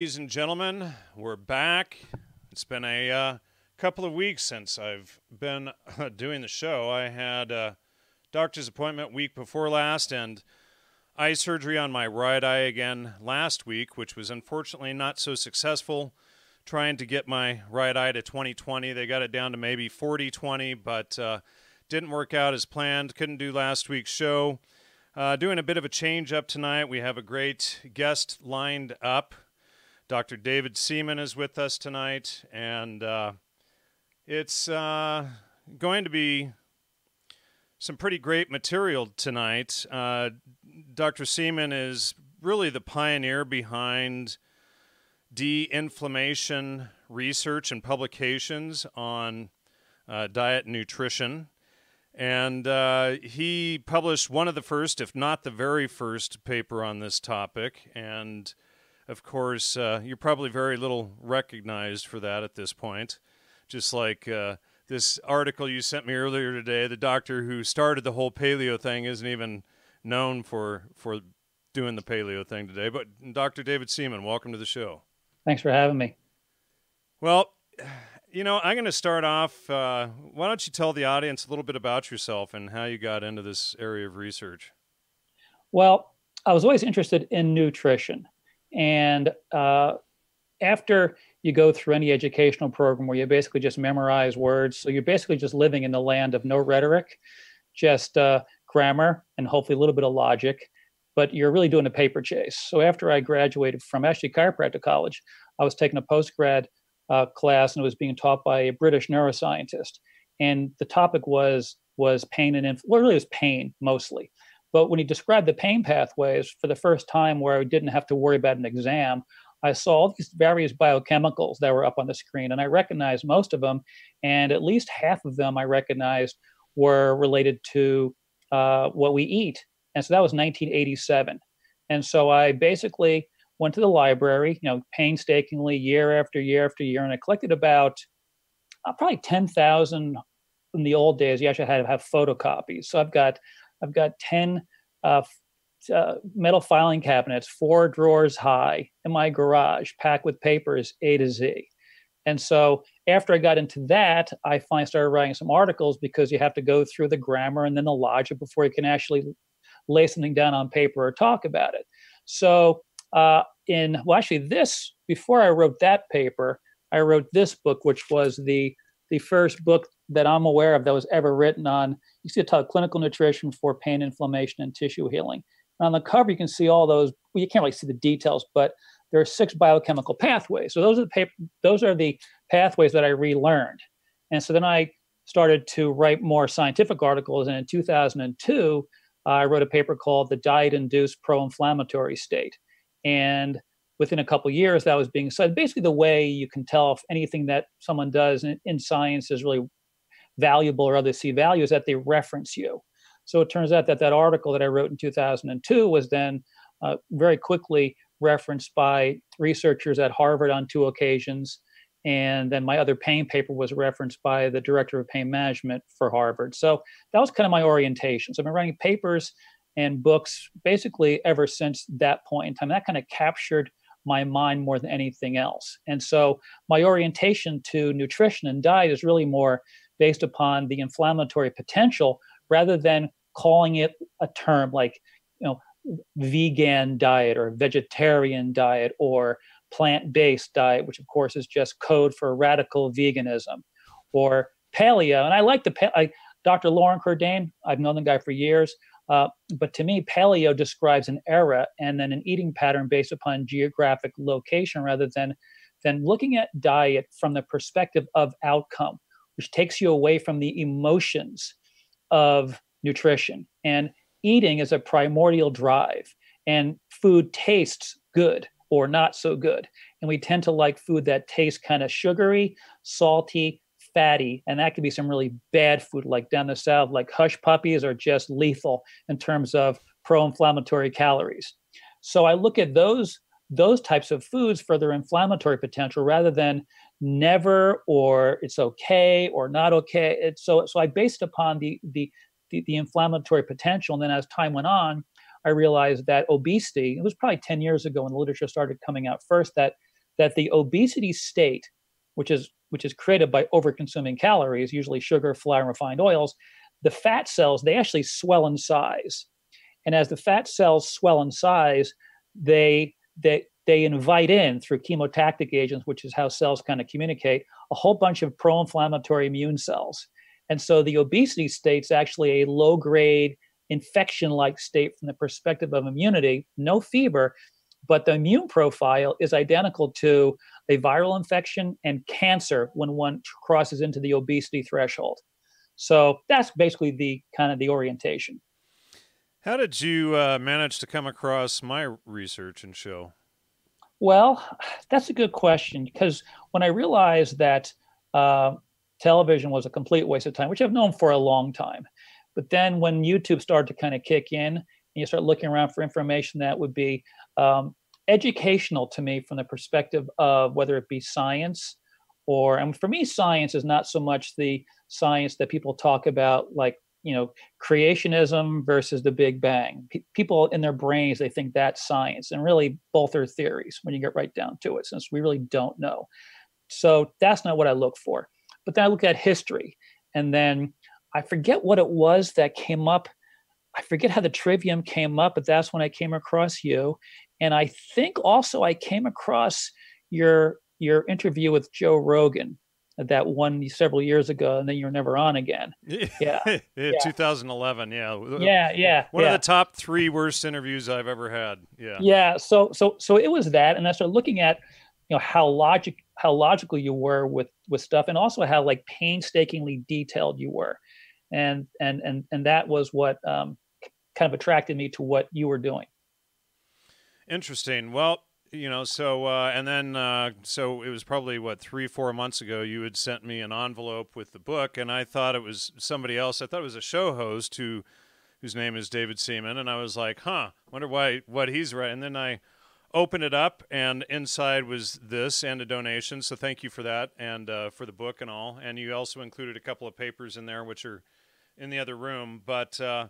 Ladies and gentlemen, we're back. It's been a uh, couple of weeks since I've been uh, doing the show. I had a doctor's appointment week before last and eye surgery on my right eye again last week, which was unfortunately not so successful. Trying to get my right eye to 2020. They got it down to maybe 40 20, but uh, didn't work out as planned. Couldn't do last week's show. Uh, doing a bit of a change up tonight. We have a great guest lined up. Dr. David Seaman is with us tonight, and uh, it's uh, going to be some pretty great material tonight. Uh, Dr. Seaman is really the pioneer behind de inflammation research and publications on uh, diet and nutrition. And uh, he published one of the first, if not the very first, paper on this topic. And of course, uh, you're probably very little recognized for that at this point. Just like uh, this article you sent me earlier today, the doctor who started the whole paleo thing isn't even known for for doing the paleo thing today. But Dr. David Seaman, welcome to the show. Thanks for having me. Well, you know, I'm going to start off. Uh, why don't you tell the audience a little bit about yourself and how you got into this area of research? Well, I was always interested in nutrition. And uh, after you go through any educational program where you basically just memorize words, so you're basically just living in the land of no rhetoric, just uh, grammar and hopefully a little bit of logic, but you're really doing a paper chase. So after I graduated from actually chiropractic college, I was taking a postgrad uh, class and it was being taught by a British neuroscientist, and the topic was was pain and inf- well, really it was pain mostly. But when he described the pain pathways for the first time, where I didn't have to worry about an exam, I saw all these various biochemicals that were up on the screen, and I recognized most of them, and at least half of them I recognized were related to uh, what we eat. And so that was 1987. And so I basically went to the library, you know, painstakingly year after year after year, and I collected about uh, probably 10,000 in the old days. You actually had to have photocopies. So I've got I've got 10 uh, uh, metal filing cabinets, four drawers high in my garage, packed with papers A to Z. And so after I got into that, I finally started writing some articles because you have to go through the grammar and then the logic before you can actually lay something down on paper or talk about it. So uh, in well, actually, this before I wrote that paper, I wrote this book, which was the the first book that I'm aware of that was ever written on. You see a title, Clinical Nutrition for Pain, Inflammation, and Tissue Healing. And on the cover, you can see all those. Well, you can't really see the details, but there are six biochemical pathways. So those are the paper, those are the pathways that I relearned. And so then I started to write more scientific articles. And in 2002, uh, I wrote a paper called "The Diet-Induced Pro-Inflammatory State." And within a couple years that was being said basically the way you can tell if anything that someone does in, in science is really valuable or others see value is that they reference you. So it turns out that that article that i wrote in 2002 was then uh, very quickly referenced by researchers at harvard on two occasions and then my other pain paper was referenced by the director of pain management for harvard. So that was kind of my orientation. So i've been writing papers and books basically ever since that point in time. That kind of captured my mind more than anything else. And so my orientation to nutrition and diet is really more based upon the inflammatory potential rather than calling it a term like, you know, vegan diet or vegetarian diet or plant-based diet, which of course is just code for radical veganism, or paleo. And I like the I, Dr. Loren Cordain. I've known the guy for years. Uh, but to me, paleo describes an era and then an eating pattern based upon geographic location rather than, than looking at diet from the perspective of outcome, which takes you away from the emotions of nutrition. And eating is a primordial drive, and food tastes good or not so good. And we tend to like food that tastes kind of sugary, salty, fatty, and that could be some really bad food, like down the south, like hush puppies are just lethal in terms of pro-inflammatory calories. So I look at those those types of foods for their inflammatory potential rather than never or it's okay or not okay. It's so so I based upon the, the the the inflammatory potential, and then as time went on, I realized that obesity. It was probably ten years ago when the literature started coming out first that that the obesity state, which is which is created by overconsuming calories, usually sugar, flour, and refined oils, the fat cells they actually swell in size, and as the fat cells swell in size, they they they invite in through chemotactic agents, which is how cells kind of communicate, a whole bunch of pro-inflammatory immune cells. And so the obesity state's actually a low grade infection like state from the perspective of immunity, no fever, but the immune profile is identical to a viral infection and cancer when one crosses into the obesity threshold. So that's basically the kind of the orientation. How did you uh, manage to come across my research and show? Well, that's a good question because when I realized that uh, television was a complete waste of time, which I've known for a long time, but then when YouTube started to kind of kick in and you start looking around for information that would be um, educational to me from the perspective of whether it be science or, and for me, science is not so much the science that people talk about like you know creationism versus the big bang. P- people in their brains they think that's science and really both are theories when you get right down to it since we really don't know. So that's not what i look for. But then i look at history and then i forget what it was that came up. I forget how the trivium came up but that's when i came across you. And i think also i came across your your interview with joe rogan that one several years ago, and then you're never on again. Yeah, yeah. 2011. Yeah, yeah, yeah. One yeah. of the top three worst interviews I've ever had. Yeah, yeah. So, so, so it was that, and I started looking at, you know, how logic, how logical you were with with stuff, and also how like painstakingly detailed you were, and and and and that was what um, kind of attracted me to what you were doing. Interesting. Well, you know so uh, and then uh, so it was probably what three four months ago you had sent me an envelope with the book and i thought it was somebody else i thought it was a show host who whose name is david seaman and i was like huh wonder why what he's writing. and then i opened it up and inside was this and a donation so thank you for that and uh, for the book and all and you also included a couple of papers in there which are in the other room but uh,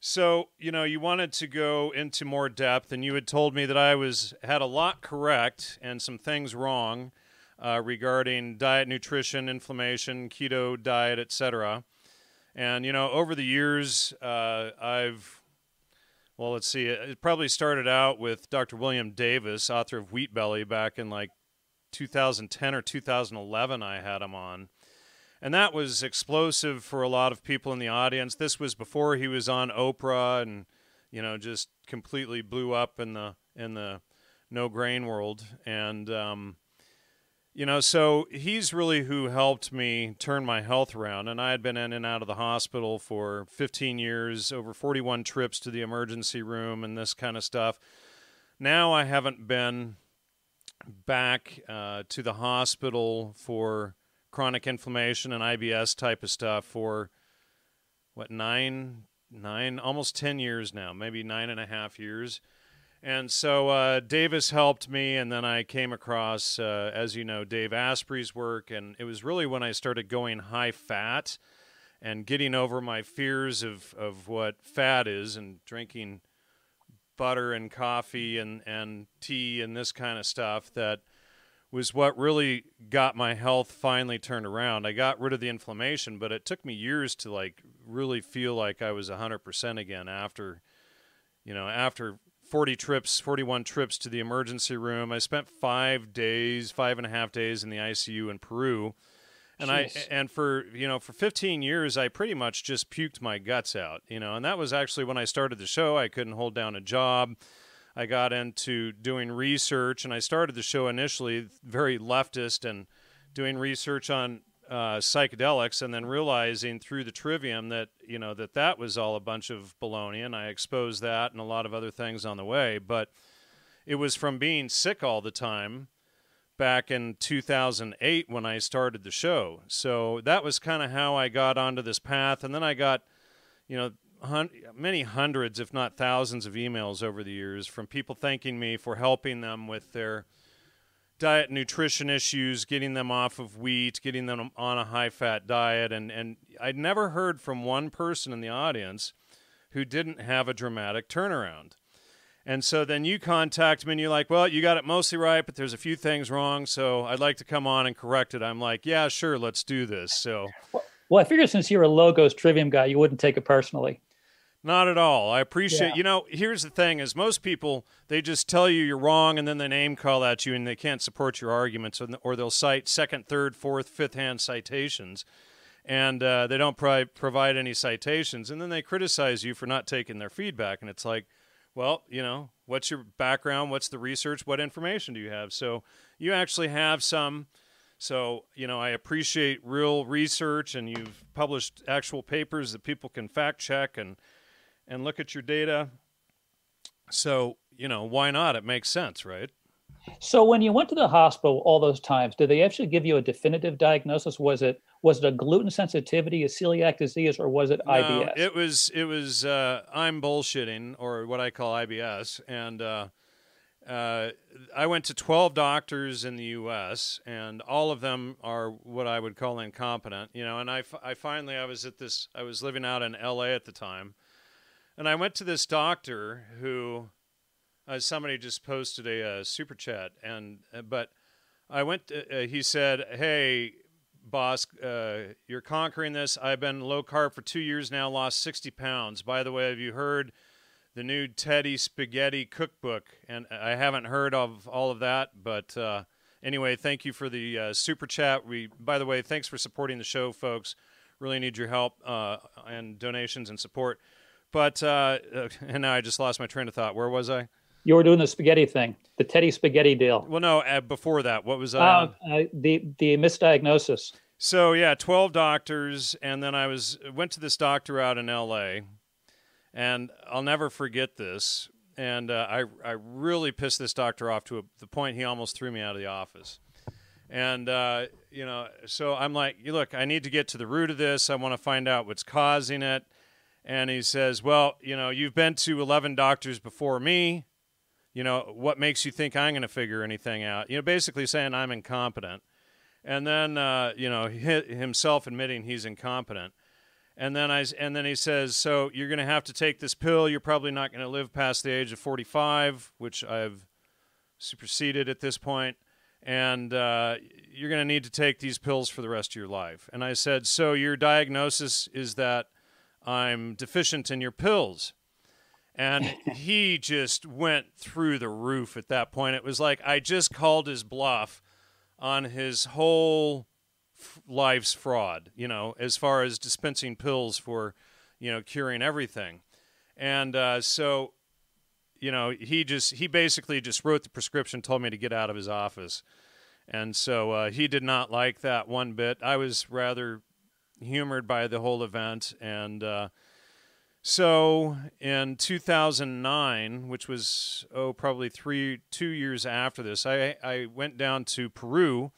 so, you know, you wanted to go into more depth, and you had told me that I was had a lot correct and some things wrong uh, regarding diet, nutrition, inflammation, keto diet, etc. And you know, over the years, uh, I've well, let's see, it probably started out with Dr. William Davis, author of Wheat Belly, back in like 2010 or 2011. I had him on and that was explosive for a lot of people in the audience. This was before he was on Oprah and you know just completely blew up in the in the no grain world. And um, you know so he's really who helped me turn my health around. And i had been in and out of the hospital for 15 years over 41 trips to the emergency room and this kind of stuff. Now i haven't been back uh, to the hospital for chronic inflammation and IBS type of stuff for what nine nine almost 10 years now maybe nine and a half years. And so uh, davis helped me and then i came across uh, as you know dave asprey's work and it was really when i started going high fat and getting over my fears of, of what fat is and drinking butter and coffee and, and tea and this kind of stuff that – was what really got my health finally turned around. I got rid of the inflammation, but it took me years to like really feel like I was 100% again after you know, after 40 trips, 41 trips to the emergency room. I spent 5 days, five and a half days in the ICU in Peru. And Jeez. I and for, you know, for 15 years I pretty much just puked my guts out, you know, and that was actually when I started the show. I couldn't hold down a job. I got into doing research, and I started the show initially very leftist and doing research on uh, psychedelics, and then realizing through the trivium that you know that that was all a bunch of baloney, and I exposed that and a lot of other things on the way. But it was from being sick all the time back in 2008 when I started the show. So that was kind of how I got onto this path, and then I got you know hun- many hundreds, if not thousands, of emails over the years from people thanking me for helping them with their diet nutrition issues, getting them off of wheat, getting them on a high fat diet. And, and I'd never heard from one person in the audience who didn't have a dramatic turnaround. And so then you contact me and you're like, well, you got it mostly right, but there's a few things wrong. So I'd like to come on and correct it. I'm like, yeah, sure, let's do this. So, well, I figure since you're a logos trivium guy, you wouldn't take it personally. Not at all. I appreciate. Yeah. You know, here's the thing: is most people they just tell you you're wrong, and then they name call at you, and they can't support your arguments, or they'll cite second, third, fourth, fifth hand citations, and uh, they don't pro- provide any citations, and then they criticize you for not taking their feedback, and it's like, well, you know, what's your background? What's the research? What information do you have? So you actually have some. So, you know, I appreciate real research and you've published actual papers that people can fact check and and look at your data. So, you know, why not? It makes sense, right? So when you went to the hospital all those times, did they actually give you a definitive diagnosis? Was it was it a gluten sensitivity, a celiac disease, or was it no, IBS? It was it was uh, I'm bullshitting or what I call IBS, and uh, uh, I went to 12 doctors in the U.S. and all of them are what I would call incompetent. You know, and I, I finally I was at this I was living out in L.A. at the time and I went to this doctor who, uh, somebody just posted a, uh, super chat, and uh, but I went. To, uh, he said, "Hey, boss, uh, you're conquering this. I've been low carb for two years now, lost 60 pounds. By the way, have you heard?" The new Teddy Spaghetti Cookbook, and I haven't heard of all of that, but uh, anyway, thank you for the super chat. We, by the way, thanks for supporting the show, folks. Really need your help and donations and support. But uh, and now I just lost my train of thought. Where was I? You were doing the spaghetti thing, the Teddy spaghetti deal. Well, no, uh, before that, what was uh, uh, uh, the the misdiagnosis? So yeah, twelve doctors, and then I was went to this doctor out in L.A. And I'll never forget this. And uh, I I really pissed this doctor off to a, the point he almost threw me out of the office. And uh, you know, so I'm like, you look, I need to get to the root of this. I want to find out what's causing it and he says, "Well, you know, you've been to 11 doctors before me. You know, what makes you think I'm going to figure anything out?" You know, basically saying I'm incompetent. And then, uh, you know, himself admitting he's incompetent. And then I and then he says, "So you're going to have to take this pill. You're probably not going to live past the age of 45, which I've superseded at this point, and uh, you're going to need to take these pills for the rest of your life." And I said, "So your diagnosis is that I'm deficient in your pills. And he just went through the roof at that point. It was like I just called his bluff on his whole f- life's fraud, you know, as far as dispensing pills for, you know, curing everything. And uh, so, you know, he just, he basically just wrote the prescription, told me to get out of his office. And so uh, he did not like that one bit. I was rather humored by the whole event. And uh, so in 2009, which was, oh, probably three, two years after this, I, I went down to Peru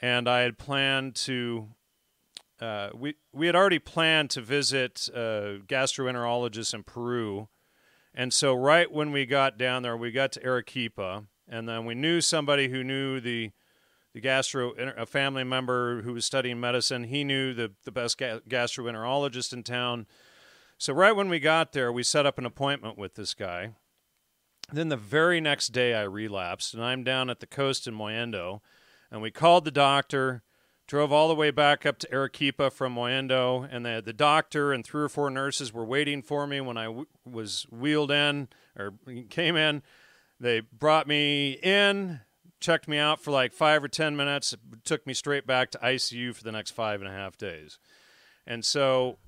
and I had planned to. Uh, we we had already planned to visit a gastroenterologist in Peru, and so right when we got down there, we got to Arequipa, and then we knew somebody who knew the the gastro a family member who was studying medicine. He knew the the best ga- gastroenterologist in town. So right when we got there, we set up an appointment with this guy. Then the very next day, I relapsed, and I'm down at the coast in Mollendo, and we called the doctor. Drove all the way back up to Arequipa from Mollendo, and the, the doctor and three or four nurses were waiting for me when I w- was wheeled in or came in. They brought me in checked me out for like five or 10 minutes, took me straight back to ICU for the next five and a half days. And so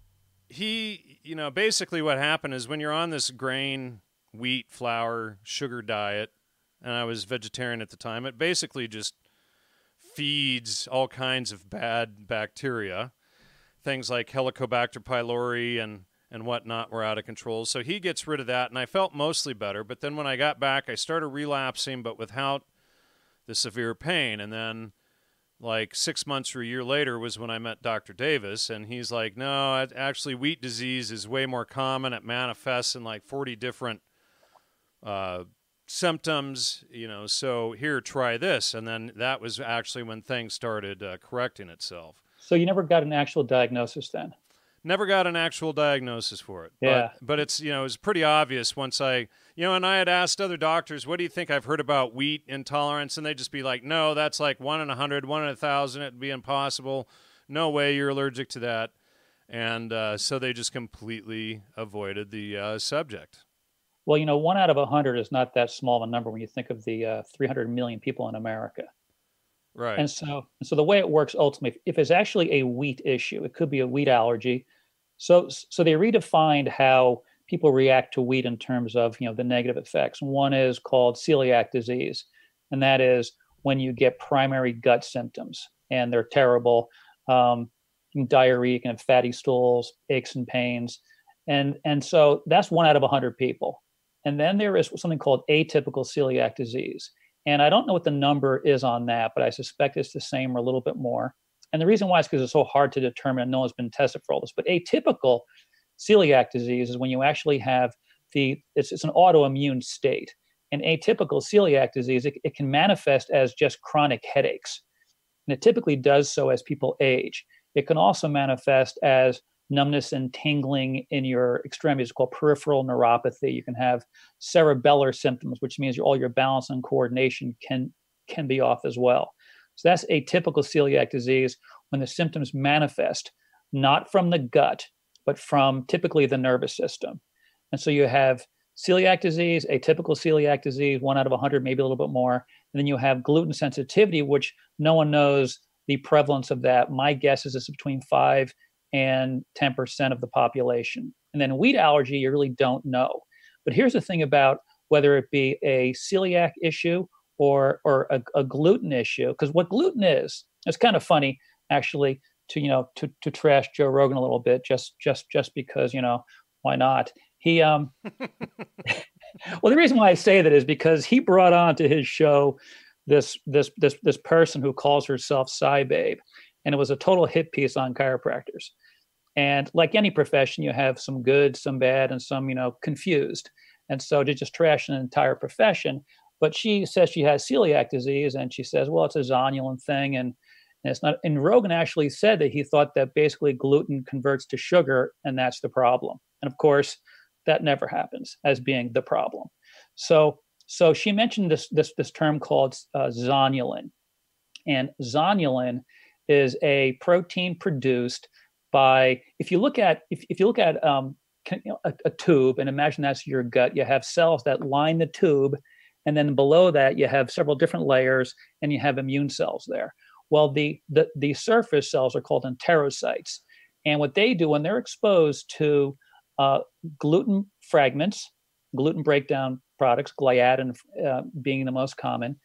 he, you know, basically what happened is when you're on this grain, wheat, flour, sugar diet, and I was vegetarian at the time, it basically just feeds all kinds of bad bacteria. Things like Helicobacter pylori and and whatnot were out of control. So he gets rid of that, and I felt mostly better. But then when I got back, I started relapsing, but without the severe pain. And then, like six months or a year later, was when I met Dr. Davis, and he's like, "No, actually, wheat disease is way more common. It manifests in like 40 different uh, symptoms. You know, so here, try this." And then that was actually when things started uh, correcting itself. So you never got an actual diagnosis then? Never got an actual diagnosis for it. Yeah. But, but it's, you know, it's pretty obvious once I, you know, and I had asked other doctors, what do you think I've heard about wheat intolerance? And they'd just be like, no, that's like one in a hundred, one in a thousand. It'd be impossible. No way you're allergic to that. And uh, so they just completely avoided the uh, subject. Well, you know, one out of a hundred is not that small of a number when you think of the uh, 300 million people in America. Right. And so, so the way it works ultimately, if it's actually a wheat issue, it could be a wheat allergy. So, so they redefined how people react to wheat in terms of you know the negative effects. One is called celiac disease, and that is when you get primary gut symptoms, and they're terrible. Um, diarrhea, can have fatty stools, aches and pains, and and so that's one out of a hundred people. And then there is something called atypical celiac disease, and I don't know what the number is on that, but I suspect it's the same or a little bit more. And the reason why is because it's so hard to determine. No one's been tested for all this. But atypical celiac disease is when you actually have the it's, it's an autoimmune state. And atypical celiac disease, it, it can manifest as just chronic headaches. And it typically does so as people age. It can also manifest as numbness and tingling in your extremities called peripheral neuropathy. You can have cerebellar symptoms, which means all your balance and coordination can can be off as well. So that's atypical celiac disease when the symptoms manifest not from the gut, but from typically the nervous system. And so you have celiac disease, atypical celiac disease, one out of 100, maybe a little bit more. And then you have gluten sensitivity, which no one knows the prevalence of that. My guess is it's between 5 and 10% of the population. And then wheat allergy, you really don't know. But here's the thing about whether it be a celiac issue or or a, a gluten issue, because what gluten is, it's kind of funny actually to you know to to trash Joe Rogan a little bit just just just because you know why not? He um well the reason why I say that is because he brought on to his show this this this this person who calls herself Psy SciBabe, and it was a total hit piece on chiropractors. And like any profession, you have some good, some bad, and some, you know, confused. And so to just trash an entire profession. But she says she has celiac disease, and she says, well, it's a zonulin thing, and, and it's not. And Rogan actually said that he thought that basically gluten converts to sugar, and that's the problem. And of course, that never happens as being the problem. So, so she mentioned this this this term called uh, zonulin, and zonulin is a protein produced by if you look at if, if you look at um, a, a, tube and imagine that's your gut you have cells that line the tube and then below that you have several different layers and you have immune cells there well the the, the surface cells are called enterocytes. And what they do when they're exposed to uh, gluten fragments gluten breakdown products gliadin uh, being the most common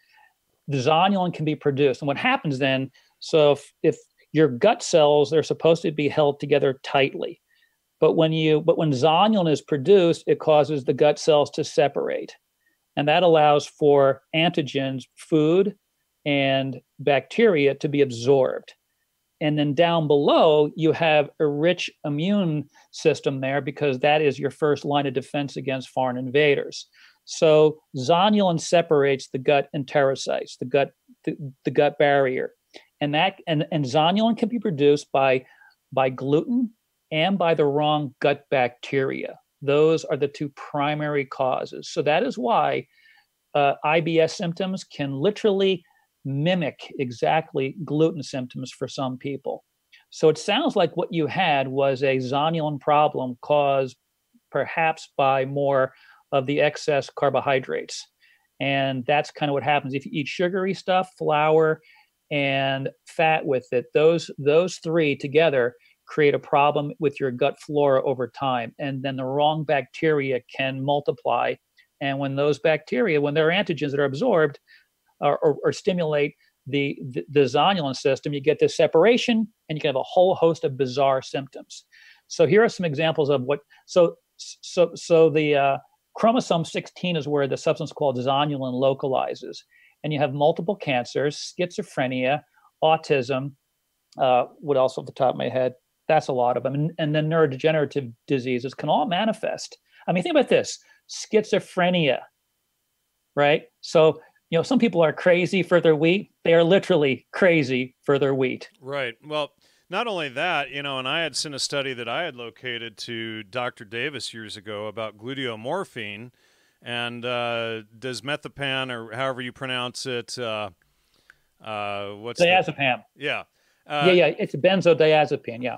zonulin can be produced. And what happens then so if, if your gut cells they're supposed to be held together tightly. But when you but when zonulin is produced it causes the gut cells to separate. And that allows for antigens food and bacteria to be absorbed. And then down below you have a rich immune system there because that is your first line of defense against foreign invaders. So zonulin separates the gut enterocytes the gut the, the gut barrier. And that and, and zonulin can be produced by by gluten and by the wrong gut bacteria. Those are the two primary causes. So that is why uh, ibs symptoms can literally mimic exactly gluten symptoms for some people. So it sounds like what you had was a zonulin problem caused perhaps by more of the excess carbohydrates. And that's kind of what happens. If you eat sugary stuff flour and fat with it those those three together create a problem with your gut flora over time. And then the wrong bacteria can multiply. And when those bacteria when there are antigens that are absorbed or, or, or stimulate the, the, the zonulin system you get this separation and you can have a whole host of bizarre symptoms so here are some examples of what so so so the uh, chromosome 16 is where the substance called zonulin localizes and you have multiple cancers, schizophrenia, autism. Uh, what else off the top of my head? That's a lot of them. And, and then neurodegenerative diseases can all manifest. I mean, think about this schizophrenia, right? So, you know, some people are crazy for their wheat. They are literally crazy for their wheat. Right. Well, Not only that, you know, and I had sent a study that I had located to Dr. Davis years ago about gluteomorphine and uh, does methapan or however you pronounce it. Uh, uh, what's diazepam? The, yeah, uh, yeah, yeah. It's a benzodiazepine. Yeah,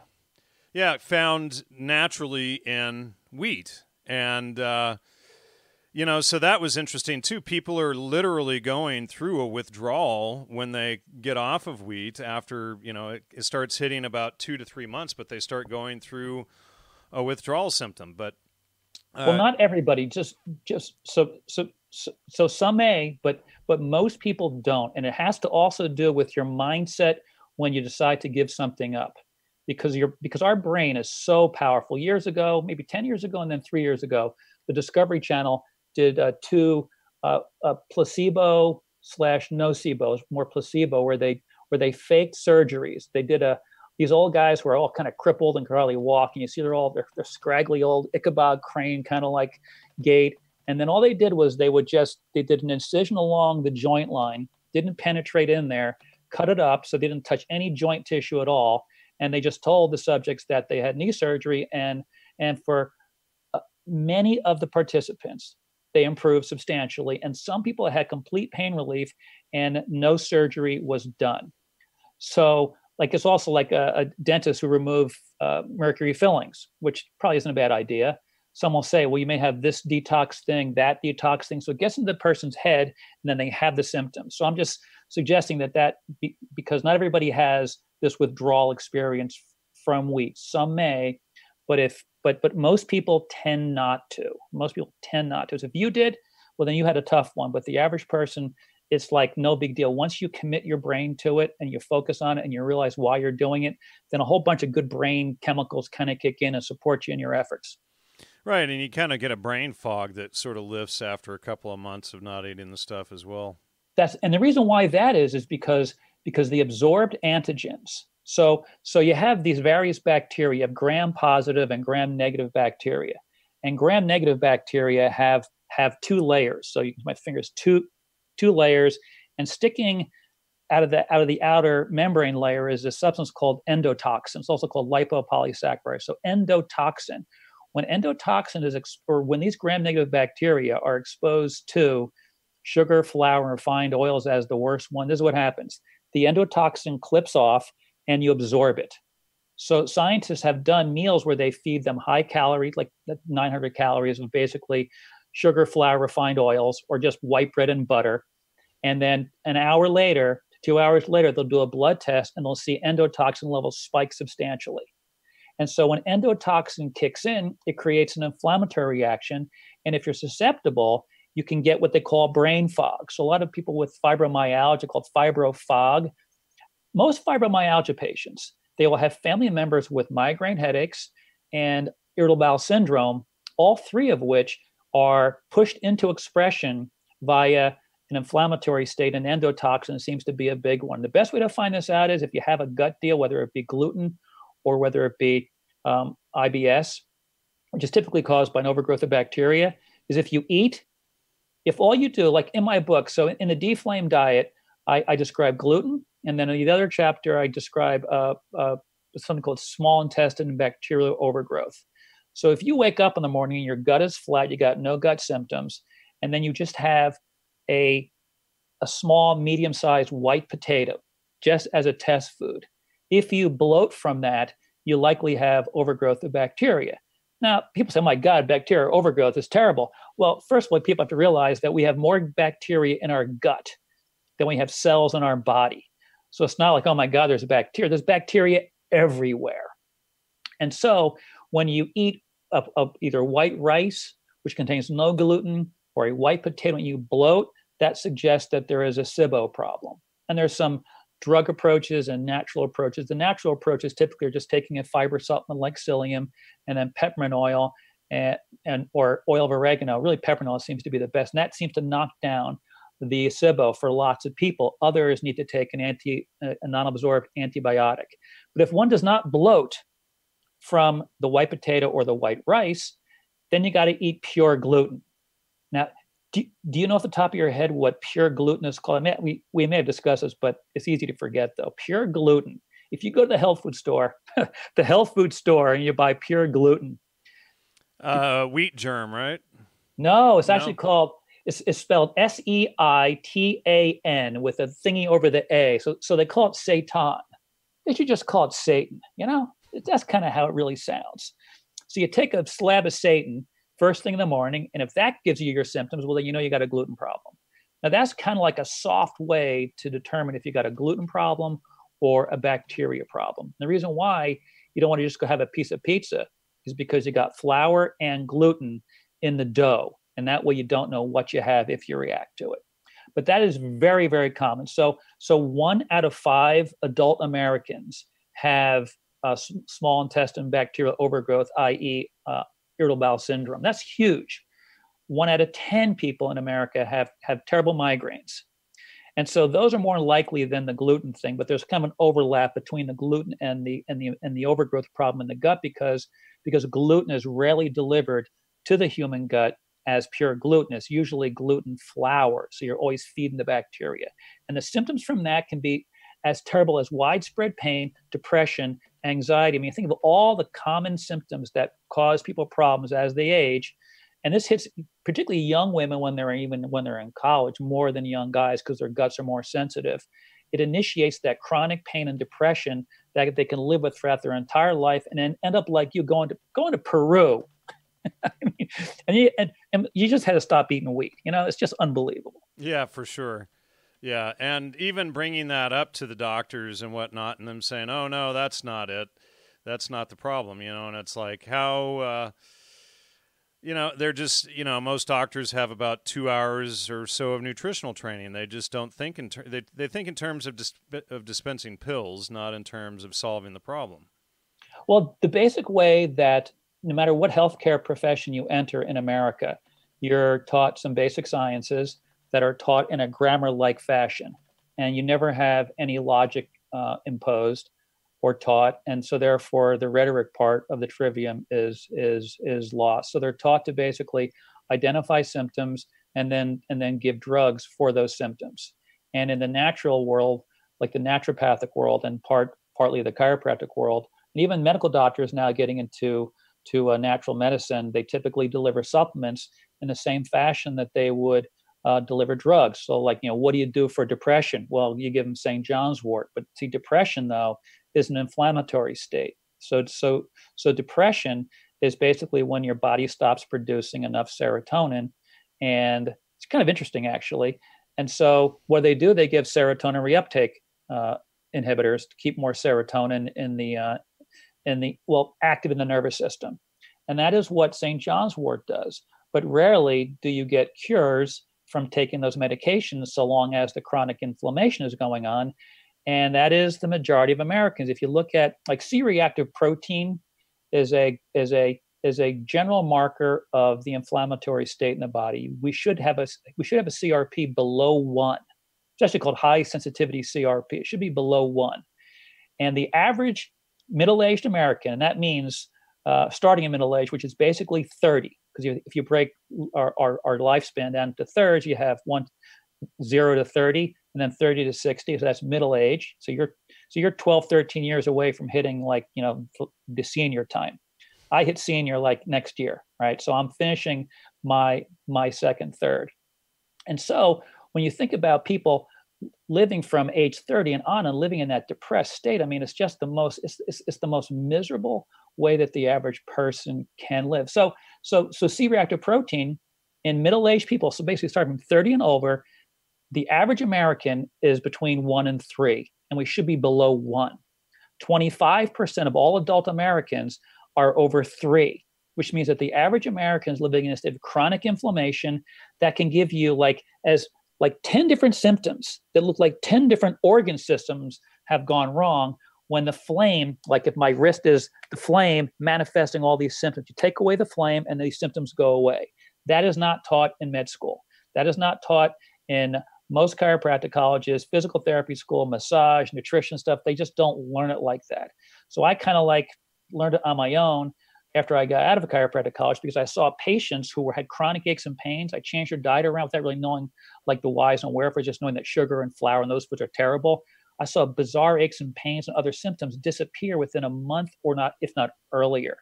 yeah. Found naturally in wheat, and uh, you know, so that was interesting too. People are literally going through a withdrawal when they get off of wheat after, you know, it, it starts hitting about two to three months, but they start going through a withdrawal symptom. But uh, well, not everybody. Just, just so, so, so, so some may, but but most people don't, and it has to also do with your mindset when you decide to give something up, because you're because our brain is so powerful. Years ago, maybe ten years ago, and then three years ago, the Discovery Channel did uh, two uh, placebo slash nocebo, more placebo, where they where they faked surgeries. They did a these old guys who are all kind of crippled and can hardly walk, and you see they're all they're, they're scraggly old Ichabod Crane kind of like gait. And then all they did was they would just they did an incision along the joint line, didn't penetrate in there, cut it up so they didn't touch any joint tissue at all, and they just told the subjects that they had knee surgery and and for uh, many of the participants they improved substantially. And some people had complete pain relief and no surgery was done. So, like, it's also like a, a dentist who remove uh, mercury fillings, which probably isn't a bad idea. Some will say, well, you may have this detox thing, that detox thing. So it gets into the person's head and then they have the symptoms. So I'm just suggesting that that be, because not everybody has this withdrawal experience from wheat. Some may, but if but but most people tend not to. Most people tend not to. So if you did, well, then you had a tough one. But the average person, it's like no big deal. Once you commit your brain to it and you focus on it and you realize why you're doing it, then a whole bunch of good brain chemicals kind of kick in and support you in your efforts. Right, and you kind of get a brain fog that sort of lifts after a couple of months of not eating the stuff as well. That's and the reason why that is is because because the absorbed antigens so, so you have these various bacteria, gram positive and gram negative bacteria. And gram negative bacteria have have two layers. So you can my fingers two two layers, and sticking out of the out of the outer membrane layer is a substance called endotoxin. It's also called lipopolysaccharide. So endotoxin. When endotoxin is or when these gram negative bacteria are exposed to sugar, flour, and refined oils as the worst one, this is what happens. The endotoxin clips off and you absorb it. So scientists have done meals where they feed them high calorie, like 900 calories of basically sugar, flour, refined oils, or just white bread and butter. And then an hour later, two hours later, they'll do a blood test and they'll see endotoxin levels spike substantially. And so when endotoxin kicks in, it creates an inflammatory reaction. And if you're susceptible, you can get what they call brain fog. So a lot of people with fibromyalgia called fibro fog, most fibromyalgia patients, they will have family members with migraine headaches and irritable bowel syndrome, all three of which are pushed into expression via an inflammatory state, and endotoxin seems to be a big one. The best way to find this out is if you have a gut deal, whether it be gluten or whether it be um, IBS, which is typically caused by an overgrowth of bacteria, is if you eat, if all you do, like in my book, so in the deflame diet, I, I describe gluten, and then in the other chapter, I describe uh, uh, something called small intestine bacterial overgrowth. So if you wake up in the morning and your gut is flat, you got no gut symptoms, and then you just have a a small, medium-sized white potato just as a test food. If you bloat from that, you likely have overgrowth of bacteria. Now, people say, oh my God, bacteria overgrowth is terrible. Well, first of all, people have to realize that we have more bacteria in our gut than we have cells in our body. So it's not like, oh my God, there's a bacteria. There's bacteria everywhere. And so when you eat a, a, either white rice, which contains no gluten, or a white potato and you bloat, that suggests that there is a SIBO problem. And there's some drug approaches and natural approaches. The natural approaches typically are just taking a fiber supplement like psyllium and then peppermint oil and, and or oil of oregano. Really, peppermint oil seems to be the best. And that seems to knock down the SIBO for lots of people. Others need to take an anti, a non-absorbed antibiotic. But if one does not bloat from the white potato or the white rice, then you got to eat pure gluten. Now, do, do you know off the top of your head what pure gluten is called? I may, we, we may have discussed this, but it's easy to forget though. Pure gluten if you go to the health food store, the health food store, and you buy pure gluten, uh, wheat germ, right? No, it's no. actually called. It's, it's spelled S E I T A N with a thingy over the A. So so they call it Satan. They should just call it Satan. You know, that's kind of how it really sounds. So you take a slab of Satan first thing in the morning, and if that gives you your symptoms, well, then you know you got a gluten problem. Now that's kind of like a soft way to determine if you got a gluten problem or a bacteria problem. The reason why you don't want to just go have a piece of pizza is because you got flour and gluten in the dough. And that way you don't know what you have if you react to it. But that is very, very common. So, so one out of five adult Americans have uh, small intestine bacterial overgrowth, i.e., uh, irritable bowel syndrome. That's huge. One out of 10 people in America have, have terrible migraines. And so those are more likely than the gluten thing, but there's kind of an overlap between the gluten and the and the and the overgrowth problem in the gut because because gluten is rarely delivered to the human gut as pure gluten. It's usually gluten flour. So you're always feeding the bacteria. And the symptoms from that can be as terrible as widespread pain, depression, anxiety. I mean, think of all the common symptoms that cause people problems as they age and this hits particularly young women when they're even when they're in college more than young guys because their guts are more sensitive it initiates that chronic pain and depression that they can live with throughout their entire life and then end up like you going to going to peru and you and, and you just had to stop eating wheat you know? It's just unbelievable. Yeah for sure. Yeah and even bringing that up to the doctors and whatnot and them saying oh no that's not it. That's not the problem you know? And it's like how uh you know, they're just, you know, most doctors have about two hours or so of nutritional training. They just don't think in ter- they they think in terms of dis- of dispensing pills, not in terms of solving the problem. Well, the basic way that no matter what healthcare profession you enter in America, you're taught some basic sciences that are taught in a grammar-like fashion, and you never have any logic uh, imposed or taught and so therefore the rhetoric part of the trivium is is is lost. So they're taught to basically identify symptoms and then and then give drugs for those symptoms. And in the natural world like the naturopathic world and part partly the chiropractic world and even medical doctors now getting into to uh, natural medicine they typically deliver supplements in the same fashion that they would uh, deliver drugs. So, like, you know, what do you do for depression? Well, you give them St. John's wort. But see, depression, though, is an inflammatory state. So, so, so depression is basically when your body stops producing enough serotonin, and it's kind of interesting actually. And so, what they do, they give serotonin reuptake uh, inhibitors to keep more serotonin in the uh, in the well active in the nervous system, and that is what St. John's Wort does. But rarely do you get cures from taking those medications, so long as the chronic inflammation is going on and that is the majority of Americans. If you look at like C-reactive protein is a is a is a general marker of the inflammatory state in the body. We should have a we should have a CRP below one. It's actually called high sensitivity CRP. It should be below one, and the average middle-aged American, and that means uh, starting in middle age, which is basically 30, because if you break our, our, our lifespan down to thirds, you have one zero to 30 and then 30 to 60 so that's middle age. So you're so you're 12 13 years away from hitting like you know the senior time. I hit senior like next year right? So i'm finishing my my second third. And so when you think about people living from age 30 and on and living in that depressed state i mean it's just the most it's, it's, it's the most miserable way that the average person can live so so so c-reactive protein in middle-aged people so basically starting from 30 and over the average American is between one and three, and we should be below one. 25% of all adult Americans are over three, which means that the average American is living in a state of chronic inflammation that can give you like as like 10 different symptoms that look like 10 different organ systems have gone wrong when the flame, like if my wrist is the flame manifesting all these symptoms, you take away the flame and these symptoms go away. That is not taught in med school. That is not taught in most chiropractic colleges, physical therapy school, massage, nutrition stuff, they just don't learn it like that. So I kind of like learned it on my own after I got out of a chiropractic college because I saw patients who were, had chronic aches and pains. I changed their diet around without really knowing like the whys and wherefores, just knowing that sugar and flour and those foods are terrible. I saw bizarre aches and pains and other symptoms disappear within a month or not, if not earlier.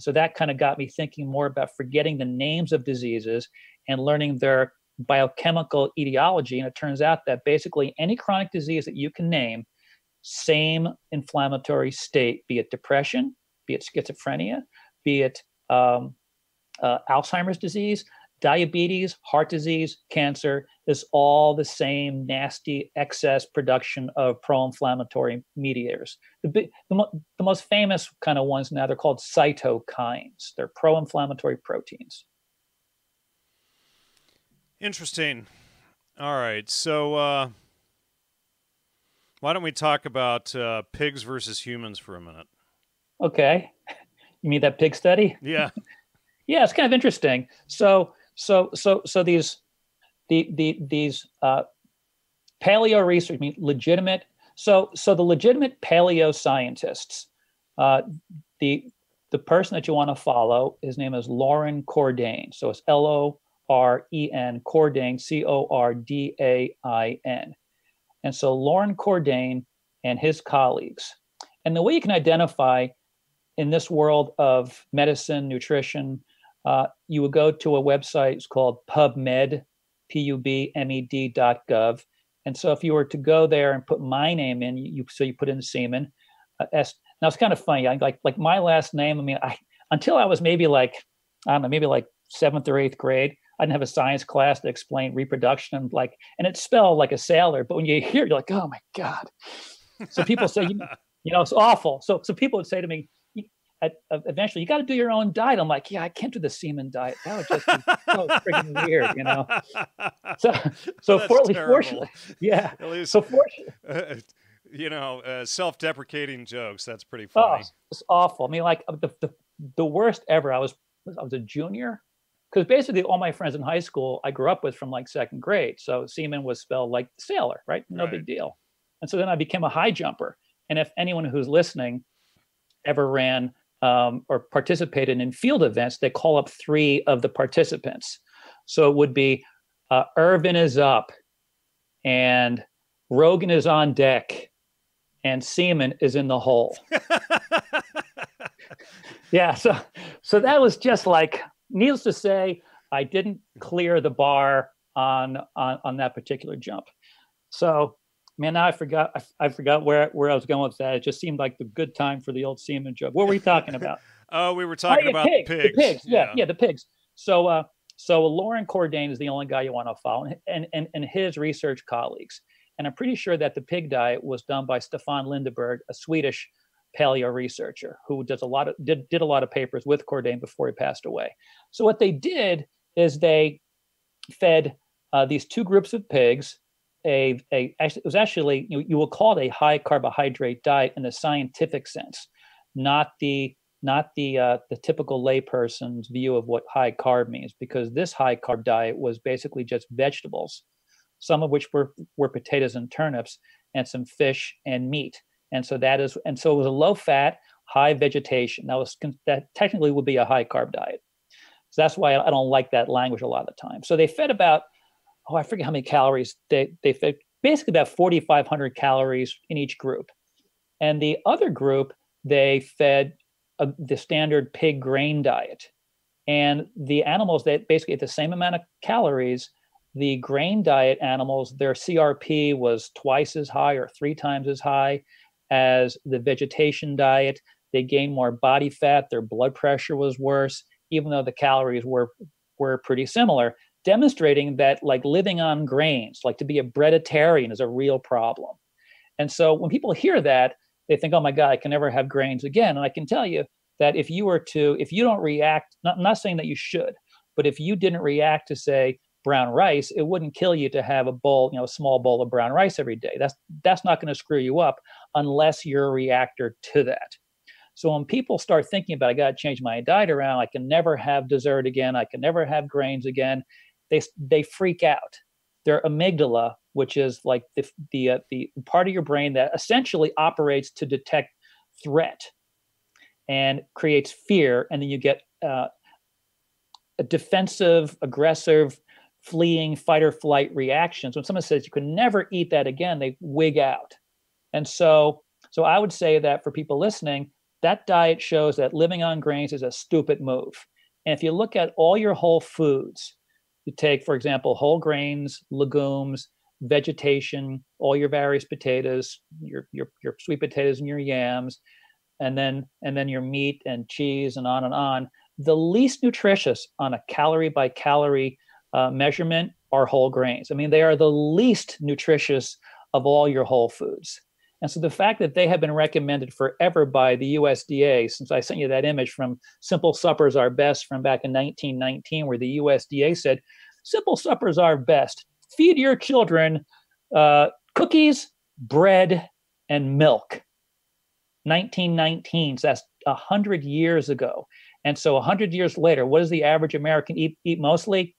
So that kind of got me thinking more about forgetting the names of diseases and learning their biochemical etiology. And it turns out that basically any chronic disease that you can name, same inflammatory state, be it depression, be it schizophrenia, be it um, uh, Alzheimer's disease, diabetes, heart disease, cancer is all the same nasty excess production of pro-inflammatory mediators. The, big, the, mo- the most famous kind of ones now they're called cytokines. They're pro-inflammatory proteins. Interesting. All right, so uh, why don't we talk about uh, pigs versus humans for a minute? Okay, you mean that pig study? Yeah. yeah, it's kind of interesting. So so so so these the the these uh, paleo research I mean legitimate so so the legitimate paleo scientists uh, the the person that you want to follow his name is Loren Cordain so it's L O R E N Cordain C O R D A I N and so Loren Cordain and his colleagues and the way you can identify in this world of medicine nutrition uh, you would go to a website. It's called PubMed, P-U-B-M-E-D dot gov. And so if you were to go there and put my name in, you so you put in Seaman. Uh, S, now it's kind of funny. I, like like my last name. I mean, I until I was maybe like I don't know, maybe like seventh or eighth grade. I didn't have a science class that explained reproduction. And like, and it's spelled like a sailor. But when you hear, you're like, oh my god. So people say, you, you know, it's awful. So so people would say to me, at, uh, eventually you got to do your own diet. I'm like, yeah, I can't do the Seaman diet. That would just be so freaking weird, you know. So, so for, fortunately, yeah. At least, so fortunately, uh, you know, uh, self-deprecating jokes. That's pretty oh, funny. Oh, it's awful. I mean, like uh, the the, the worst ever. I was I was a junior because basically all my friends in high school I grew up with from like second grade. So Seaman was spelled like sailor, right? No right. big deal. And so then I became a high jumper. And if anyone who's listening ever ran um, or participated in field events, they call up three of the participants. So it would be uh, Irvin is up, and Rogan is on deck, and Seaman is in the hole. yeah, so so that was just like, needless to say, I didn't clear the bar on on, on that particular jump. So man, now I forgot. I, I, forgot where where I was going with that. It just seemed like the good time for the old seaman joke. What were we talking about? oh, we were talking oh, yeah, about pigs, the pigs. The pigs. Yeah. yeah, yeah, the pigs. So, uh, so Loren Cordain is the only guy you want to follow, and and and his research colleagues. And I'm pretty sure that the pig diet was done by Stefan Lindeberg, a Swedish paleo researcher who does a lot of did, did a lot of papers with Cordain before he passed away. So what they did is they fed uh, these two groups of pigs a, a it was actually you, you will call it a high carbohydrate diet in the scientific sense, not the not the uh, the typical layperson's view of what high carb means, because this high carb diet was basically just vegetables, some of which were were potatoes and turnips, and some fish and meat, and so that is and so it was a low fat, high vegetation. That was that technically would be a high carb diet. So that's why I don't like that language a lot of the time. So they fed about oh, I forget how many calories they they fed basically about 4,500 calories in each group, and the other group they fed a, the standard pig grain diet, and the animals that basically ate the same amount of calories. The grain diet animals, their CRP was twice as high or three times as high as the vegetation diet. They gained more body fat. Their blood pressure was worse, even though the calories were were pretty similar demonstrating that like living on grains, like to be a breaditarian is a real problem. And so when people hear that, they think, oh my God, I can never have grains again. And I can tell you that if you were to, if you don't react, not, I'm not saying that you should, but if you didn't react to say brown rice, it wouldn't kill you to have a bowl, you know, a small bowl of brown rice every day. That's that's not going to screw you up unless you're a reactor to that. So when people start thinking about, I got to change my diet around, I can never have dessert again, I can never have grains again, they they freak out. Their amygdala, which is like the the uh, the part of your brain that essentially operates to detect threat and creates fear, and then you get uh, a defensive, aggressive, fleeing, fight or flight reactions. When someone says you can never eat that again, they wig out. And so, so I would say that for people listening, that diet shows that living on grains is a stupid move. And if you look at all your whole foods, you take, for example, whole grains, legumes, vegetation, all your various potatoes, your your your sweet potatoes and your yams, and then and then your meat and cheese and on and on. The least nutritious on a calorie by calorie uh, measurement are whole grains. I mean, they are the least nutritious of all your whole foods. And so the fact that they have been recommended forever by the USDA, since I sent you that image from Simple Suppers Are Best from back in 1919, where the USDA said, Simple Suppers are best. Feed your children uh, cookies, bread, and milk. 1919, so that's 100 years ago. And so 100 years later, what does the average American eat, eat mostly?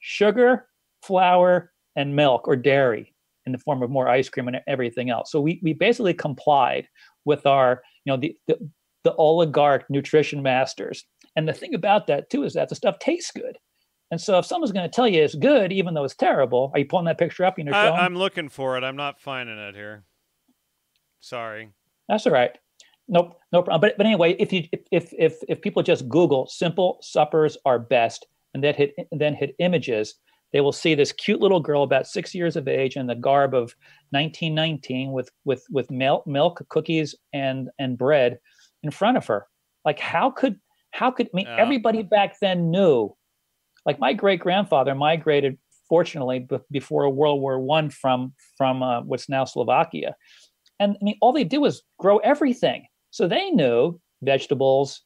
Sugar, flour, and milk or dairy in the form of more ice cream and everything else. So we, we basically complied with our, you know, the, the, the oligarch nutrition masters. And the thing about that too is that the stuff tastes good. And so if someone's going to tell you it's good, even though it's terrible, are you pulling that picture up? You know, I, am looking for it. I'm not finding it here. Sorry. That's all right. Nope, no problem. But but anyway, if you if if if people just Google "simple suppers are best" and then hit then hit images, they will see this cute little girl about six years of age in the garb of 1919 with with with milk, milk cookies and and bread in front of her. Like how could how could I mean yeah. everybody back then knew. Like my great grandfather migrated fortunately b- before world war one from from uh, what's now slovakia. And i mean all they did was grow everything. So they knew vegetables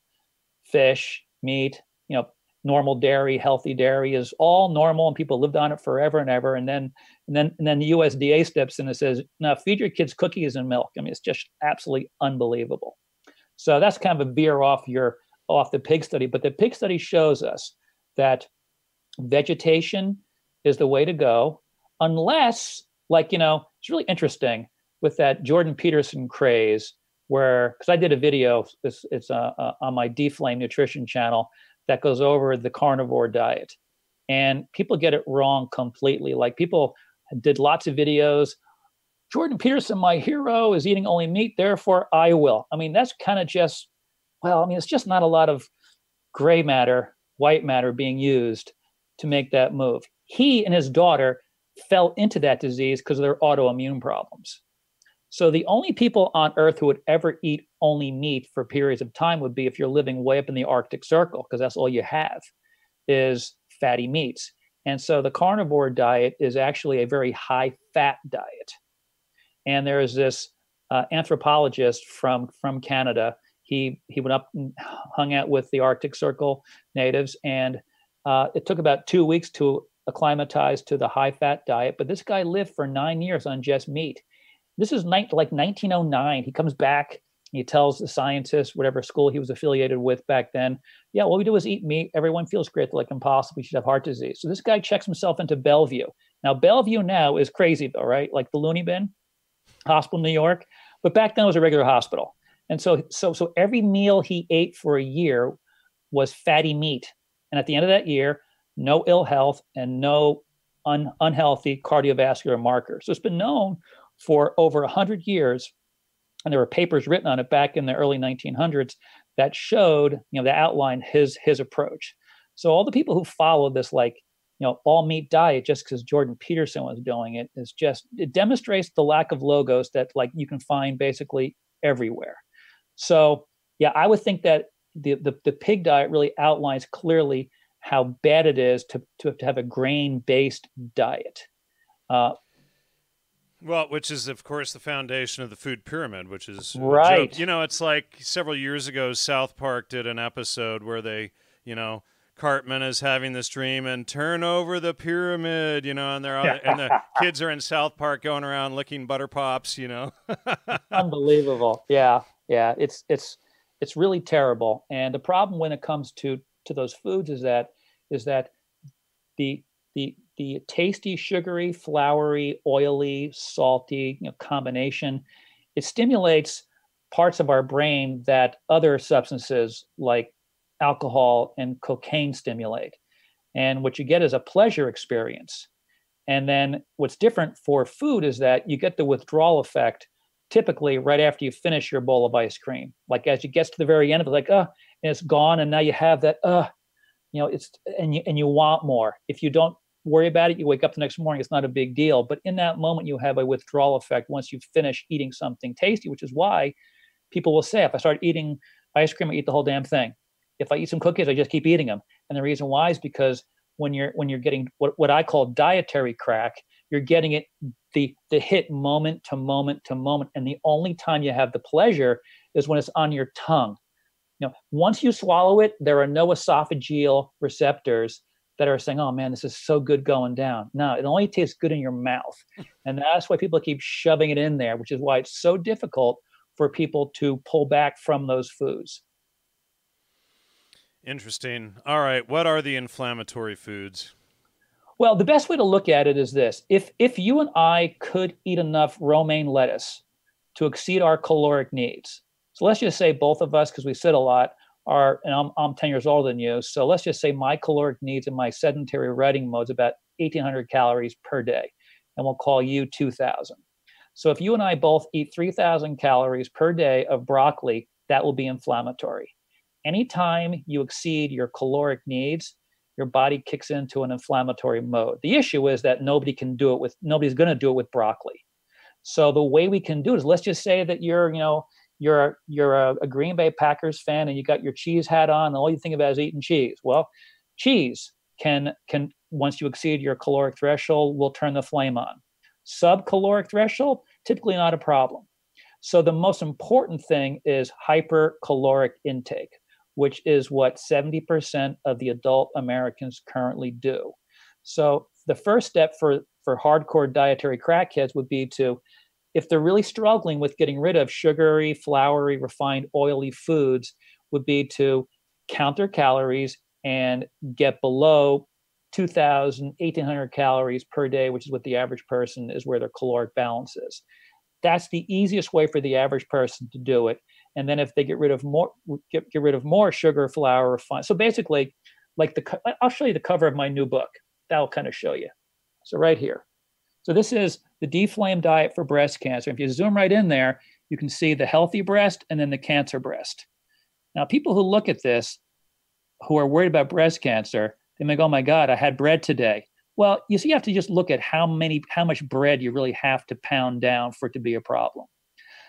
fish meat normal dairy, healthy dairy is all normal, and people lived on it forever and ever. And then, and then, and then the USDA steps in and says, "Now feed your kids cookies and milk." I mean, it's just absolutely unbelievable. So that's kind of a veer off your off the pig study, but the pig study shows us that vegetation is the way to go, unless, like you know, it's really interesting with that Jordan Peterson craze where because I did a video, it's, it's uh, uh, on my DeFlame Nutrition channel that goes over the carnivore diet. And people get it wrong completely. Like people did lots of videos. Jordan Peterson, my hero, is eating only meat, therefore I will. I mean, that's kind of just, well, I mean, it's just not a lot of gray matter, white matter being used to make that move. He and his daughter fell into that disease because of their autoimmune problems. So the only people on Earth who would ever eat only meat for periods of time would be if you're living way up in the Arctic Circle, because that's all you have is fatty meats. And so the carnivore diet is actually a very high fat diet. And there is this uh, anthropologist from from Canada. He he went up and hung out with the Arctic Circle natives, and uh, it took about two weeks to acclimatize to the high fat diet. But this guy lived for nine years on just meat this is like 1909. He comes back. He tells the scientists, whatever school he was affiliated with back then, yeah, what we do is eat meat. Everyone feels great. Like impossible. We should have heart disease. So this guy checks himself into Bellevue. Now Bellevue now is crazy though, right? Like the loony bin hospital in New York, but back then it was a regular hospital. And so, so, so every meal he ate for a year was fatty meat. And at the end of that year, no ill health and no un- unhealthy cardiovascular markers. So it's been known for over 100 years and there were papers written on it back in the early 1900s that showed you know that outlined his his approach. So all the people who followed this like you know all meat diet just because jordan peterson was doing it is just it demonstrates the lack of logos that like you can find basically everywhere. So yeah i would think that the the, the pig diet really outlines clearly how bad it is to, to, to have a grain based diet. Uh, well, which is of course the foundation of the food pyramid, which is right. You know, it's like several years ago, South Park did an episode where they, you know, Cartman is having this dream and turn over the pyramid, you know, and they're and the kids are in South Park going around licking butter pops, you know. Unbelievable. Yeah. Yeah. It's it's it's really terrible. And the problem when it comes to to those foods is that is that the the the tasty, sugary, floury, oily, salty you know, combination, it stimulates parts of our brain that other substances like alcohol and cocaine stimulate. And what you get is a pleasure experience. And then what's different for food is that you get the withdrawal effect typically right after you finish your bowl of ice cream. Like as you get to the very end of it, like, uh, and it's gone. And now you have that, uh, you know, it's, and you, and you want more. If you don't worry about it, you wake up the next morning, it's not a big deal. But in that moment, you have a withdrawal effect once you finish eating something tasty, which is why people will say, if I start eating ice cream, I eat the whole damn thing. If I eat some cookies, I just keep eating them. And the reason why is because when you're when you're getting what, what I call dietary crack, you're getting it the the hit moment to moment to moment and the only time you have the pleasure is when it's on your tongue you know once you swallow it there are no esophageal receptors that are saying oh man this is so good going down. No it only tastes good in your mouth. And that's why people keep shoving it in there which is why it's so difficult for people to pull back from those foods. Interesting. All right what are the inflammatory foods? Well, the best way to look at it is this: if if you and I could eat enough romaine lettuce to exceed our caloric needs, so let's just say both of us, because we sit a lot, are and I'm I'm 10 years older than you, so let's just say my caloric needs in my sedentary writing mode is about 1,800 calories per day, and we'll call you 2,000. So if you and I both eat 3,000 calories per day of broccoli, that will be inflammatory. Anytime you exceed your caloric needs, your body kicks into an inflammatory mode. The issue is that nobody can do it with nobody's going to do it with broccoli. So the way we can do it is let's just say that you're, you know, you're you're a, a Green Bay Packers fan and you got your cheese hat on and all you think about is eating cheese. Well, cheese can can once you exceed your caloric threshold will turn the flame on. Subcaloric threshold typically not a problem. So the most important thing is hypercaloric intake which is what 70% of the adult Americans currently do. So the first step for, for hardcore dietary crackheads would be to, if they're really struggling with getting rid of sugary, floury, refined, oily foods, would be to count their calories and get below 2,000, 1,800 calories per day, which is what the average person is where their caloric balance is. That's the easiest way for the average person to do it. And then if they get rid of more get, get rid of more sugar flour fine so basically like the i'll show you the cover of my new book. That'll kind of show you. So right here so this is the deflame diet for breast cancer. If you zoom right in there you can see the healthy breast and then the cancer breast. Now people who look at this who are worried about breast cancer they may go oh my god i had bread today. Well you see you have to just look at how many how much bread you really have to pound down for it to be a problem.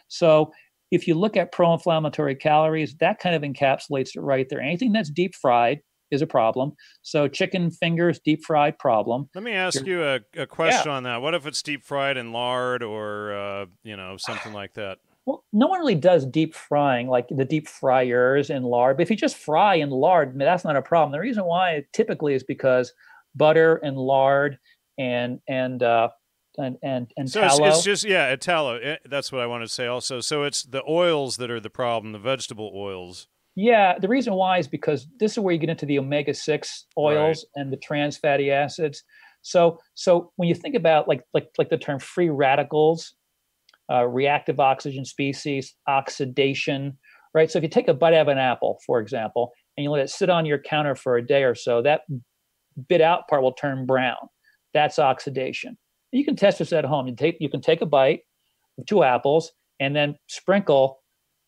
So if you look at pro inflammatory calories, that kind of encapsulates it right there. Anything that's deep fried is a problem. So chicken fingers, deep fried problem. Let me ask You're, you a, a question yeah. on that. What if it's deep fried in lard or uh, you know something like that? Well, no one really does deep frying like the deep fryers in lard. But if you just fry in lard, that's not a problem. The reason why typically is because butter and lard and and uh, and and and so tallow. It's, it's just yeah, tallow. Eh, that's what I wanted to say. Also, so it's the oils that are the problem, the vegetable oils. Yeah, the reason why is because this is where you get into the omega six oils right. and the trans fatty acids. So so when you think about like like like the term free radicals, uh, reactive oxygen species, oxidation, right? So if you take a bite out of an apple, for example, and you let it sit on your counter for a day or so, that bit out part will turn brown. That's oxidation. You can test this at home. You take you can take a bite of two apples and then sprinkle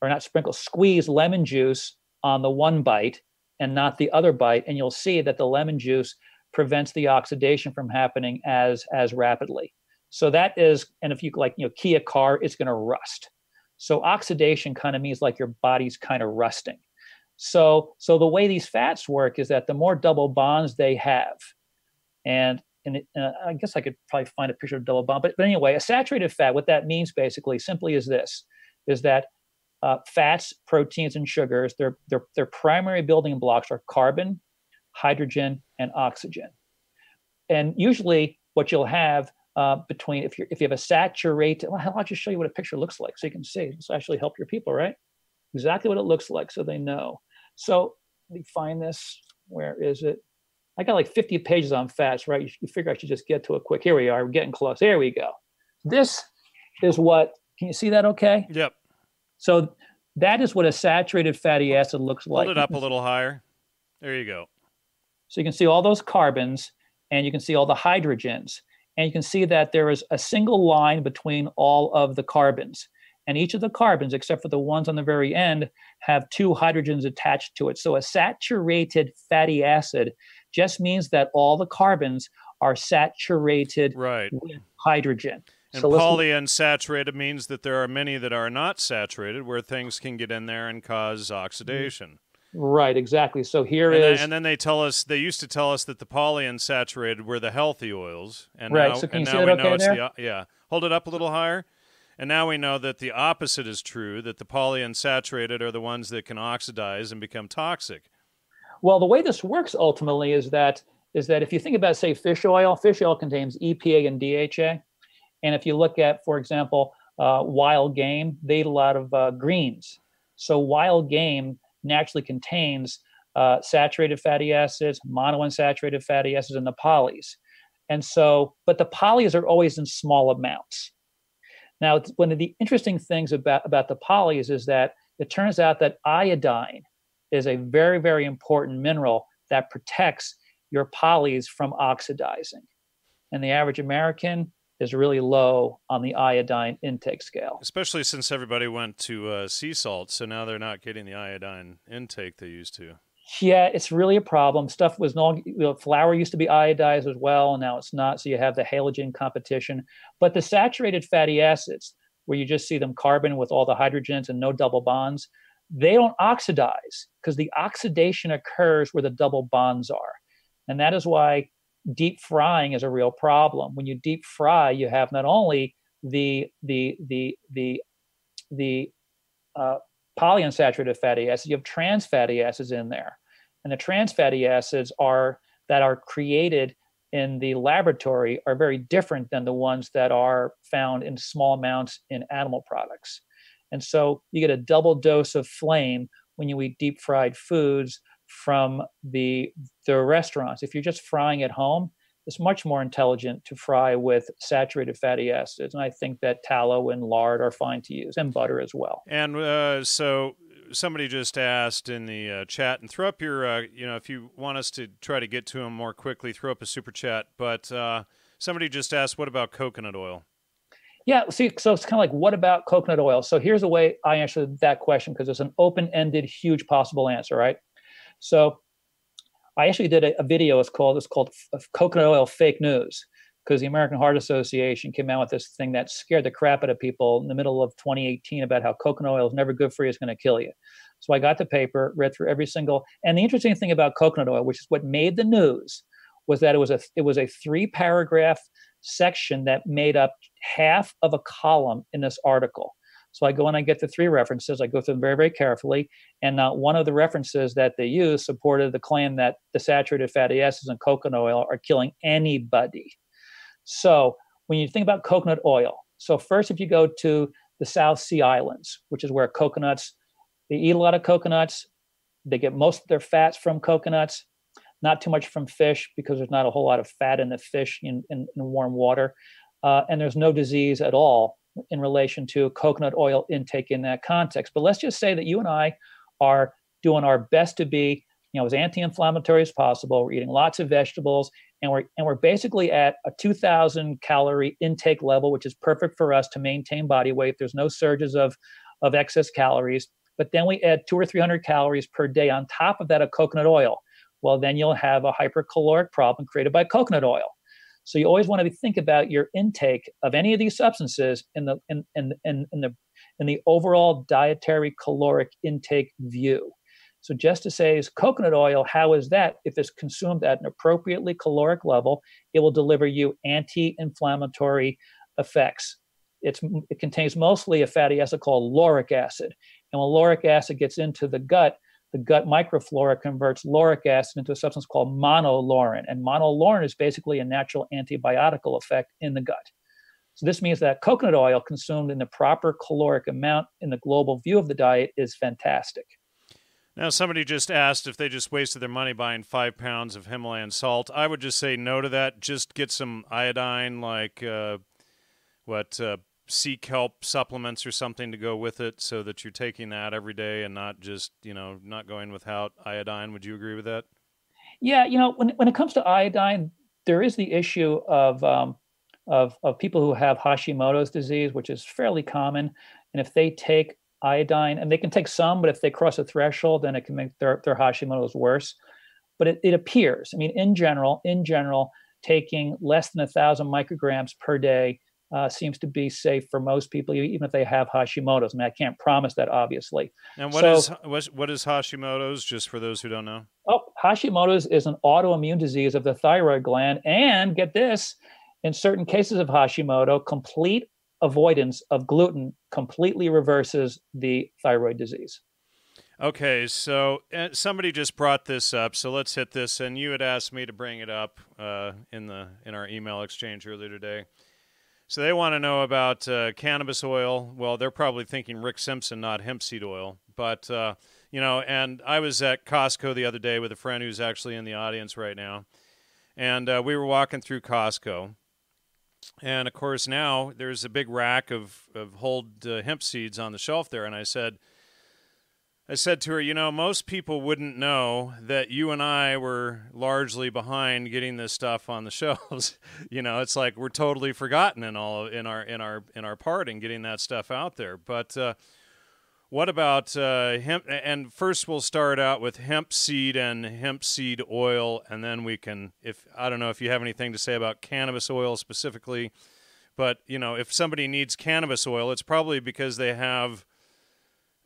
or not sprinkle squeeze lemon juice on the one bite and not the other bite and you'll see that the lemon juice prevents the oxidation from happening as as rapidly. So that is and if you like you know key a car it's going to rust. So oxidation kind of means like your body's kind of rusting. So so the way these fats work is that the more double bonds they have and and it, uh, I guess I could probably find a picture of double bond. But, but anyway, a saturated fat, what that means basically simply is this, is that uh, fats, proteins, and sugars, their, their, their primary building blocks are carbon, hydrogen, and oxygen. And usually what you'll have uh, between, if, you if you have a saturated, well, I'll just show you what a picture looks like so you can see. This actually help your people, right? Exactly what it looks like so they know. So let me find this. Where is it? I got like 50 pages on fats, right? You, you figure I should just get to it quick. Here we are. We're getting close. There we go. This is what, can you see that okay? Yep. So that is what a saturated fatty acid looks like. Hold it up a little higher. There you go. So you can see all those carbons and you can see all the hydrogens. And you can see that there is a single line between all of the carbons. And each of the carbons, except for the ones on the very end, have two hydrogens attached to it. So a saturated fatty acid just means that all the carbons are saturated right. with hydrogen. And so polyunsaturated means that there are many that are not saturated, where things can get in there and cause oxidation. Right, exactly. So here and is, then, and then they tell us they used to tell us that the polyunsaturated were the healthy oils, and right. now, so can and you now see we that know okay it's there? the yeah. Hold it up a little higher. And now we know that the opposite is true, that the polyunsaturated are the ones that can oxidize and become toxic. Well, the way this works ultimately is that is that if you think about say fish oil, fish oil contains EPA and DHA. And if you look at, for example, uh, wild game, they eat a lot of uh, greens. So wild game naturally contains uh, saturated fatty acids, monounsaturated fatty acids, and the polys. And so, but the polys are always in small amounts. Now, one of the interesting things about, about the polys is that it turns out that iodine is a very, very important mineral that protects your polys from oxidizing. And the average American is really low on the iodine intake scale. Especially since everybody went to uh, sea salt, so now they're not getting the iodine intake they used to. Yeah, it's really a problem. Stuff was no, you know, flour used to be iodized as well, and now it's not. So you have the halogen competition. But the saturated fatty acids, where you just see them carbon with all the hydrogens and no double bonds, they don't oxidize because the oxidation occurs where the double bonds are. And that is why deep frying is a real problem. When you deep fry, you have not only the the the the the uh, polyunsaturated fatty acids, you have trans fatty acids in there, and the trans fatty acids are that are created in the laboratory are very different than the ones that are found in small amounts in animal products. And so you get a double dose of flame when you eat deep fried foods from the the restaurants. If you're just frying at home, it's much more intelligent to fry with saturated fatty acids, and I think that tallow and lard are fine to use, and butter as well. And uh, so somebody just asked in the uh, chat, and throw up your, uh, you know, if you want us to try to get to them more quickly, throw up a super chat. But uh, somebody just asked, what about coconut oil? Yeah, see, so it's kind of like, what about coconut oil? So here's the way I answer that question because it's an open-ended, huge possible answer, right? So I actually did a, a video. It's called it's called coconut oil fake news because the American Heart Association came out with this thing that scared the crap out of people in the middle of 2018 about how coconut oil is never good for you; it's going to kill you. So I got the paper, read through every single. And the interesting thing about coconut oil, which is what made the news, was that it was a it was a three paragraph section that made up half of a column in this article. So I go and I get the three references. I go through them very, very carefully. And one of the references that they use supported the claim that the saturated fatty acids in coconut oil are killing anybody. So when you think about coconut oil, so first, if you go to the South Sea Islands, which is where coconuts, they eat a lot of coconuts. They get most of their fats from coconuts, not too much from fish because there's not a whole lot of fat in the fish in, in, in warm water. Uh, and there's no disease at all in relation to coconut oil intake in that context. But let's just say that you and I are doing our best to be, you know, as anti-inflammatory as possible. We're eating lots of vegetables, and we're and we're basically at a 2,000 calorie intake level, which is perfect for us to maintain body weight. There's no surges of of excess calories. But then we add two or 300 calories per day on top of that of coconut oil. Well, then you'll have a hypercaloric problem created by coconut oil. So you always want to think about your intake of any of these substances in the in, in, in, in the in the overall dietary caloric intake view. So just to say is coconut oil, how is that? If it's consumed at an appropriately caloric level, it will deliver you anti-inflammatory effects. It's, it contains mostly a fatty acid called lauric acid. And when lauric acid gets into the gut, the gut microflora converts lauric acid into a substance called monolaurin. And monolaurin is basically a natural antibiotical effect in the gut. So this means that coconut oil consumed in the proper caloric amount in the global view of the diet is fantastic. Now, somebody just asked if they just wasted their money buying five pounds of Himalayan salt. I would just say no to that. Just get some iodine, like uh, what uh, sea kelp supplements or something to go with it so that you're taking that every day and not just, you know, not going without iodine. Would you agree with that? Yeah, you know, when, when it comes to iodine, there is the issue of, um, of, of people who have Hashimoto's disease, which is fairly common. and if they take iodine, and they can take some, but if they cross a threshold, then it can make their, their Hashimoto's worse. But it, it appears, I mean, in general, in general, taking less than a thousand micrograms per day uh, seems to be safe for most people, even if they have Hashimoto's. I mean, I can't promise that, obviously. And what so, is what is Hashimoto's? Just for those who don't know. Oh, Hashimoto's is an autoimmune disease of the thyroid gland, and get this: in certain cases of Hashimoto, complete avoidance of gluten completely reverses the thyroid disease. Okay, so uh, somebody just brought this up, so let's hit this. And you had asked me to bring it up uh, in the in our email exchange earlier today. So they want to know about uh, cannabis oil. Well, they're probably thinking Rick Simpson, not hemp seed oil. But uh, you know, and I was at Costco the other day with a friend who's actually in the audience right now, and uh, we were walking through Costco, and of course, now there's a big rack of, of whole uh, hemp seeds on the shelf there. And I said, I said to her, you know, most people wouldn't know that you and I were largely behind getting this stuff on the shelves. you know, it's like we're totally forgotten in all in our in our in our part in getting that stuff out there. But uh, what about uh, hemp? And first, we'll start out with hemp seed and hemp seed oil, and then we can. If I don't know if you have anything to say about cannabis oil specifically, but you know, if somebody needs cannabis oil, it's probably because they have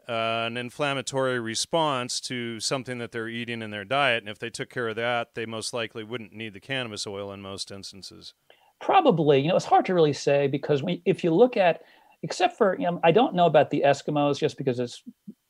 uh, an inflammatory response to something that they're eating in their diet, and if they took care of that, they most likely wouldn't need the cannabis oil in most instances. Probably, you know, it's hard to really say because we, if you look at except for you know, I don't know about the Eskimos just because it's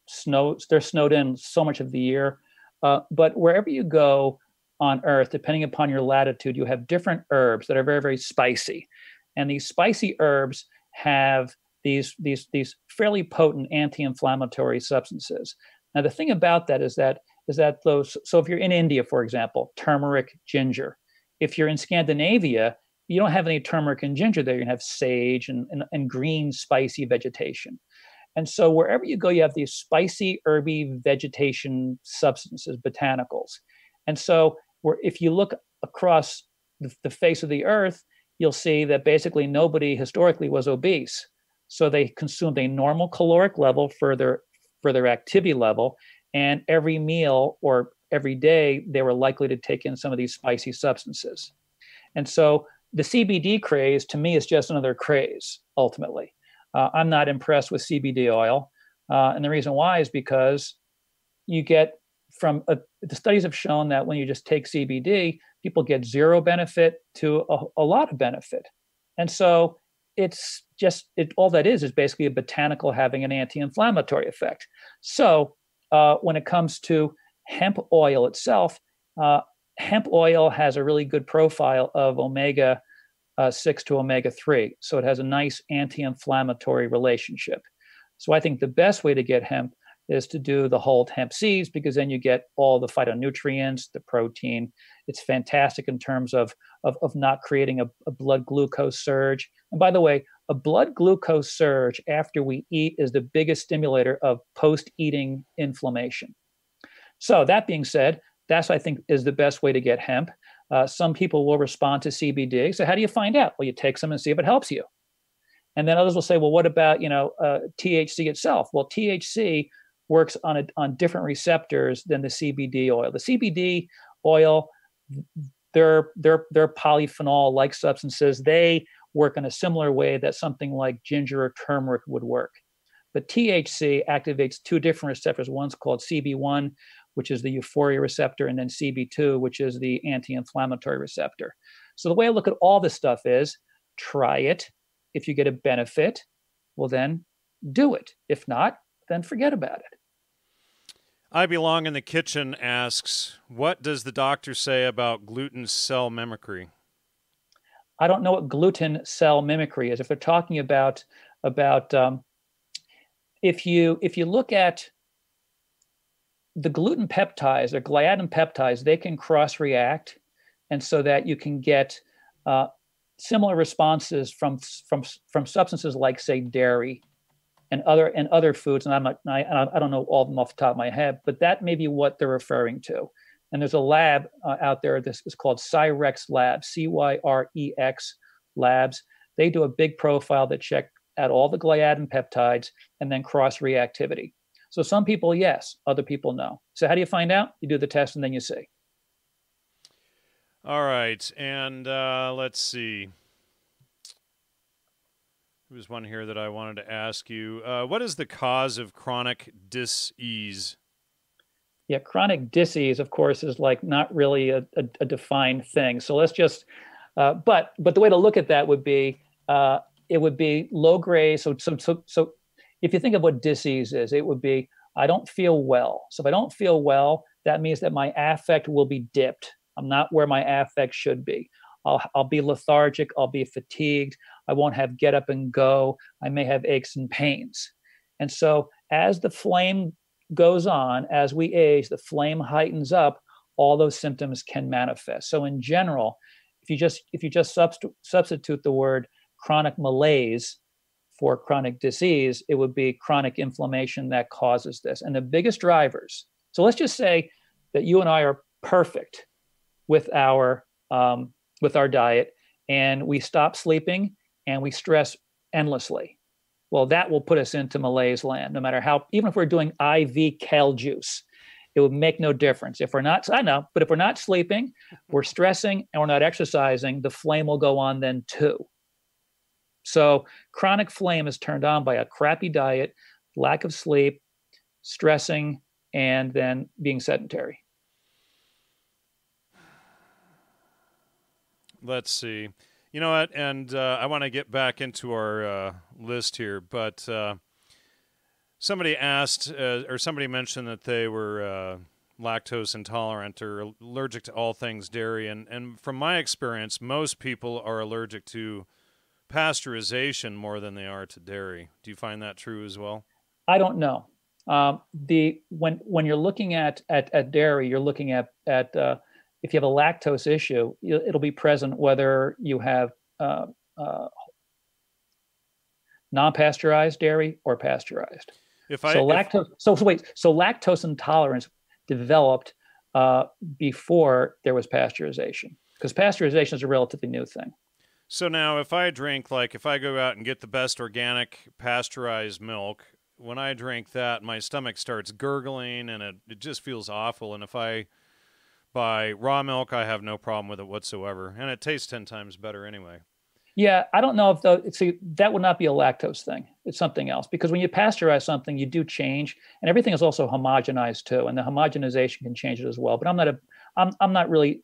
snow. They're snowed in so much of the year. Uh, but wherever you go on Earth, depending upon your latitude, you have different herbs that are very very spicy, and these spicy herbs have these these these fairly potent anti-inflammatory substances. Now the thing about that is that is that those. So if you're in India, for example, turmeric, ginger. If you're in Scandinavia, you don't have any turmeric and ginger there. You have sage and, and, and, green, spicy vegetation. And so wherever you go, you have these spicy, herby vegetation substances, botanicals. And so where if you look across the, the face of the earth, you'll see that basically nobody historically was obese. So they consumed a normal caloric level for their for their activity level, and every meal or every day they were likely to take in some of these spicy substances. And so the CBD craze to me is just another craze ultimately. Uh, I'm not impressed with CBD oil. Uh, and the reason why is because you get from a, the studies have shown that when you just take CBD, people get zero benefit to a, a lot of benefit. And so it's just it, all that is is basically a botanical having an anti-inflammatory effect. So uh, when it comes to hemp oil itself, uh, hemp oil has a really good profile of omega uh, 6 to omega 3. So it has a nice anti inflammatory relationship. So I think the best way to get hemp is to do the whole hemp seeds because then you get all the phytonutrients, the protein. It's fantastic in terms of, of, of not creating a, a blood glucose surge. And by the way, a blood glucose surge after we eat is the biggest stimulator of post eating inflammation. So, that being said, that's I think is the best way to get hemp. Uh, some people will respond to CBD. So how do you find out? Well, you take some and see if it helps you. And then others will say, well, what about you know uh, THC itself? Well, THC works on a, on different receptors than the CBD oil. The CBD oil, they're they're they're polyphenol-like substances. They work in a similar way that something like ginger or turmeric would work. But THC activates two different receptors. One's called CB1, which is the euphoria receptor, and then CB2, which is the anti inflammatory receptor. So the way I look at all this stuff is try it. If you get a benefit, well, then do it. If not, then forget about it. I Belong in the Kitchen asks, What does the doctor say about gluten cell mimicry? I don't know what gluten cell mimicry is. If they're talking about about um, if you if you look at the gluten peptides or gliadin peptides, they can cross react, and so that you can get uh, similar responses from from from substances like say dairy and other and other foods. And I'm not I, I don't know all of them off the top of my head, but that may be what they're referring to. And there's a lab uh, out there. This is called Cyrex Labs, C Y R E X Labs. They do a big profile that check at all the gliadin peptides and then cross reactivity. So some people, yes, other people, no. So how do you find out? You do the test and then you see. All right. And uh, let's see. There was one here that I wanted to ask you. Uh, what is the cause of chronic disease? Yeah, chronic disease, of course, is like not really a, a, a defined thing. So let's just, uh, but but the way to look at that would be uh, it would be low grade. So so so so if you think of what disease is, it would be I don't feel well. So if I don't feel well, that means that my affect will be dipped. I'm not where my affect should be. I'll, I'll be lethargic. I'll be fatigued. I won't have get up and go. I may have aches and pains. And so as the flame goes on, as we age, the flame heightens up, all those symptoms can manifest. So in general, if you just if you just subst- substitute the word chronic malaise for chronic disease, it would be chronic inflammation that causes this. And the biggest drivers. So let's just say that you and I are perfect with our um, with our diet, and we stop sleeping and we stress endlessly well, that will put us into malaise land, no matter how, even if we're doing IV kale juice, it would make no difference. If we're not, I know, but if we're not sleeping, mm-hmm. we're stressing, and we're not exercising, the flame will go on then too. So chronic flame is turned on by a crappy diet, lack of sleep, stressing, and then being sedentary. Let's see. You know what? And uh, I want to get back into our uh, list here, but uh, somebody asked, uh, or somebody mentioned that they were uh, lactose intolerant or allergic to all things dairy. And, and from my experience, most people are allergic to pasteurization more than they are to dairy. Do you find that true as well? I don't know. Um, the when when you're looking at at, at dairy, you're looking at at uh, if you have a lactose issue, it'll be present whether you have uh, uh, non-pasteurized dairy or pasteurized. If I so lactose, if, so, so, wait, so lactose intolerance developed uh, before there was pasteurization because pasteurization is a relatively new thing. So now, if I drink like if I go out and get the best organic pasteurized milk, when I drink that, my stomach starts gurgling and it, it just feels awful. And if I buy raw milk, I have no problem with it whatsoever, and it tastes ten times better anyway. Yeah, I don't know if the see that would not be a lactose thing. It's something else because when you pasteurize something, you do change, and everything is also homogenized too, and the homogenization can change it as well. But I'm not a, I'm I'm not really.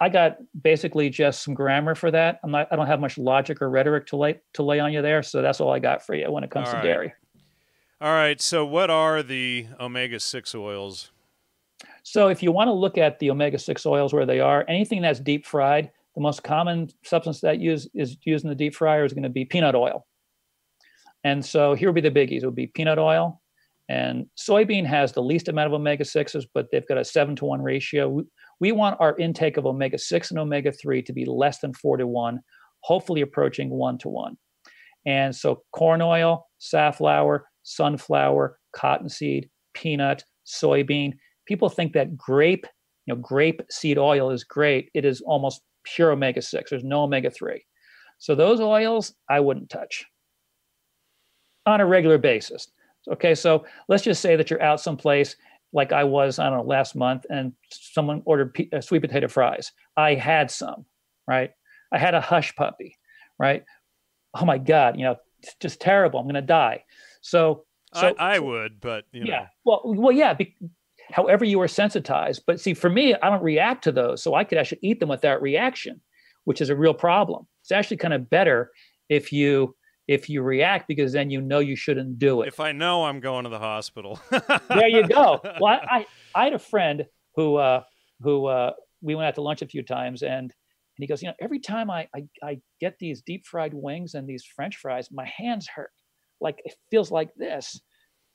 I got basically just some grammar for that. I'm not. I don't have much logic or rhetoric to lay to lay on you there. So that's all I got for you when it comes all to right. dairy. All right. So what are the omega six oils? So if you want to look at the omega-6 oils where they are, anything that's deep fried, the most common substance that use, is used in the deep fryer is going to be peanut oil. And so here would be the biggies. It would be peanut oil. And soybean has the least amount of omega 6s, but they've got a seven to one ratio. We, we want our intake of omega 6 and omega 3 to be less than four to one, hopefully approaching one to one. And so corn oil, safflower, sunflower, cottonseed, peanut, soybean, people think that grape, you know, grape seed oil is great. It is almost pure omega 6. There's no omega 3. So those oils I wouldn't touch on a regular basis. Okay, so let's just say that you're out someplace like I was, I don't know, last month, and someone ordered p- uh, sweet potato fries. I had some, right? I had a hush puppy, right? Oh my God, you know, it's just terrible. I'm going to die. So, so I, I would, but yeah, know. well, well, yeah, be, however you are sensitized. But see, for me, I don't react to those. So I could actually eat them without reaction, which is a real problem. It's actually kind of better if you if you react because then you know you shouldn't do it. If I know I'm going to the hospital. there you go. Well, I, I, had a friend who uh, who uh, we went out to lunch a few times and and he goes, you know, every time I, I I get these deep fried wings and these French fries, my hands hurt. Like it feels like this.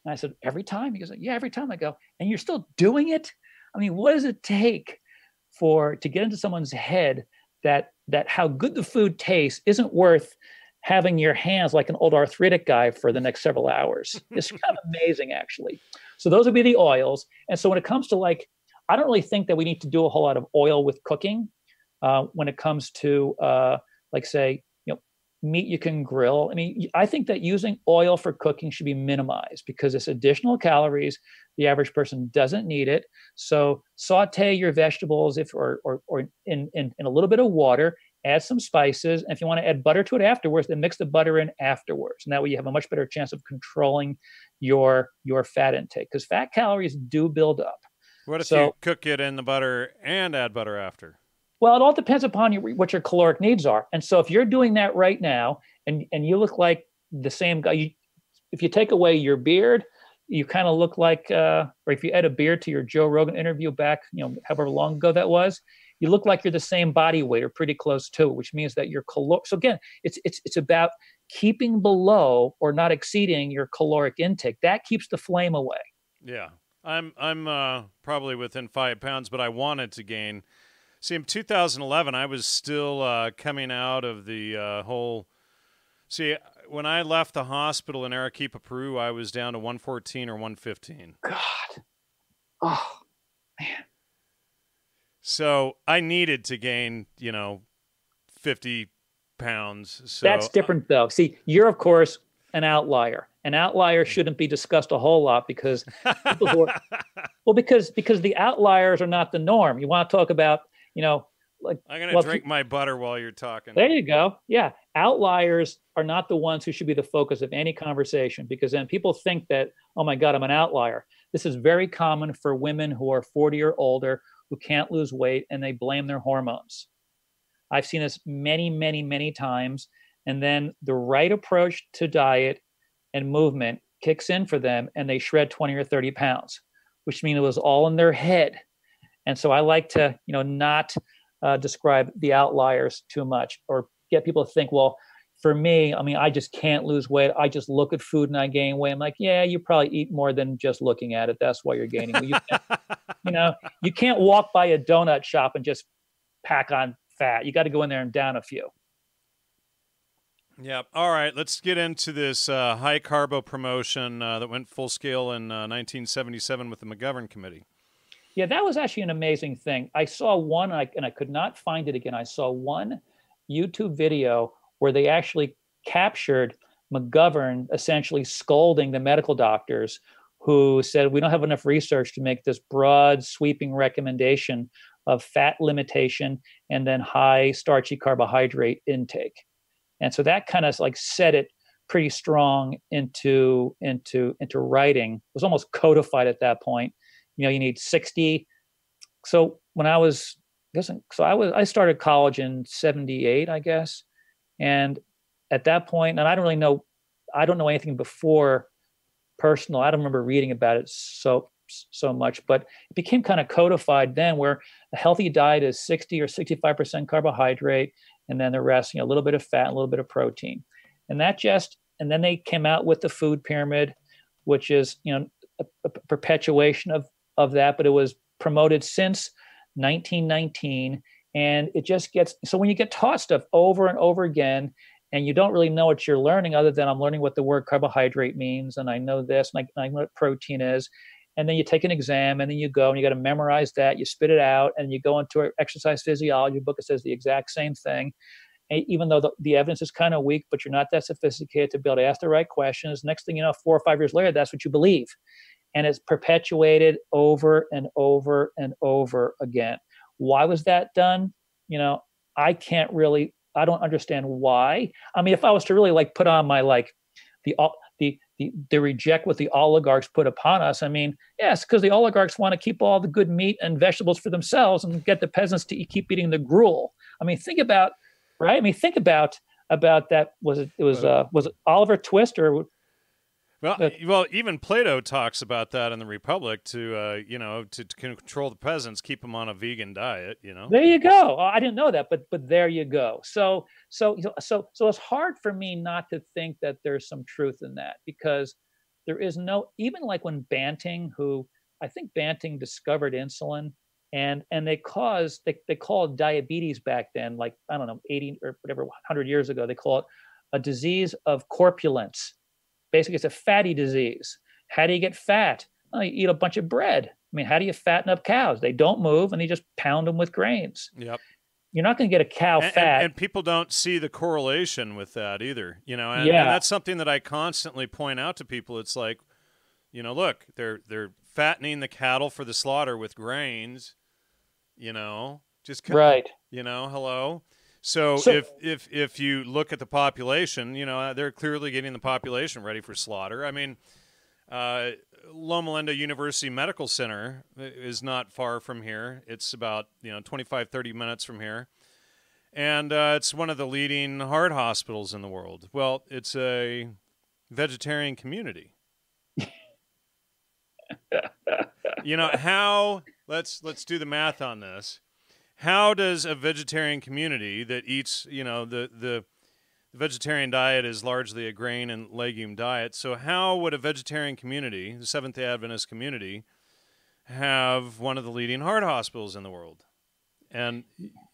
And I said, every time? He goes, yeah, every time I go, and you're still doing it? I mean, what does it take for to get into someone's head that that how good the food tastes isn't worth having your hands like an old arthritic guy for the next several hours. It's kind of amazing, actually. So those would be the oils. And so when it comes to like, I don't really think that we need to do a whole lot of oil with cooking. Uh, when it comes to uh, like say, meat you can grill. I mean, I think that using oil for cooking should be minimized because it's additional calories. The average person doesn't need it. So saute your vegetables if or or, or in, in, in a little bit of water, add some spices. And if you want to add butter to it afterwards, then mix the butter in afterwards. And that way you have a much better chance of controlling your your fat intake because fat calories do build up. What if so, you cook it in the butter and add butter after? Well, it all depends upon your, what your caloric needs are. And so if you're doing that right now and, and you look like the same guy, you, if you take away your beard, you kind of look like, uh, or if you add a beard to your Joe Rogan interview back, you know, however long ago that was, you look like you're the same body weight or pretty close to it, which means that your caloric. So again, it's it's it's about keeping below or not exceeding your caloric intake. That keeps the flame away. Yeah, I'm I'm uh, probably within five pounds, but I wanted to gain See, in 2011, I was still uh, coming out of the uh, whole. See, when I left the hospital in Arequipa, Peru, I was down to 114 or 115. God. Oh, man. So I needed to gain, you know, 50 pounds. So That's different, though. See, you're, of course, an outlier. An outlier shouldn't be discussed a whole lot because people who are, well, because because the outliers are not the norm. You want to talk about you know, like I'm gonna well, drink my butter while you're talking. There you go. Yeah, outliers are not the ones who should be the focus of any conversation because then people think that, oh my God, I'm an outlier. This is very common for women who are 40 or older who can't lose weight and they blame their hormones. I've seen this many, many, many times. And then the right approach to diet and movement kicks in for them and they shred 20 or 30 pounds, which means it was all in their head and so I like to, you know, not uh, describe the outliers too much or get people to think, well, for me, I mean, I just can't lose weight. I just look at food and I gain weight. I'm like, yeah, you probably eat more than just looking at it. That's why you're gaining. You, you know, you can't walk by a donut shop and just pack on fat. You got to go in there and down a few. Yeah. All right. Let's get into this uh, high carbo promotion uh, that went full scale in uh, 1977 with the McGovern Committee. Yeah, that was actually an amazing thing. I saw one, and I, and I could not find it again. I saw one YouTube video where they actually captured McGovern essentially scolding the medical doctors who said, We don't have enough research to make this broad, sweeping recommendation of fat limitation and then high starchy carbohydrate intake. And so that kind of like set it pretty strong into into into writing. It was almost codified at that point you know you need 60 so when i was doesn't so i was i started college in 78 i guess. And at that point and i don't really know i don't know anything before personal i don't remember reading about it so so much but it became kind of codified then where a healthy diet is 60 or 65% carbohydrate and then the rest you know a little bit of fat a little bit of protein. And that just and then they came out with the food pyramid which is you know a, a perpetuation of of that, but it was promoted since 1919. And it just gets so when you get taught stuff over and over again, and you don't really know what you're learning other than I'm learning what the word carbohydrate means, and I know this, and I, I know what protein is. And then you take an exam, and then you go and you got to memorize that. You spit it out, and you go into an exercise physiology book that says the exact same thing even though the, the evidence is kind of weak, but you're not that sophisticated to be able to ask the right questions. Next thing you know, four or five years later, that's what you believe and it's perpetuated over and over and over again. Why was that done? You know, I can't really I don't understand why. I mean, if I was to really like put on my like the the the, the reject what the oligarchs put upon us. I mean, yes, because the oligarchs want to keep all the good meat and vegetables for themselves and get the peasants to keep eating the gruel. I mean, think about right. I mean, think about about that. Was it? It was uh, was it Oliver Twist or well, but, well, even Plato talks about that in the Republic to, uh, you know, to, to, control the peasants, keep them on a vegan diet. You know. There you go. Oh, I didn't know that, but but there you go. So so so so it's hard for me not to think that there's some truth in that because there is no even like when Banting, who I think Banting discovered insulin, and and they caused they they called diabetes back then, like I don't know, 80 or whatever, 100 years ago, they call it a disease of corpulence basically it's a fatty disease. How do you get fat? Well, you eat a bunch of bread. I mean, how do you fatten up cows? They don't move and you just pound them with grains. Yep. you're not going to get a cow and, fat. And, and, people don't see the correlation with that either. You know, and, yeah. and that's something that I constantly point out to people. It's like, you know, look, they're they're fattening the cattle for the slaughter with grains. You know, just right. You know, hello. So, so, if if if you look at the population, you know, they're clearly getting the population ready for slaughter. I mean, uh, Loma Linda University Medical Center is not far from here. It's about, you know, 25, 30 minutes from here. And uh, it's one of the leading heart hospitals in the world. Well, it's a vegetarian community. you know, how let's let's do the math on this. How does a vegetarian community that eats, you know, the the vegetarian diet is largely a grain and legume diet. So, how would a vegetarian community, the Seventh day Adventist community, have one of the leading heart hospitals in the world? And,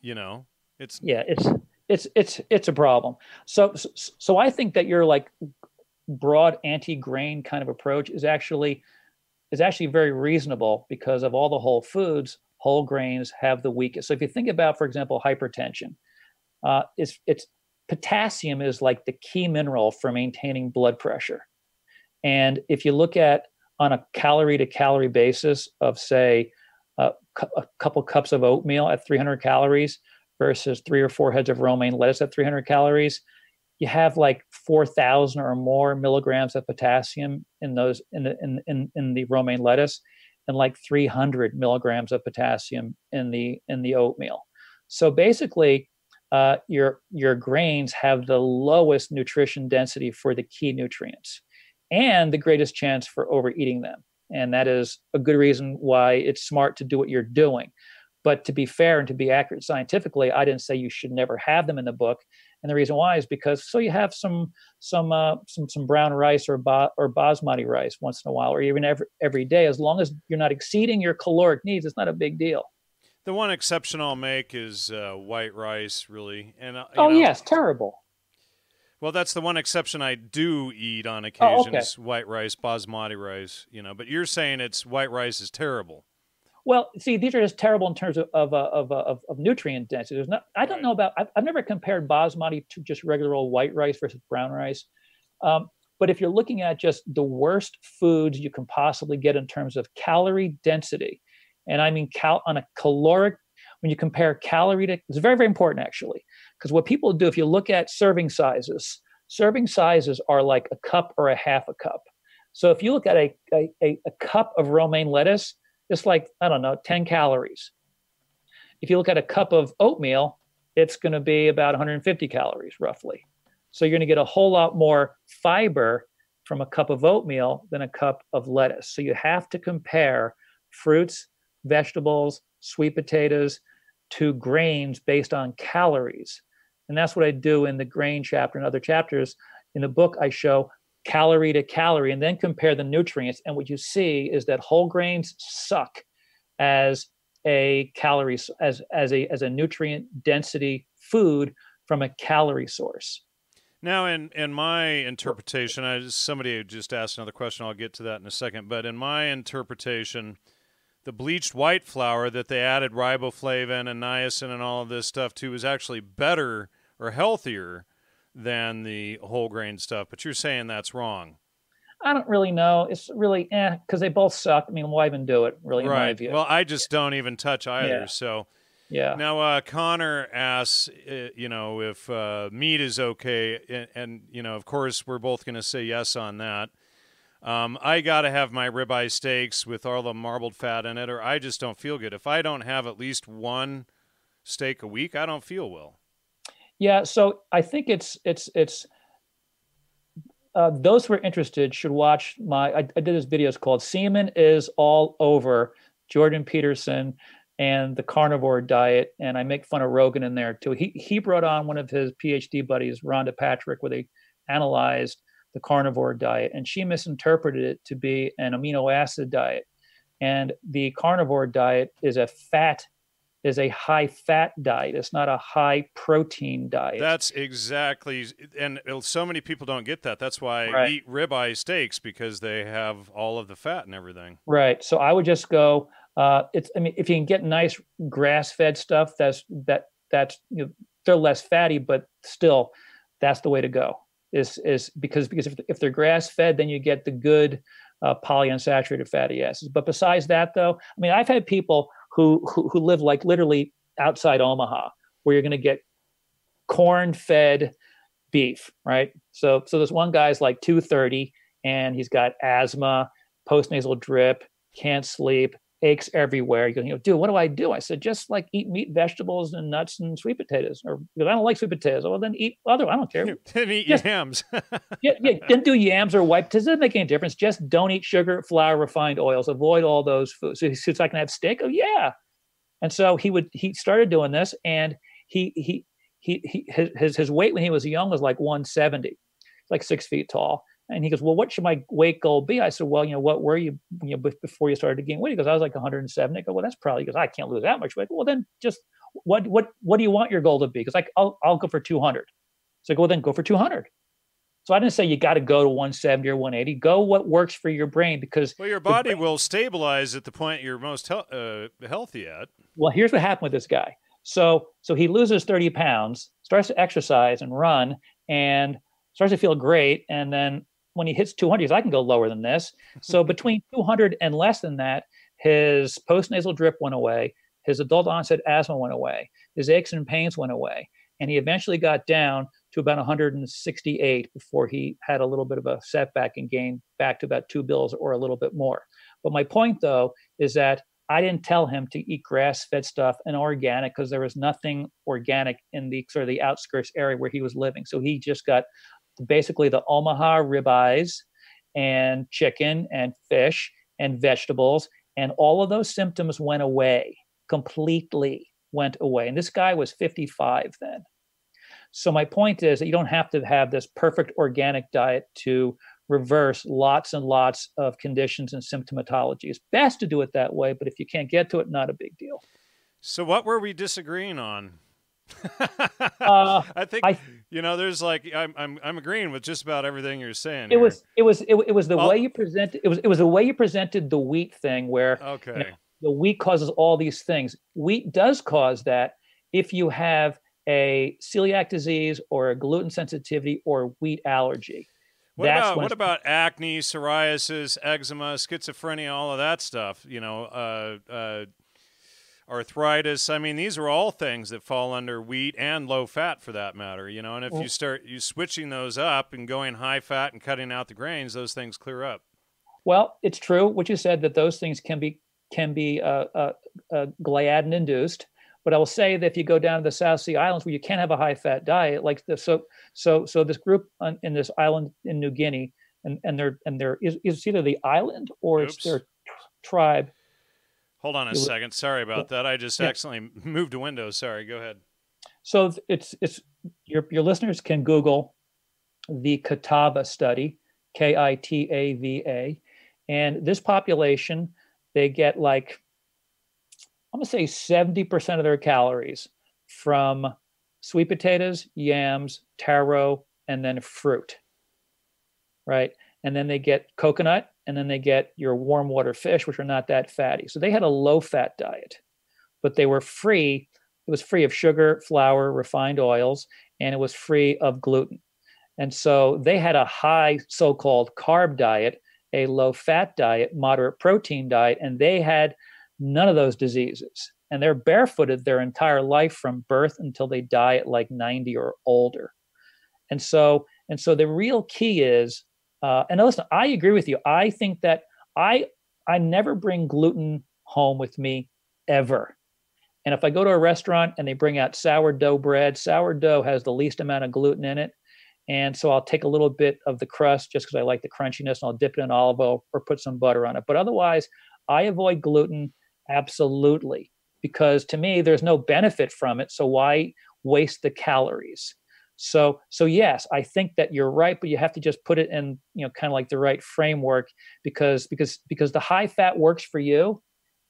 you know, it's. Yeah, it's. It's it's it's a problem. So so I think that your like broad anti-grain kind of approach is actually is actually very reasonable because of all the whole foods, whole grains have the weakest. So if you think about, for example, hypertension, uh, it's it's potassium is like the key mineral for maintaining blood pressure. And if you look at on a calorie to calorie basis of say a couple cups of oatmeal at 300 calories versus three or four heads of romaine lettuce at 300 calories, you have like 4,000 or more milligrams of potassium in those in the in, in, in the romaine lettuce, and like 300 milligrams of potassium in the in the oatmeal. So basically, uh, your your grains have the lowest nutrition density for the key nutrients and the greatest chance for overeating them. And that is a good reason why it's smart to do what you're doing. But to be fair and to be accurate scientifically i didn't say you should never have them in the book and the reason why is because so you have some some uh, some some brown rice or ba- or basmati rice once in a while or even every every day as long as you're not exceeding your caloric needs it's not a big deal the one exception I'll make is uh, white rice, really. And uh, oh know, yes, terrible. Well, that's the one exception I do eat on occasion. Oh, okay. White rice, basmati rice. You know, but you're saying it's white rice is terrible. Well, see, these are just terrible in terms of of uh, of, uh, of, of, nutrient density. There's not. I don't right. know about. I've, I've, never compared basmati to just regular old white rice versus brown rice. Um, but if you're looking at just the worst foods you can possibly get in terms of calorie density, and I mean cal on a caloric when you compare calorie to it's very very important actually because what people do if you look at serving sizes serving sizes are like a cup or a half a cup so if you look at a, a, a cup of romaine lettuce it's like i don't know 10 calories if you look at a cup of oatmeal it's going to be about 150 calories roughly so you're going to get a whole lot more fiber from a cup of oatmeal than a cup of lettuce so you have to compare fruits vegetables, sweet potatoes to grains based on calories. And that's what I do in the grain chapter and other chapters. In the book, I show calorie to calorie and then compare the nutrients. And what you see is that whole grains suck as a calorie as as a as a nutrient density food from a calorie source. Now, in in my interpretation, I somebody just asked another question. I'll get to that in a second. But in my interpretation, the bleached white flour that they added riboflavin and niacin and all of this stuff to is actually better or healthier than the whole grain stuff. But you're saying that's wrong. I don't really know. It's really eh because they both suck. I mean, why even do it? Really, in my view. right. Well, I just don't even touch either. Yeah. So. Yeah. Now, uh, Connor asks, uh, you know, if uh, meat is okay, and, and, you know, of course, we're both going to say yes on that. Um, I got to have my ribeye steaks with all the marbled fat in it, or I just don't feel good. If I don't have at least one steak a week, I don't feel well. Yeah, so I think it's it's it's uh, those who are interested should watch my. I, I did this video. It's called "Seaman is All Over." Jordan Peterson and the carnivore diet, and I make fun of Rogan in there too. He he brought on one of his PhD buddies, Rhonda Patrick, where they analyzed the carnivore diet, and she misinterpreted it to be an amino acid diet. And the carnivore diet is a fat is a high fat diet. It's not a high protein diet. That's exactly, and so many people don't get that. That's why right. I eat ribeye steaks because they have all of the fat and everything. Right. So I would just go. Uh, it's. I mean, if you can get nice grass fed stuff, that's that that's you know, they're less fatty, but still, that's the way to go. Is is because because if if they're grass fed, then you get the good uh, polyunsaturated fatty acids. But besides that, though, I mean, I've had people who who, who live like literally outside Omaha, where you're going to get corn fed beef, right? So so this one guy's like 230 and he's got asthma, postnasal drip, can't sleep, aches everywhere. You go, you know, dude, what do I do? I said, just like eat meat, vegetables, and nuts and sweet potatoes. Or because I don't like sweet potatoes. Well, then eat other. I don't care. Then eat just, yams. yeah, yeah. Then do yams or white. Does it make any difference? Just don't eat sugar, flour, refined oils. Avoid all those foods. So, so I can have steak. Oh yeah. And so he would. He started doing this, and he he he, he his his weight when he was young was like 170, like six feet tall and he goes, well, what should my weight goal be? I said, well, you know, what were you, you know, before you started to gain weight? He goes, I was like 107. I go, well, that's probably, goes, I can't lose that much weight. Well, then just what, what, what do you want your goal to be? Because like, I'll, I'll go for 200. So I go, well, then go for 200. So I didn't say you got to go to 170 or 180. Go what works for your brain because well, your body brain, will stabilize at the point you're most he- uh, healthy at. Well, here's what happened with this guy. So so he loses 30 pounds, starts to exercise and run, and starts to feel great, and then when he hits 200, he goes, I can go lower than this. So between 200 and less than that, his postnasal drip went away, his adult onset asthma went away, his aches and pains went away, and he eventually got down to about 168 before he had a little bit of a setback and gained back to about two bills or a little bit more. But my point, though, is that I didn't tell him to eat grass-fed stuff and organic because there was nothing organic in the sort of the outskirts area where he was living. So he just got basically the Omaha ribeyes and chicken and fish and vegetables. And all of those symptoms went away completely, went away. And this guy was 55 then. So, my point is that you don't have to have this perfect organic diet to reverse lots and lots of conditions and symptomatology. It's best to do it that way, but if you can't get to it, not a big deal. So, what were we disagreeing on? Uh, I think I, you know. There's like I'm I'm I'm agreeing with just about everything you're saying. It here. was it was it, it was the way you presented it was it was the way you presented the wheat thing where okay you know, the wheat causes all these things. Wheat does cause that if you have a celiac disease or a gluten sensitivity or wheat allergy. What about what about acne, psoriasis, eczema, schizophrenia, all of that stuff? You know, uh, uh, arthritis. I mean, these are all things that fall under wheat and low fat for that matter, you know. And if well, you start you switching those up and going high fat and cutting out the grains, those things clear up. Well, it's true what you said that those things can be can be uh, uh, uh, gliadin induced. But I will say that if you go down to the South Sea Islands where you can't have a high fat diet, like the, so so so this group on, in this island in New Guinea, and and they're and they're is, is either the island or Oops. it's their tribe Hold on a second. Sorry about that. I just yeah. accidentally moved a window. Sorry. Go ahead. So it's it's your your listeners can Google the Kitava study, K I T A V A, and this population they get like I'm gonna say 70% of their calories from sweet potatoes, yams, taro, and then fruit. Right. And then they get coconut and then they get your warm water fish, which are not that fatty. So they had a low fat diet, but they were free. It was free of sugar, flour, refined oils, and it was free of gluten. And so they had a high so called carb diet, a low fat diet, moderate protein diet, and they had none of those diseases. And they're barefooted their entire life from birth until they die at like 90 or older. And so, and so the real key is uh, and listen, I agree with you. I think that I I never bring gluten home with me ever. And if I go to a restaurant and they bring out sourdough bread, sourdough has the least amount of gluten in it. And so I'll take a little bit of the crust just because I like the crunchiness and I'll dip it in olive oil or put some butter on it. But otherwise, I avoid gluten absolutely because to me, there's no benefit from it. So why waste the calories? So so yes, I think that you're right, but you have to just put it in, you know, kind of like the right framework because because because the high fat works for you.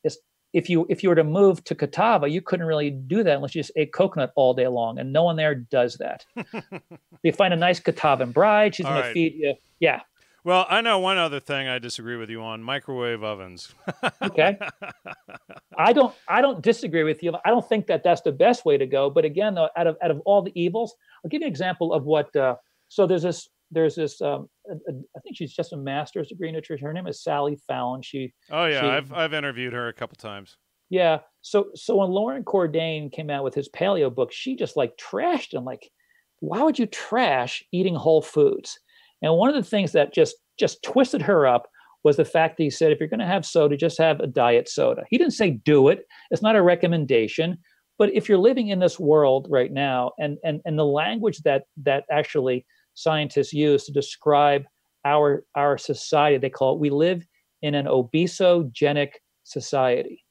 Is if you if you were to move to Kitava, you couldn't really do that unless you just ate coconut all day long, and no one there does that. you find a nice Kitavan bride, she's going right. to feed you. Yeah. Well, I know one other thing I disagree with you on: microwave ovens. okay. I don't. I don't disagree with you. I don't think that that's the best way to go. But again, though, out of out of all the evils, I'll give you an example of what. Uh, so there's this. There's this. Um, I think she's just a master's degree in nutrition. Her name is Sally Fallon. She. Oh yeah, she, I've I've interviewed her a couple times. Yeah. So so when Loren Cordain came out with his paleo book, she just like trashed him. Like, why would you trash eating whole foods? And one of the things that just just twisted her up was the fact that he said, if you're going to have soda, just have a diet soda. He didn't say do it. It's not a recommendation. But if you're living in this world right now, and and and the language that that actually scientists use to describe our our society, they call it we live in an obesogenic society.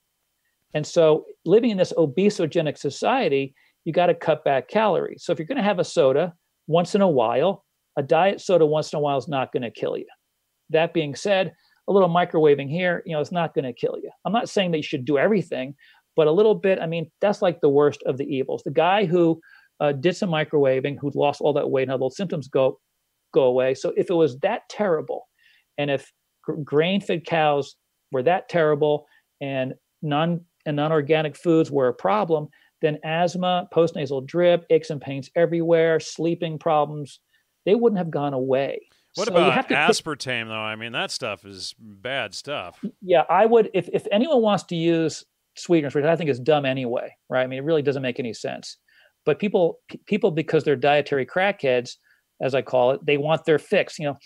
And so living in this obesogenic society, you got to cut back calories. So if you're going to have a soda once in a while, a diet soda once in a while is not going to kill you. That being said, a little microwaving here, you know, it's not going to kill you. I'm not saying that you should do everything, but a little bit, I mean, that's like the worst of the evils. The guy who uh, did some microwaving, who lost all that weight, and how those symptoms go go away. So if it was that terrible, and if gr- grain-fed cows were that terrible, and non and non-organic foods were a problem, then asthma, postnasal drip, aches and pains everywhere, sleeping problems, they wouldn't have gone away. What so about aspartame, though? I mean, that stuff is bad stuff. Yeah, I would. If if anyone wants to use sweeteners, which I think is dumb anyway, right? I mean, it really doesn't make any sense. But people, people, because they're dietary crackheads, as I call it, they want their fix. You know,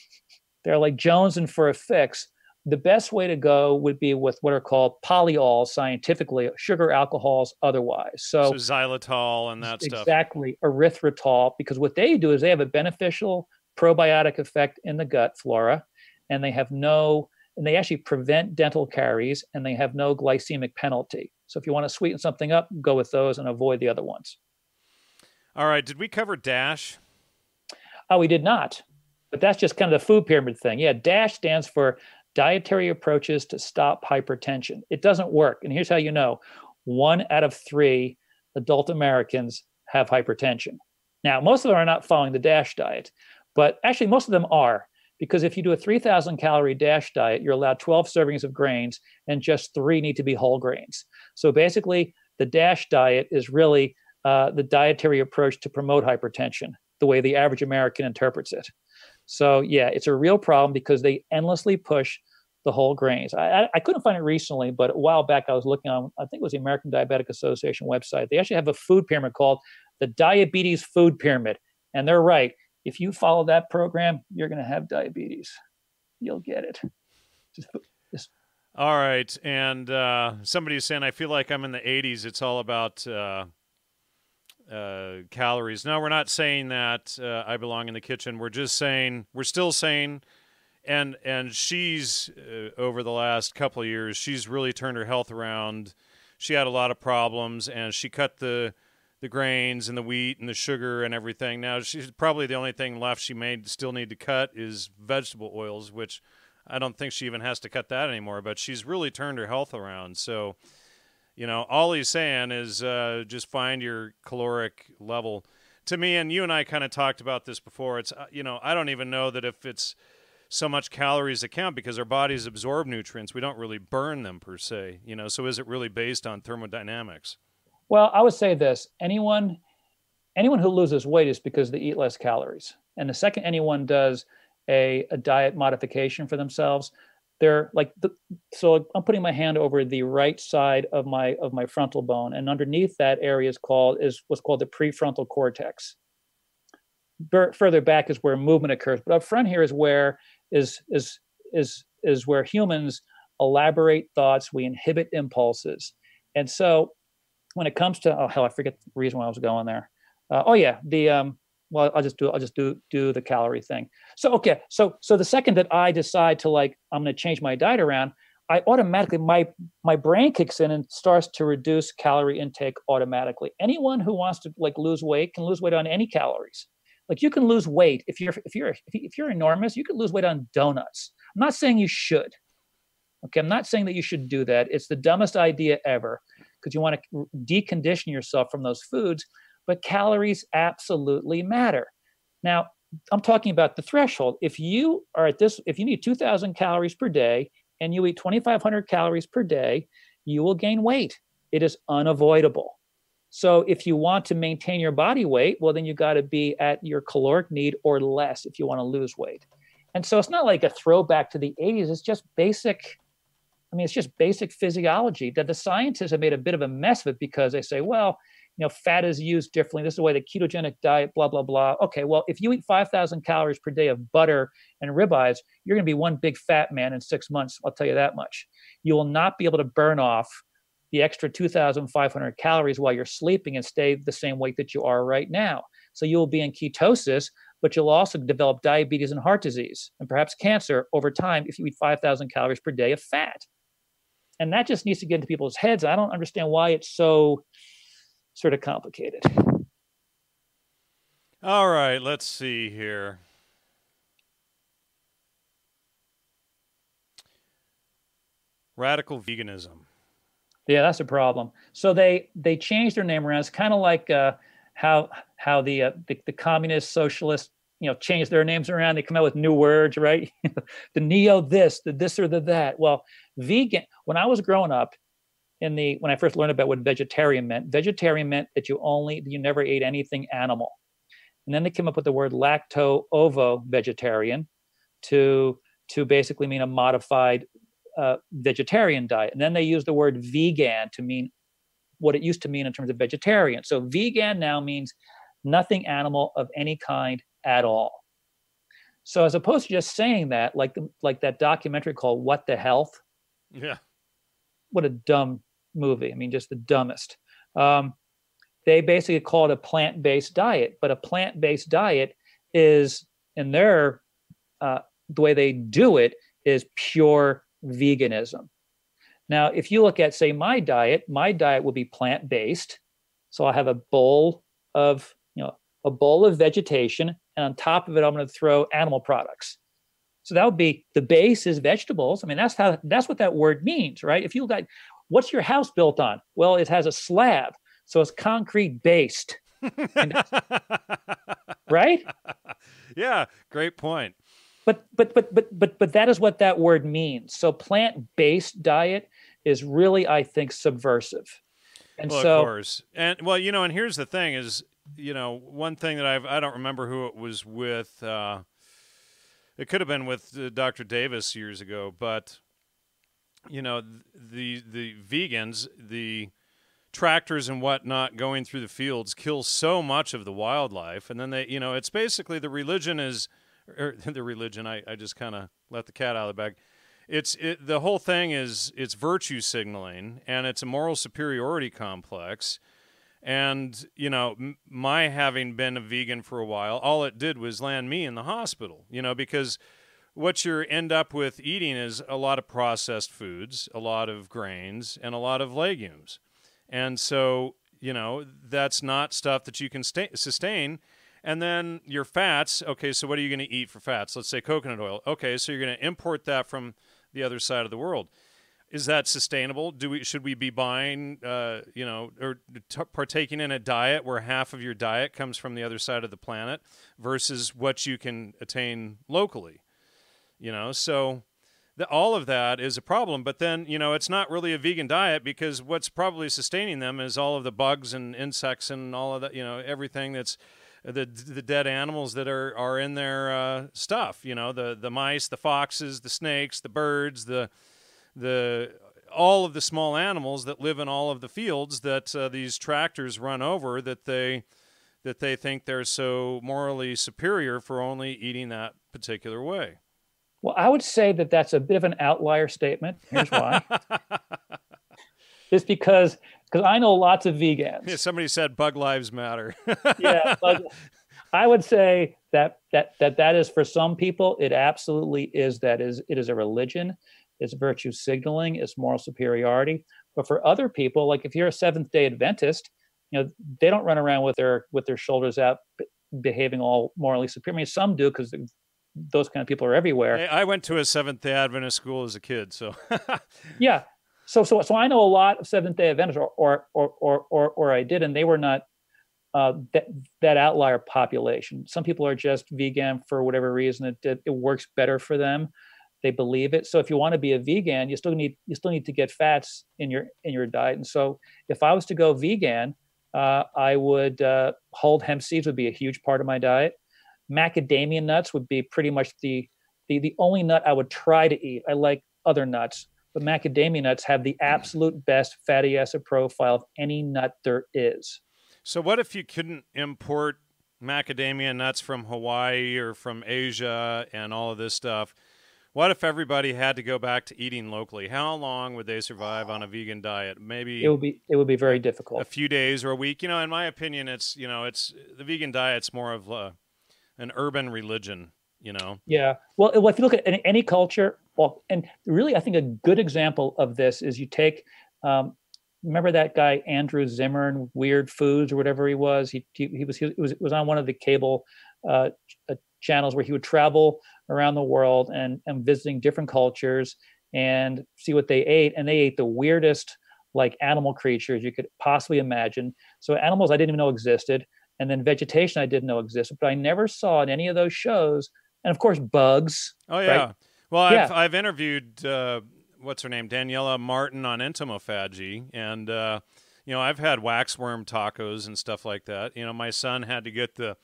they're like jonesing for a fix. The best way to go would be with what are called polyols scientifically, sugar alcohols otherwise. So, so xylitol and that stuff. Exactly, erythritol, because what they do is they have a beneficial probiotic effect in the gut flora, and they have no, and they actually prevent dental caries, and they have no glycemic penalty. So if you want to sweeten something up, go with those and avoid the other ones. All right. Did we cover DASH? Oh, we did not. But that's just kind of the food pyramid thing. Yeah, DASH stands for Dietary Approaches to Stop Hypertension. It doesn't work. And here's how you know one out of three adult Americans have hypertension. Now, most of them are not following the DASH diet, but actually, most of them are. Because if you do a 3,000 calorie DASH diet, you're allowed 12 servings of grains, and just three need to be whole grains. So basically, the DASH diet is really uh, the dietary approach to promote hypertension, the way the average American interprets it. So, yeah, it's a real problem because they endlessly push the whole grains. I, I, I, couldn't find it recently, but a while back I was looking on, I think it was the American Diabetic Association website. They actually have a food pyramid called the Diabetes Food Pyramid. And they're right if you follow that program, you're going to have diabetes. You'll get it. Just, just. All right. And uh, somebody's saying, I feel like I'm in the 80s. It's all about uh, uh, calories. No, we're not saying that uh, I belong in the kitchen. We're just saying, we're still saying, and and she's uh, over the last couple of years, she's really turned her health around. She had a lot of problems, and she cut the the grains and the wheat and the sugar and everything. Now she's probably the only thing left she may still need to cut is vegetable oils, which I don't think she even has to cut that anymore. But she's really turned her health around. So, you know, all he's saying is uh, just find your caloric level. To me, and you and I kind of talked about this before. It's uh, you know I don't even know that if it's so much calories that count because our bodies absorb nutrients. We don't really burn them per se. You know, so is it really based on thermodynamics? Well, I would say this: anyone, anyone who loses weight is because they eat less calories. And the second anyone does a, a diet modification for themselves, they're like the, so i'm putting my hand over the right side of my of my frontal bone and underneath that area is called is what's called the prefrontal cortex further back is where movement occurs but up front here is where is is is is where humans elaborate thoughts we inhibit impulses and so when it comes to oh hell, I forget the reason why I was going there. Uh, oh yeah, the um, well, I'll just do I'll just do do the calorie thing. So okay, so so the second that I decide to like I'm going to change my diet around, I automatically my my brain kicks in and starts to reduce calorie intake automatically. Anyone who wants to like lose weight can lose weight on any calories. Like you can lose weight if you're if you're if you're enormous, you can lose weight on donuts. I'm not saying you should. Okay, I'm not saying that you should do that. It's the dumbest idea ever because you want to decondition yourself from those foods. But calories absolutely matter. Now, I'm talking about the threshold. If you are at this, if you need 2,000 calories per day and you eat 2,500 calories per day, you will gain weight. It is unavoidable. So if you want to maintain your body weight, well, then you got to be at your caloric need or less if you want to lose weight. And so it's not like a throwback to the 80s. It's just basic. I mean, it's just basic physiology that the scientists have made a bit of a mess of it because they say, well, you know, fat is used differently. This is the way the ketogenic diet, blah, blah, blah. Okay, well, if you eat 5,000 calories per day of butter and ribeyes, you're going to be one big fat man in six months. I'll tell you that much. You will not be able to burn off the extra 2,500 calories while you're sleeping and stay the same weight that you are right now. So you'll be in ketosis, but you'll also develop diabetes and heart disease and perhaps cancer over time if you eat 5,000 calories per day of fat. And that just needs to get into people's heads. I don't understand why it's so sort of complicated. All right, let's see here. Radical veganism. Yeah, that's a problem. So they they changed their name around. It's kind of like uh, how how the, uh, the the communist socialists you know change their names around. They come out with new words, right? the neo this, the this or the that. Well, vegan. When I was growing up, in the when I first learned about what vegetarian meant, vegetarian meant that you only you never ate anything animal, and then they came up with the word lacto ovo vegetarian to to basically mean a modified uh, vegetarian diet. And then they used the word vegan to mean what it used to mean in terms of vegetarian. So vegan now means nothing animal of any kind at all. So as opposed to just saying that, like the, like that documentary called "What the Health," yeah, what a dumb movie. I mean, just the dumbest. Um, they basically call it a plant-based diet, but a plant-based diet is, in their uh, the way they do it, is pure veganism. Now, if you look at, say, my diet, my diet will be plant based. So I'll have a bowl of, you know, a bowl of vegetation, and on top of it, I'm going to throw animal products. So that would be the base is vegetables. I mean, that's how that's what that word means, right? If you at what's your house built on? Well, it has a slab, so it's concrete based. right? Yeah, great point but but but but but but that is what that word means so plant-based diet is really i think subversive and well, so of course and well you know and here's the thing is you know one thing that i've i don't remember who it was with uh it could have been with uh, dr davis years ago but you know the the vegans the tractors and whatnot going through the fields kill so much of the wildlife and then they you know it's basically the religion is or er, the religion. I, I just kind of let the cat out of the bag. It's it, the whole thing is it's virtue signaling and it's a moral superiority complex. And you know, m- my having been a vegan for a while, all it did was land me in the hospital. You know, because what you end up with eating is a lot of processed foods, a lot of grains, and a lot of legumes. And so, you know, that's not stuff that you can sta- sustain and then your fats, okay, so what are you going to eat for fats? Let's say coconut oil. Okay, so you're going to import that from the other side of the world. Is that sustainable? Do we should we be buying, uh, you know, or t- partaking in a diet where half of your diet comes from the other side of the planet versus what you can attain locally? You know, so the, all of that is a problem. But then, you know, it's not really a vegan diet because what's probably sustaining them is all of the bugs and insects and all of that, you know, everything that's the the dead animals that are are in their uh, stuff. You know, the the mice, the foxes, the snakes, the birds, the the all of the small animals that live in all of the fields that uh, these tractors run over that they that they think they're so morally superior for only eating that particular way. Well, I would say that that's a bit of an outlier statement. Here's why. it's because because I know lots of vegans. Yeah, somebody said bug lives matter. yeah, bug, I would say that that that that is for some people. It absolutely is. That is it is a religion. It's virtue signaling. It's moral superiority. But for other people, like if you're a Seventh Day Adventist, you know they don't run around with their with their shoulders out, behaving all morally superior. I mean, some do because those kind of people are everywhere. I went to a Seventh Day Adventist school as a kid, so yeah, so so so I know a lot of Seventh Day Adventists, or or or or or, I did, and they were not uh, that that outlier population. Some people are just vegan for whatever reason. It, it, it works better for them. They believe it. So if you want to be a vegan, you still need you still need to get fats in your in your diet. And so if I was to go vegan, uh, I would uh, whole hemp seeds would be a huge part of my diet. Macadamia nuts would be pretty much the the the only nut I would try to eat. I like other nuts, but macadamia nuts have the hmm. absolute best fatty acid profile of any nut there is. So, what if you couldn't import macadamia nuts from Hawaii or from Asia and all of this stuff? What if everybody had to go back to eating locally? How long would they survive on a vegan diet? Maybe it would be it would be very difficult. A few days or a week. You know, in my opinion, it's you know, it's the vegan diet's more of a, an urban religion. You know. Yeah. Well, if you look at any, culture, well, and really, I think a good example of this is you take um, remember that guy Andrew Zimmern, Weird Foods or whatever he was. He he, he was he was was on one of the cable uh, uh, channels where he would travel around the world and and visiting different cultures and see what they ate. And they ate the weirdest like animal creatures you could possibly imagine. So animals I didn't even know existed, and then vegetation I didn't know existed. But I never saw in any of those shows. And of course, bugs. Oh yeah. Right? Well, I've, I've interviewed uh, what's her name, Daniella Martin on entomophagy, and uh, you know I've had waxworm tacos and stuff like that. You know, my son had to get the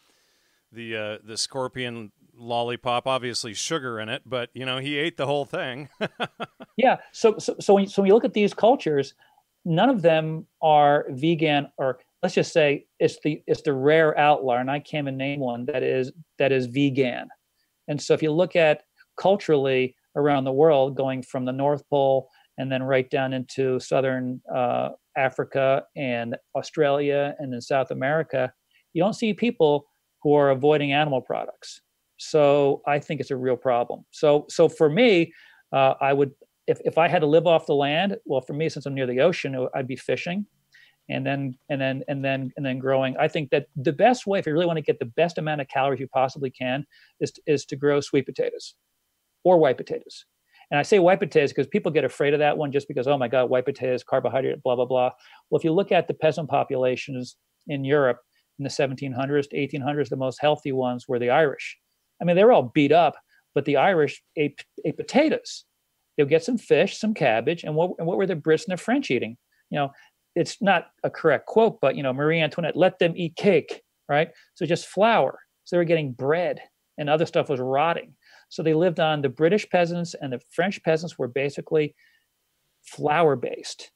the uh, the scorpion lollipop, obviously sugar in it, but you know he ate the whole thing. yeah. So so so when, you, so when you look at these cultures, none of them are vegan or let's just say it's the it's the rare outlier, and I can't even name one that is that is vegan. And so if you look at culturally, around the world, going from the North Pole and then right down into southern uh, Africa and Australia and then South America, you don't see people who are avoiding animal products. So I think it's a real problem. So so for me, uh, I would if if I had to live off the land, well, for me, since I'm near the ocean, I'd be fishing, and then and then and then and then growing. I think that the best way, if you really want to get the best amount of calories you possibly can, is to, is to grow sweet potatoes or white potatoes. And I say white potatoes because people get afraid of that one just because, oh my God, white potatoes, carbohydrate, blah, blah, blah. Well, if you look at the peasant populations in Europe in the 1700s to 1800s, the most healthy ones were the Irish. I mean, they were all beat up, but the Irish ate, ate potatoes. They'll get some fish, some cabbage, and what, and what were the Brits and the French eating? You know, it's not a correct quote, but, you know, Marie Antoinette, let them eat cake, right? So just flour. So they were getting bread and other stuff was rotting. So they lived on the British peasants and the French peasants were basically flour based,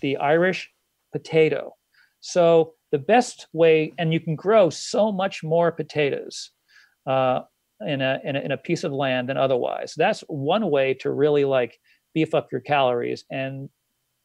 the Irish potato. So the best way, and you can grow so much more potatoes uh, in, a, in, a, in a piece of land than otherwise. That's one way to really like beef up your calories. And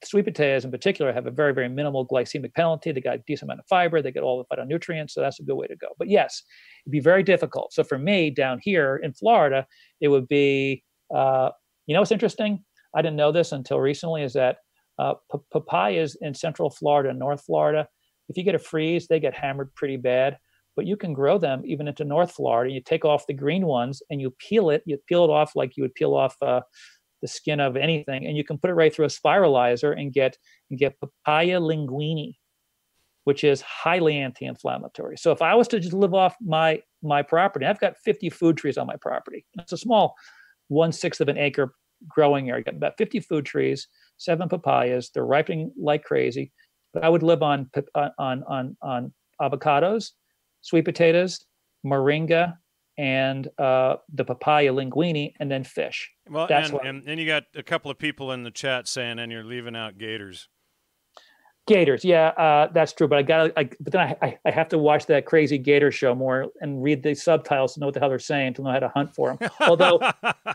sweet potatoes in particular have a very, very minimal glycemic penalty. They got a decent amount of fiber. They get all the phytonutrients. So that's a good way to go. But yes, it'd be very difficult. So for me down here in Florida, it would be, uh, you know, what's interesting? I didn't know this until recently is that uh, p- papayas in central Florida North Florida, if you get a freeze, they get hammered pretty bad. But you can grow them even into North Florida. You take off the green ones and you peel it. You peel it off like you would peel off uh, the skin of anything, and you can put it right through a spiralizer and get and get papaya linguine, which is highly anti-inflammatory. So if I was to just live off my my property, I've got 50 food trees on my property. It's a small one sixth of an acre growing area. Got about 50 food trees, seven papayas. They're ripening like crazy. But I would live on on on on avocados, sweet potatoes, moringa, and uh, the papaya linguine, and then fish. Well, That's and, what, and, and you got a couple of people in the chat saying, and you're leaving out gators. Gators, yeah, uh, that's true. But I got, I, but then I, I have to watch that crazy gator show more and read the subtitles to know what the hell they're saying to know how to hunt for them. although,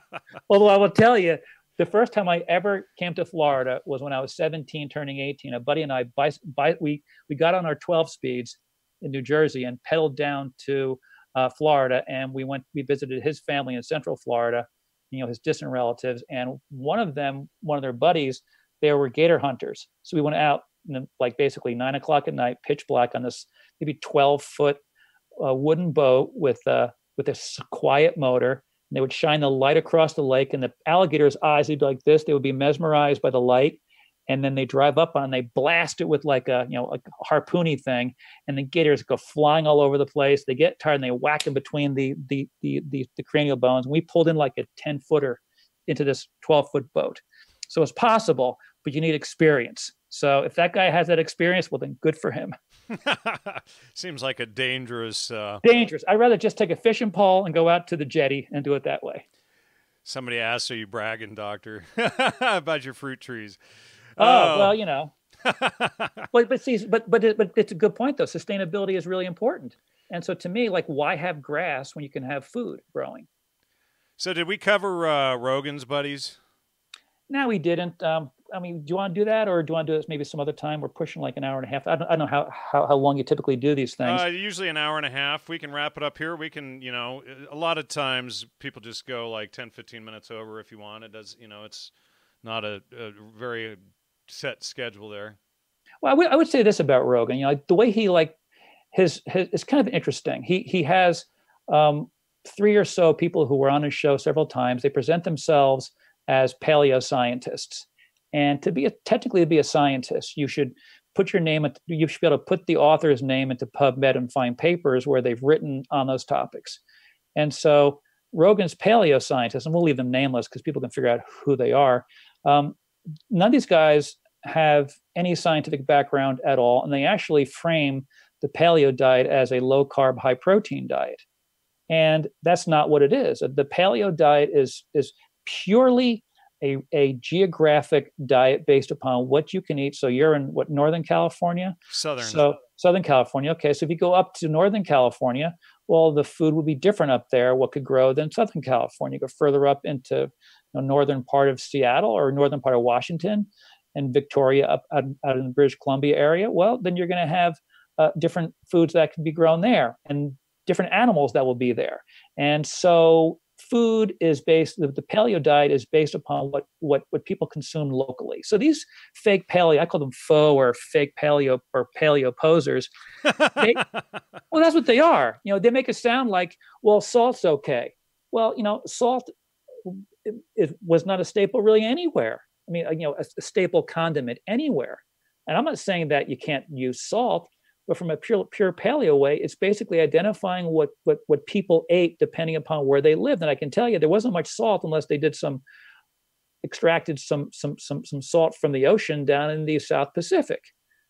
although I will tell you, the first time I ever came to Florida was when I was 17, turning 18. A buddy and I, by, by, we we got on our 12 speeds in New Jersey and pedaled down to uh, Florida, and we went. We visited his family in Central Florida, you know, his distant relatives, and one of them, one of their buddies, they were gator hunters. So we went out, like basically nine o'clock at night, pitch black, on this maybe 12 foot uh, wooden boat with uh, with a quiet motor. And they would shine the light across the lake, and the alligators' eyes would be like this. They would be mesmerized by the light, and then they drive up on and they blast it with like a you know a harpoony thing and the gators go flying all over the place. They get tired and they whack in between the the the the, the cranial bones. And we pulled in like a 10 footer into this 12 foot boat. So it's possible but you need experience. So if that guy has that experience well then good for him. Seems like a dangerous uh... dangerous. I'd rather just take a fishing pole and go out to the jetty and do it that way. Somebody asks are you bragging doctor about your fruit trees Oh, oh. well, you know. but but see, but but it, but it's a good point though. Sustainability is really important, and so to me, like, why have grass when you can have food growing? So did we cover uh, Rogan's buddies? No, we didn't. Um, I mean, do you want to do that, or do you want to do this maybe some other time? We're pushing like an hour and a half. I don't, I don't know how, how, how long you typically do these things. Uh, usually an hour and a half. We can wrap it up here. We can, you know, a lot of times people just go like 10, 15 minutes over if you want. It does, you know, it's not a, a very set schedule there. Well, I would, say this about Rogan. You know, like the way he like his his is kind of interesting. He he has um, three or so people who were on his show several times. They present themselves as paleo scientists, and to be a, technically to be a scientist, you should put your name. You should be able to put the author's name into PubMed and find papers where they've written on those topics. And so Rogan's paleo scientists, and we'll leave them nameless because people can figure out who they are. Um, none of these guys have any scientific background at all, and they actually frame the paleo diet as a low carb, high protein diet. And that's not what it is. The paleo diet is, is purely a, a geographic diet based upon what you can eat. So you're in what Northern California? Southern. So Southern California. Okay. So if you go up to Northern California, well, the food would be different up there. What could grow than Southern California? You go further up into the northern part of Seattle or northern part of Washington and Victoria up out, out in the British Columbia area, well, then you're going to have uh, different foods that can be grown there and different animals that will be there. And so food is based the, the, paleo diet is based upon what what what people consume locally so these fake paleo i call them faux or fake paleo or paleo posers they, well that's what they are you know they make it sound like well salt's okay well you know salt it, it was not a staple really anywhere. I mean, you know, a, a, staple condiment anywhere. And I'm not saying that you can't use salt, but from a pure pure paleo way, it's basically identifying what what what people ate depending upon where they lived. And I can tell you, there wasn't much salt unless they did some extracted some some some some salt from the ocean down in the South Pacific.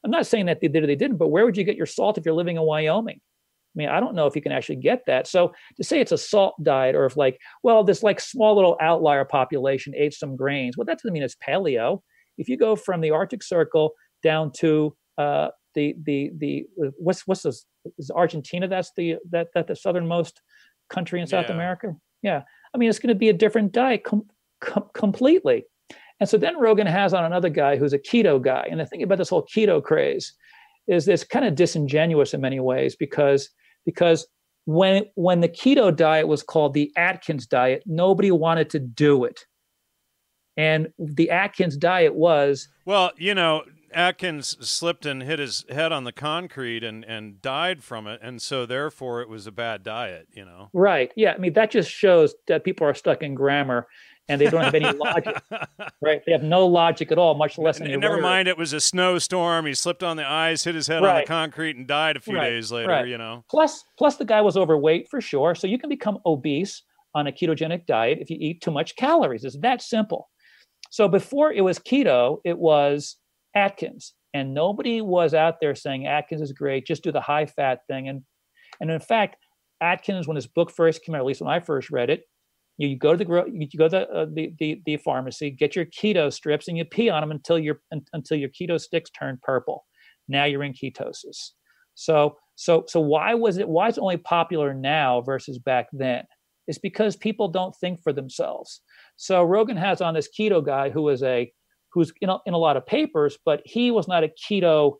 I'm not saying that they did or they didn't, but where would you get your salt if you're living in Wyoming? I mean, I don't know if you can actually get that. So to say it's a salt diet, or if like, well, this like small little outlier population ate some grains, well, that doesn't mean it's paleo. If you go from the Arctic Circle down to uh, the the the what's what's this? Is Argentina? That's the that that the southernmost country in South yeah. America. Yeah, I mean, it's going to be a different diet com- com- completely. And so then Rogan has on another guy who's a keto guy. And the thing about this whole keto craze is this kind of disingenuous in many ways because because when when the keto diet was called the Atkins diet, nobody wanted to do it. And the Atkins diet was well, you know, Atkins slipped and hit his head on the concrete and, and died from it. And so, therefore, it was a bad diet, you know? Right. Yeah. I mean, that just shows that people are stuck in grammar and they don't have any logic, right? They have no logic at all, much less any. Never mind, it was a snowstorm. He slipped on the ice, hit his head right. on the concrete, and died a few right. days later. Right. You know. Plus, plus the guy was overweight for sure. So you can become obese on a ketogenic diet if you eat too much calories. It's that simple. So before it was keto, it was Atkins, and nobody was out there saying Atkins is great. Just do the high fat thing, and and in fact, Atkins, when his book first came out, at least when I first read it, you, you go to the you go to the, uh, the, the the pharmacy, get your keto strips, and you pee on them until your until your keto sticks turn purple. Now you're in ketosis. So so so why was it why is it only popular now versus back then? It's because people don't think for themselves. So Rogan has on this keto guy who is a who's in a, in a lot of papers, but he was not a keto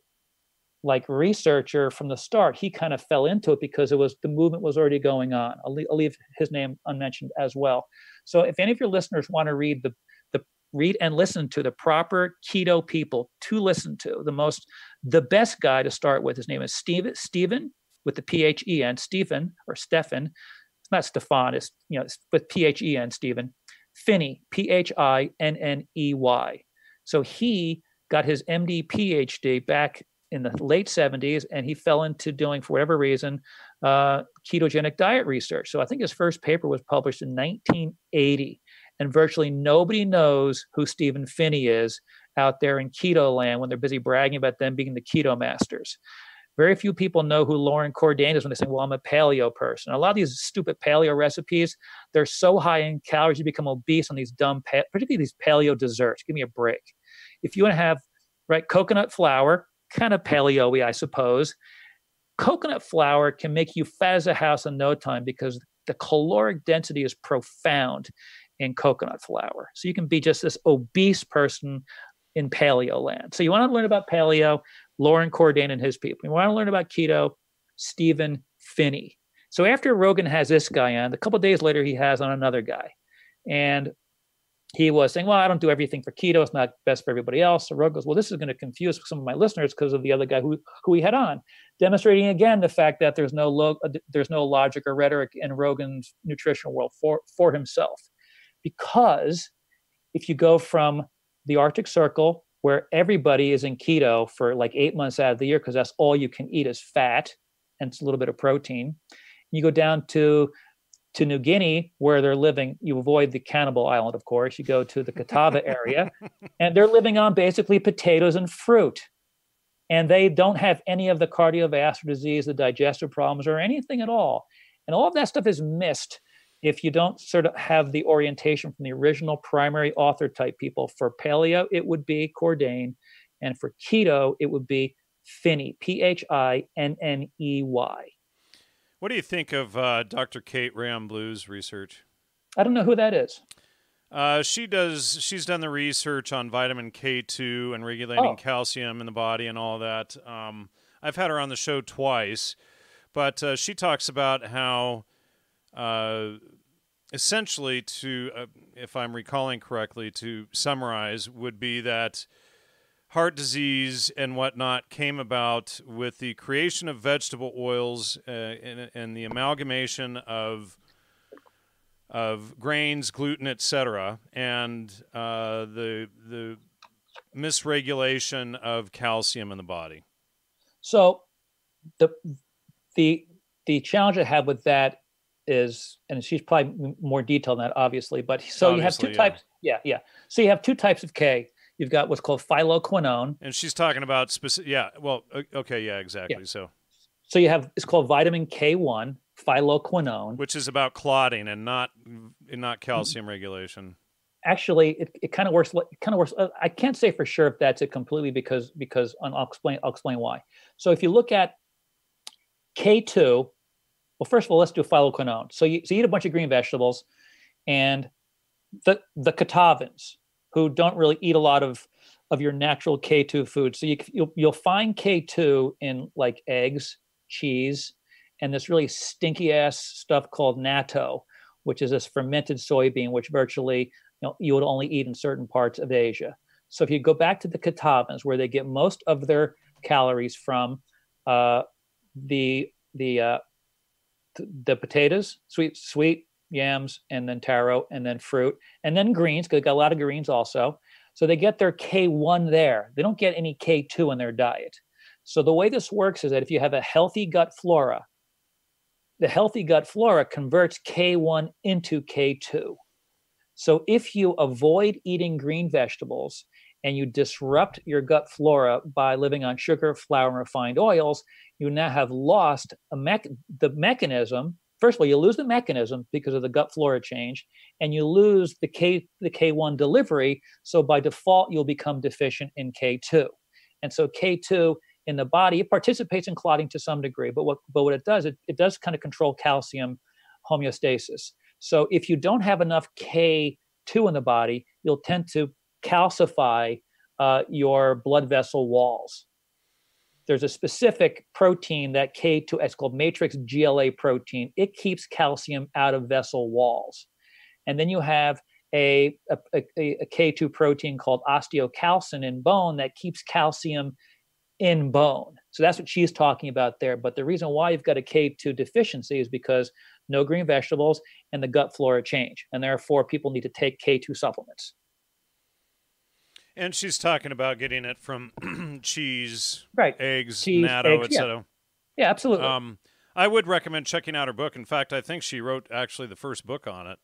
like researcher from the start, he kind of fell into it because it was the movement was already going on. I'll, leave, I'll leave his name unmentioned as well. So if any of your listeners want to read the the read and listen to the proper keto people to listen to, the most the best guy to start with. His name is Steve Stephen with the P H E N Stephen or Stefan. It's not Stefan. It's you know it's with P H E N Stephen. Phinney P H I N N E Y. So he got his MD PhD back in the late 70s, and he fell into doing, for whatever reason, uh, ketogenic diet research. So I think his first paper was published in 1980, and virtually nobody knows who Stephen Phinney is out there in keto land when they're busy bragging about them being the keto masters. Very few people know who Loren Cordain is when they say, Well, I'm a paleo person. A lot of these stupid paleo recipes, they're so high in calories, you become obese on these dumb, particularly these paleo desserts. Give me a break. If you want to have, right, coconut flour, kind of paleo I suppose, coconut flour can make you fat as a house in no time because the caloric density is profound in coconut flour. So you can be just this obese person in paleo land. So you want to learn about paleo, Loren Cordain and his people. You want to learn about keto, Stephen Phinney. So after Rogan has this guy on, a couple days later he has on another guy. And he was saying, Well, I don't do everything for keto. It's not best for everybody else. So Rogan goes, Well, this is going to confuse some of my listeners because of the other guy who, who he had on, demonstrating again the fact that there's no log, uh, there's no logic or rhetoric in Rogan's nutritional world for, for himself. Because if you go from the Arctic Circle, where everybody is in keto for like eight months out of the year because that's all you can eat is fat and it's a little bit of protein. You go down to to New Guinea, where they're living, you avoid the cannibal island, of course. You go to the Kitava area, and they're living on basically potatoes and fruit. And they don't have any of the cardiovascular disease, the digestive problems, or anything at all. And all of that stuff is missed if you don't sort of have the orientation from the original primary author type people. For paleo, it would be Cordain. And for keto, it would be Phinney, P H I N N E Y. What do you think of uh, Dr. Kate Rhéaume-Bleue's research? I don't know who that is. Uh, she does. She's done the research on vitamin K two and regulating oh. calcium in the body and all that. Um, I've had her on the show twice, but uh, she talks about how uh, essentially, to uh, if I'm recalling correctly, to summarize, would be that heart disease and whatnot came about with the creation of vegetable oils uh, and, and, the amalgamation of of grains, gluten, etc., and uh, the the misregulation of calcium in the body. So, the the the challenge I have with that is, and she's probably more detailed than that, obviously. But so obviously, you have two yeah. types. Yeah, yeah. So you have two types of K. You've got what's called phylloquinone. And she's talking about specific. Yeah. Well. Okay. Yeah. Exactly. Yeah. So. So you have it's called vitamin K1, phylloquinone, which is about clotting and not and not calcium mm-hmm. regulation. Actually, it, it kind of works. Kind of works. Uh, I can't say for sure if that's it completely because because I'll explain. I'll explain why. So if you look at K2, well, first of all, let's do phylloquinone. So you, so you eat a bunch of green vegetables, and the the Kitavans who don't really eat a lot of of your natural K2 food. So you, you'll, you'll find K2 in like eggs, cheese, and this really stinky ass stuff called natto, which is this fermented soybean, which virtually you know you would only eat in certain parts of Asia. So if you go back to the Kitavans, where they get most of their calories from, uh, the the uh, the potatoes, sweet sweet yams, and then taro, and then fruit, and then greens. Because they got a lot of greens also. So they get their K1 there. They don't get any K2 in their diet. So the way this works is that if you have a healthy gut flora, the healthy gut flora converts K1 into K2. So if you avoid eating green vegetables and you disrupt your gut flora by living on sugar, flour, and refined oils, you now have lost the mechanism. First of all, you lose the mechanism because of the gut flora change, and you lose the K the K1 delivery. So by default, you'll become deficient in K2. And so K2 in the body, it participates in clotting to some degree, but what but what it does, it, it does kind of control calcium homeostasis. So if you don't have enough K2 in the body, you'll tend to calcify uh, your blood vessel walls there's a specific protein that K2, it's called matrix GLA protein. It keeps calcium out of vessel walls. And then you have a, a, a, a K2 protein called osteocalcin in bone that keeps calcium in bone. So that's what she's talking about there. But the reason why you've got a K2 deficiency is because no green vegetables and the gut flora change. And therefore, people need to take K2 supplements. And she's talking about getting it from cheese, right? Eggs, cheese, natto, etc. Yeah. yeah, absolutely. Um, I would recommend checking out her book. In fact, I think she wrote actually the first book on it.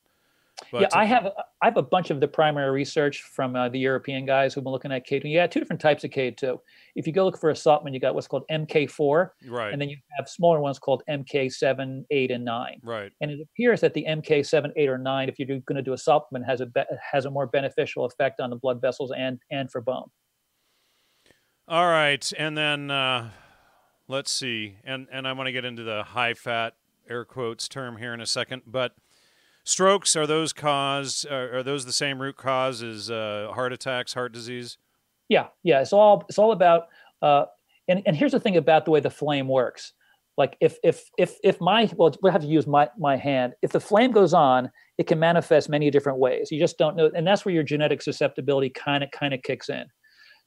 But, yeah, I have I have a bunch of the primary research from uh, the European guys who've been looking at K2. You got two different types of K2. If you go look for a saltman, you got what's called MK4, right, and then you have smaller ones called MK7, 8, and 9. Right. And it appears that the MK7, 8, or 9, if you're going to do a saltman, has a be- has a more beneficial effect on the blood vessels and and for bone. All right, and then uh, let's see, and and I want to get into the high fat air quotes term here in a second, but Strokes are those cause are those the same root cause as uh, heart attacks, heart disease? Yeah, yeah. It's all it's all about. Uh, and and here's the thing about the way the flame works. Like if if if if my well, we have to use my my hand. If the flame goes on, it can manifest many different ways. You just don't know, and that's where your genetic susceptibility kind of kind of kicks in.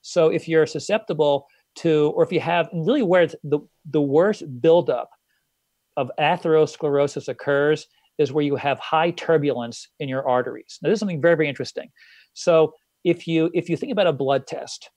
So if you're susceptible to, or if you have, really where the the worst buildup of atherosclerosis occurs is where you have high turbulence in your arteries. Now, this is something very, very interesting. So, if you if you think about a blood test,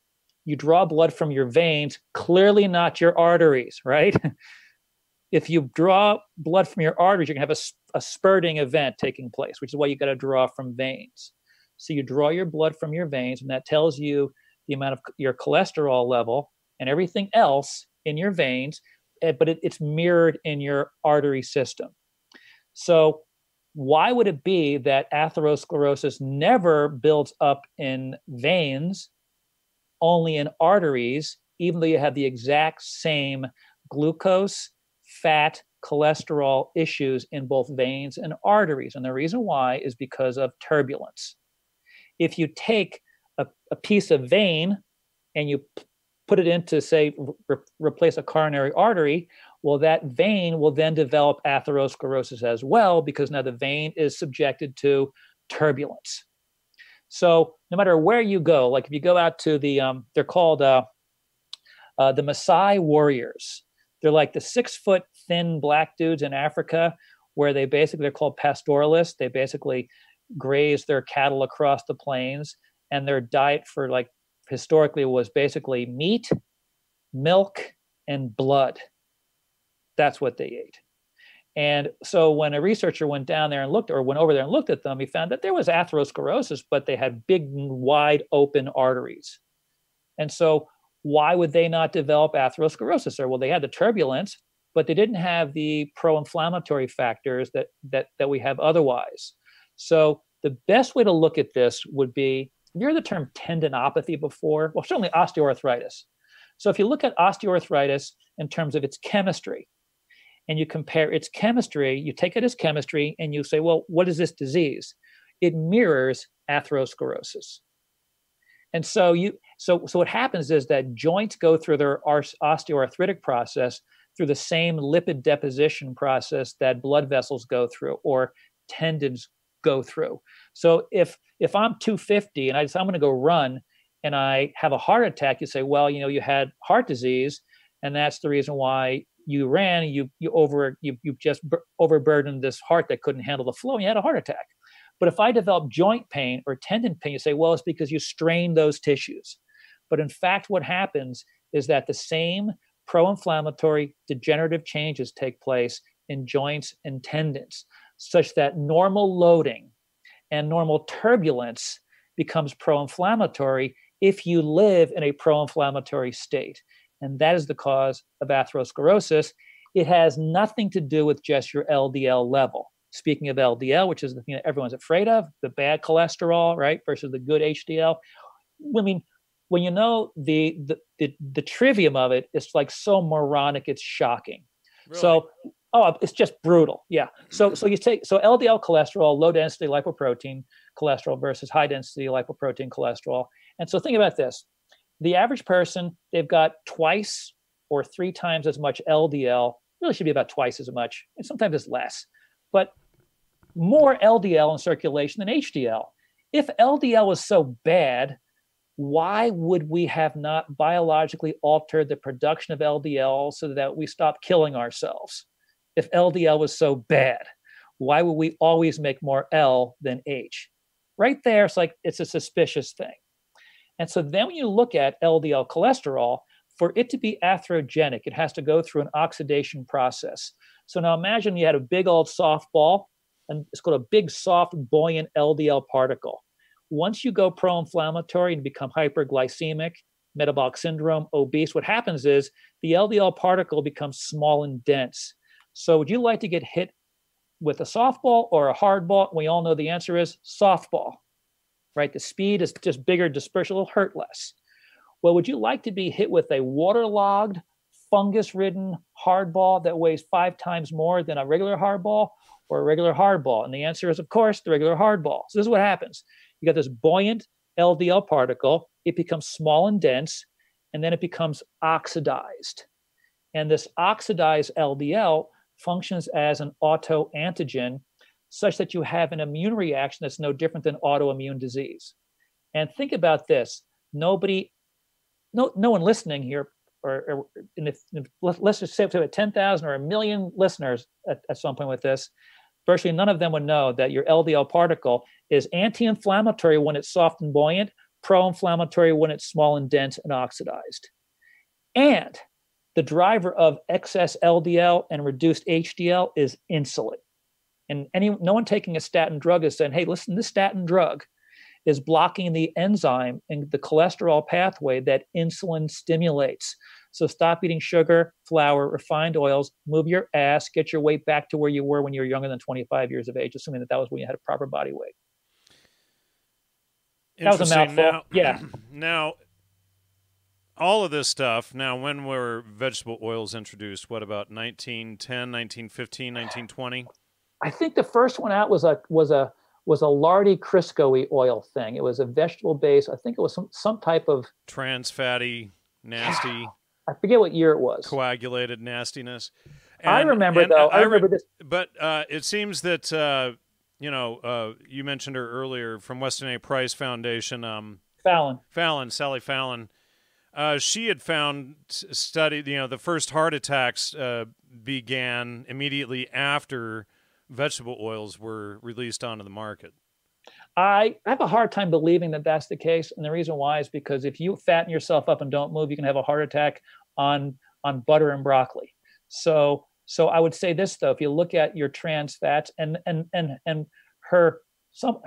you draw blood from your veins, clearly not your arteries, right? if you draw blood from your arteries, you're gonna have a, a spurting event taking place, which is why you got to draw from veins. So you draw your blood from your veins, and that tells you the amount of your cholesterol level and everything else in your veins, eh, but it, it's mirrored in your artery system. So, why would it be that atherosclerosis never builds up in veins, only in arteries, even though you have the exact same glucose, fat, cholesterol issues in both veins and arteries? And the reason why is because of turbulence. If you take a, a piece of vein and you p- put it into, say, re- replace a coronary artery, well, that vein will then develop atherosclerosis as well because now the vein is subjected to turbulence. So no matter where you go, like if you go out to the, um, they're called uh, uh, the Maasai warriors. They're like the six foot thin black dudes in Africa, where they basically they're called pastoralists. They basically graze their cattle across the plains, and their diet for like historically was basically meat, milk, and blood. That's what they ate. And so when a researcher went down there and looked, or went over there and looked at them, he found that there was atherosclerosis, but they had big, wide open arteries. And so why would they not develop atherosclerosis? Or well, they had the turbulence, but they didn't have the pro-inflammatory factors that that that we have otherwise. So the best way to look at this would be you heard the term tendinopathy before? Well, certainly osteoarthritis. So if you look at osteoarthritis in terms of its chemistry, and you compare its chemistry, you take it as chemistry and you say, well, what is this disease? It mirrors atherosclerosis. And so you so so what happens is that joints go through their osteoarthritic process through the same lipid deposition process that blood vessels go through or tendons go through. So if if I'm 250 and I decide I'm going to go run and I have a heart attack, you say, well, you know, you had heart disease, and that's the reason why you ran. You you over you you just overburdened this heart that couldn't handle the flow, and you had a heart attack. But if I develop joint pain or tendon pain, you say, well, it's because you strained those tissues. But in fact, what happens is that the same pro-inflammatory degenerative changes take place in joints and tendons, such that normal loading and normal turbulence becomes pro-inflammatory if you live in a pro-inflammatory state and that is the cause of atherosclerosis. It has nothing to do with just your LDL level. Speaking of LDL, which is the thing that everyone's afraid of, the bad cholesterol, right, versus the good HDL. I mean, when you know the the the, the trivium of it, it's like so moronic, it's shocking. Really? So oh it's just brutal yeah so so you take so ldl cholesterol low density lipoprotein cholesterol versus high density lipoprotein cholesterol and so think about this the average person, they've got twice or three times as much LDL. Really should be about twice as much, and sometimes it's less, but more LDL in circulation than HDL. If LDL is so bad, why would we have not biologically altered the production of LDL so that we stop killing ourselves? If LDL was so bad, why would we always make more L than H? Right there, it's like it's a suspicious thing. And so then when you look at LDL cholesterol, for it to be atherogenic, it has to go through an oxidation process. So now imagine you had a big old softball, and it's called a big, soft, buoyant LDL particle. Once you go pro inflammatory and become hyperglycemic, metabolic syndrome, obese, what happens is the LDL particle becomes small and dense. So, would you like to get hit with a softball or a hardball? We all know the answer is softball, right? The speed is just bigger, dispersion will hurt less. Well, would you like to be hit with a waterlogged, fungus ridden hardball that weighs five times more than a regular hardball or a regular hardball? And the answer is, of course, the regular hardball. So, this is what happens you got this buoyant LDL particle, it becomes small and dense, and then it becomes oxidized. And this oxidized LDL functions as an autoantigen such that you have an immune reaction that's no different than autoimmune disease. And think about this nobody, no, no one listening here, or, or if, if, let's just say to 10,000 or a million listeners at, at some point with this, virtually none of them would know that your LDL particle is anti inflammatory when it's soft and buoyant, pro inflammatory when it's small and dense and oxidized. And the driver of excess LDL and reduced HDL is insulin. And any no one taking a statin drug is saying, hey, listen, this statin drug is blocking the enzyme in the cholesterol pathway that insulin stimulates. So stop eating sugar, flour, refined oils, move your ass, get your weight back to where you were when you were younger than 25 years of age, assuming that that was when you had a proper body weight. That was a mouthful. Now, yeah. Now, all of this stuff, now when were vegetable oils introduced? What about 1910, 1915, 1920? I think the first one out was a was a was a lardy Crisco oil thing. It was a vegetable base. I think it was some some type of trans fatty, nasty. I forget what year it was. Coagulated nastiness. And, I remember though. I, I remember this. But uh, it seems that uh, you know uh, you mentioned her earlier from Weston A. Price Foundation. Um, Fallon. Fallon. Sally Fallon. Uh, she had found studied. You know, the first heart attacks uh, began immediately after vegetable oils were released onto the market. I have a hard time believing that that's the case, and the reason why is because if you fatten yourself up and don't move, you can have a heart attack on on butter and broccoli. So so I would say this though, if you look at your trans fats and and and and her some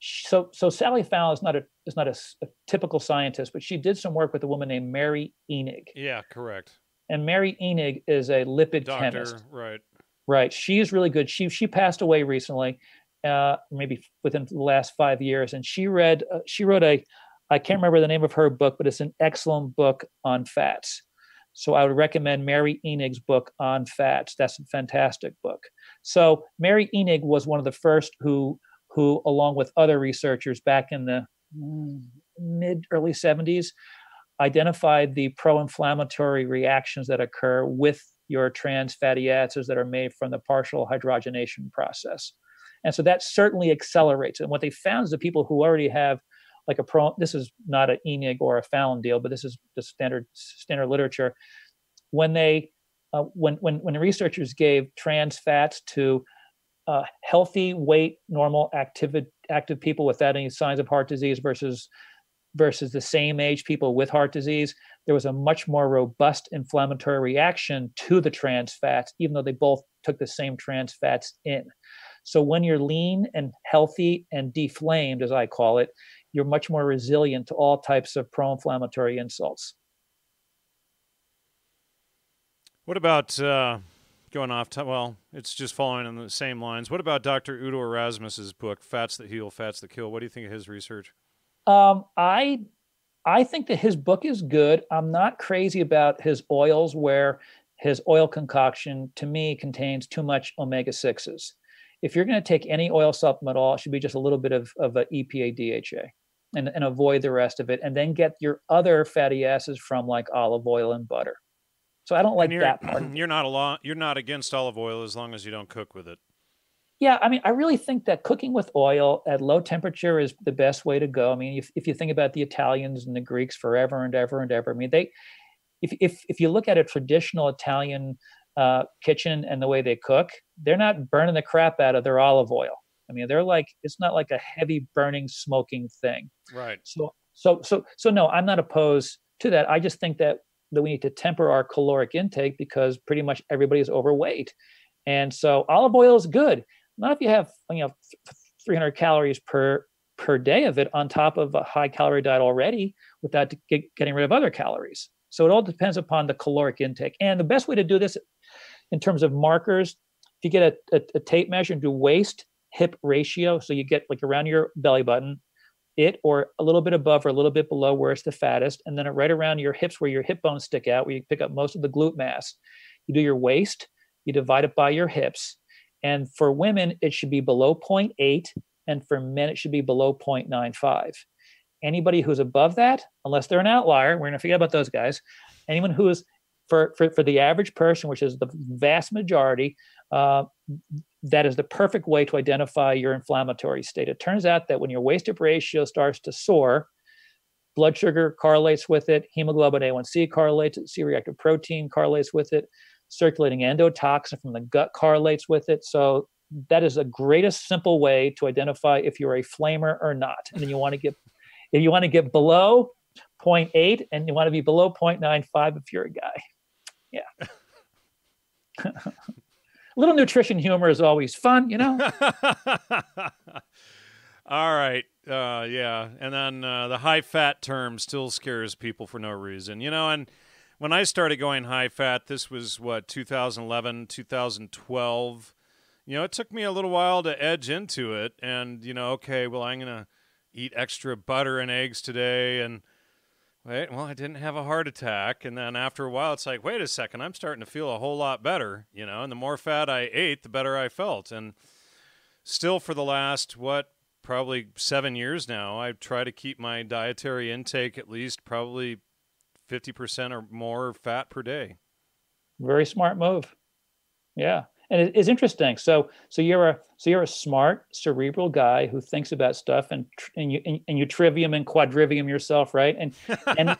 so so Sally Fallon is not a is not a, a, typical scientist, but she did some work with a woman named Mary Enig. Yeah, correct. And Mary Enig is a lipid Doctor, chemist. Right. Right. She is really good. She she passed away recently, uh, maybe within the last five years, and she read uh, she wrote a I can't remember the name of her book, but it's an excellent book on fats. So I would recommend Mary Enig's book on fats. That's a fantastic book. So Mary Enig was one of the first who who, along with other researchers back in the mm, mid early 70s, identified the pro-inflammatory reactions that occur with your trans fatty acids that are made from the partial hydrogenation process. And so that certainly accelerates. And what they found is the people who already have like a pro this is not an Enig or a Fallon deal, but this is the standard standard literature. When they uh, when when when researchers gave trans fats to uh, healthy weight normal active active people without any signs of heart disease versus versus the same age people with heart disease, there was a much more robust inflammatory reaction to the trans fats, even though they both took the same trans fats in. So when you're lean and healthy and deflamed, as I call it, you're much more resilient to all types of pro inflammatory insults. What about uh, going off? T- well, it's just following on the same lines. What about Dr. Udo Erasmus's book, Fats That Heal, Fats That Kill? What do you think of his research? Um, I I think that his book is good. I'm not crazy about his oils, where his oil concoction to me contains too much omega sixes. If you're going to take any oil supplement at all, it should be just a little bit of, of a EPA DHA and, and avoid the rest of it, and then get your other fatty acids from like olive oil and butter. So I don't like that part. You're not a lot. You're not against olive oil as long as you don't cook with it. Yeah, I mean, I really think that cooking with oil at low temperature is the best way to go. I mean, if, if you think about the Italians and the Greeks forever and ever and ever, I mean, they, if if if you look at a traditional Italian uh, kitchen and the way they cook, they're not burning the crap out of their olive oil. I mean, they're like it's not like a heavy burning, smoking thing. Right. So So so so no, I'm not opposed to that. I just think that that we need to temper our caloric intake because pretty much everybody is overweight. And so olive oil is good. Not if you have you know 300 calories per per day of it on top of a high calorie diet already without get, getting rid of other calories. So it all depends upon the caloric intake. And the best way to do this in terms of markers, if you get a, a, a tape measure and do waist hip ratio, so you get like around your belly button, it or a little bit above or a little bit below where it's the fattest, and then right around your hips where your hip bones stick out, where you pick up most of the glute mass. You do your waist, you divide it by your hips. And for women, it should be below 0.8, and for men, it should be below 0.95. Anybody who's above that, unless they're an outlier, we're going to forget about those guys. Anyone who is, for, for, for the average person, which is the vast majority, uh, that is the perfect way to identify your inflammatory state. It turns out that when your waist hip ratio starts to soar, blood sugar correlates with it, hemoglobin A1C correlates, C reactive protein correlates with it, circulating endotoxin from the gut correlates with it. So that is the greatest simple way to identify if you're a flamer or not. And then you want to get if you want to get below 0.8 and you want to be below 0.95 if you're a guy. Yeah. a little nutrition humor is always fun, you know. All right. Uh, yeah. And then uh, the high fat term still scares people for no reason, you know. And when I started going high fat, this was what 2011, 2012. You know, it took me a little while to edge into it, and you know, okay, well, I'm gonna eat extra butter and eggs today, and Wait, well, I didn't have a heart attack. And then after a while, it's like, wait a second, I'm starting to feel a whole lot better, you know. And the more fat I ate, the better I felt. And still, for the last, what, probably seven years now, I try to keep my dietary intake at least probably 50% or more fat per day. Very smart move. Yeah and it, it's interesting. So so you're a so you're a smart cerebral guy who thinks about stuff and and you and, and you trivium and quadrivium yourself, right? And and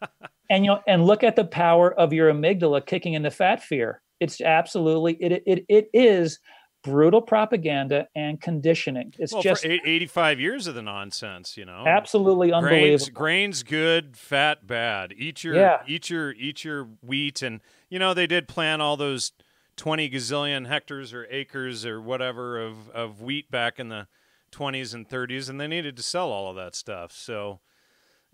and you know and look at the power of your amygdala kicking in the fat fear. It's absolutely it it it is brutal propaganda and conditioning. It's well, just 85 years of the nonsense, you know. Absolutely unbelievable. Grains, grains good, fat bad. Eat your yeah. eat your eat your wheat and you know they did plan all those 20 gazillion hectares or acres or whatever of, of wheat back in the 20s and 30s, and they needed to sell all of that stuff. So,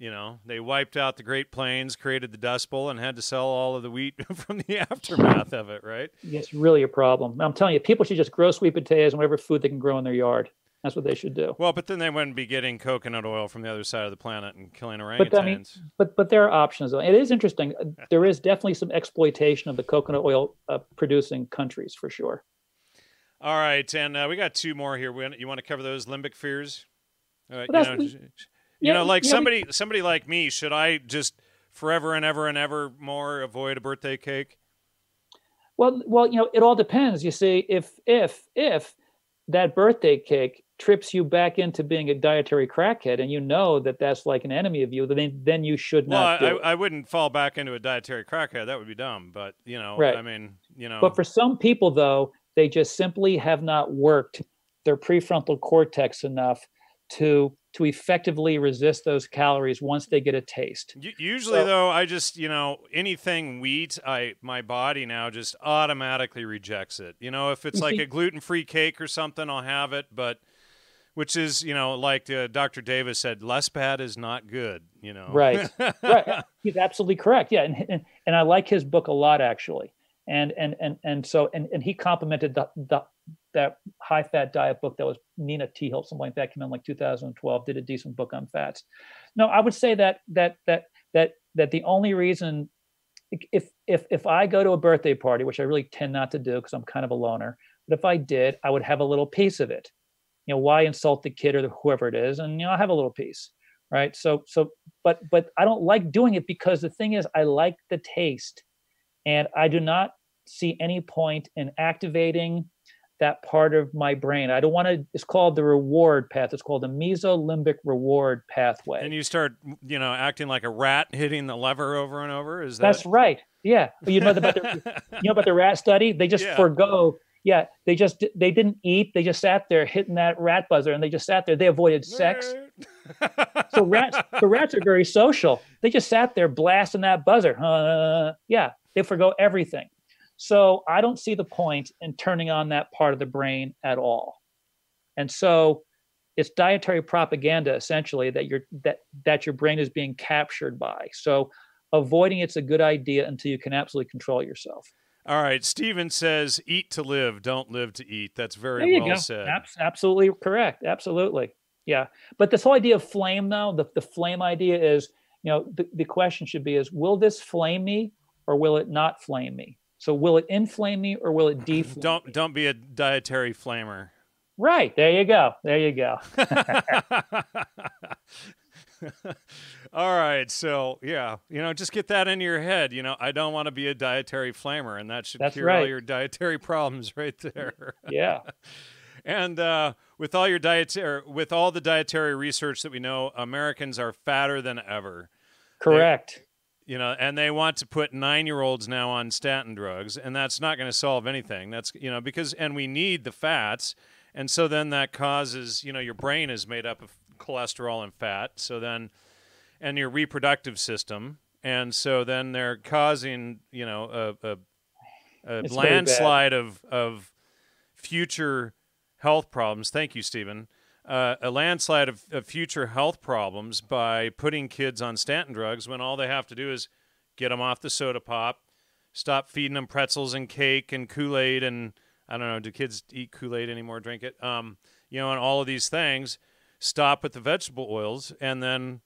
you know, they wiped out the Great Plains, created the Dust Bowl, and had to sell all of the wheat from the aftermath of it, right? It's really a problem. I'm telling you, people should just grow sweet potatoes and whatever food they can grow in their yard. That's what they should do. Well, but then they wouldn't be getting coconut oil from the other side of the planet and killing orangutans. But I mean, but but there are options. It is interesting. there is definitely some exploitation of the coconut oil uh, producing countries for sure. All right, and uh, we got two more here. You want to cover those limbic fears? Uh, you know, you yeah, know, like somebody somebody like me, should I just forever and ever and ever more avoid a birthday cake? Well, well, you know, it all depends. You see, if if if that birthday cake trips you back into being a dietary crackhead and you know that that's like an enemy of you then then you should not well, I, I, wouldn't fall back into a dietary crackhead that would be dumb but you know right. i mean you know but for some people though they just simply have not worked their prefrontal cortex enough to to effectively resist those calories once they get a taste. Usually so, though, I just, you know, anything wheat, I my body now just automatically rejects it. You know, if it's like see, a gluten-free cake or something, I'll have it, but which is you know like uh, dr davis said less bad is not good you know? Right. Right. He's absolutely correct. Yeah and, and, and i like his book a lot actually. And and and and so and, and he complimented the, the that high fat diet book that was Nina Teicholz, something like that came out in like 2012 did a decent book on fats. No i would say that that that that that the only reason if if if i go to a birthday party which i really tend not to do because i'm kind of a loner but if i did i would have a little piece of it. You know why insult the kid or whoever it is? And you know i have a little piece right? So so but but i don't like doing it because the thing is i like the taste. And i do not see any point in activating that part of my brain i don't want to it's called the reward path it's called the mesolimbic reward pathway and you start you know acting like a rat hitting the lever over and over is that that's right yeah you know about the you know about the rat study they just yeah. forego yeah, they just they didn't eat. They just sat there hitting that rat buzzer, and they just sat there. They avoided sex. so rats, the rats are very social. They just sat there blasting that buzzer. Uh, yeah, they forgo everything. So I don't see the point in turning on that part of the brain at all. And so it's dietary propaganda essentially that your that that your brain is being captured by. So avoiding it's a good idea until you can absolutely control yourself. All right, Steven says, "Eat to live, don't live to eat." That's very well go. said. absolutely correct. Absolutely, yeah. But this whole idea of flame, though, the, the flame idea is, you know, the, the question should be: is will this flame me or will it not flame me? So, will it inflame me or will it deflame? don't me? don't be a dietary flamer. Right there, you go. There you go. All right. So, yeah, you know, just get that in your head. You know, I don't want to be a dietary flamer, and that should That's cure right. all your dietary problems right there. yeah. and uh, with all your dietary, with all the dietary research that we know, Americans are fatter than ever. Correct. You know, and they want to put nine year olds now on statin drugs, and that's not going to solve anything. That's, you know, because, and we need the fats. And so then that causes, you know, your brain is made up of cholesterol and fat. So then, and your reproductive system. And so then they're causing, you know, a, a, a It's very bad. landslide of, of future health problems. Thank you, Stephen. Uh, a landslide of, of future health problems by putting kids on statin drugs when all they have to do is get them off the soda pop, stop feeding them pretzels and cake and Kool Aid and I don't know, do kids eat Kool Aid anymore? Drink it, um, you know, and all of these things. Stop with the vegetable oils, and then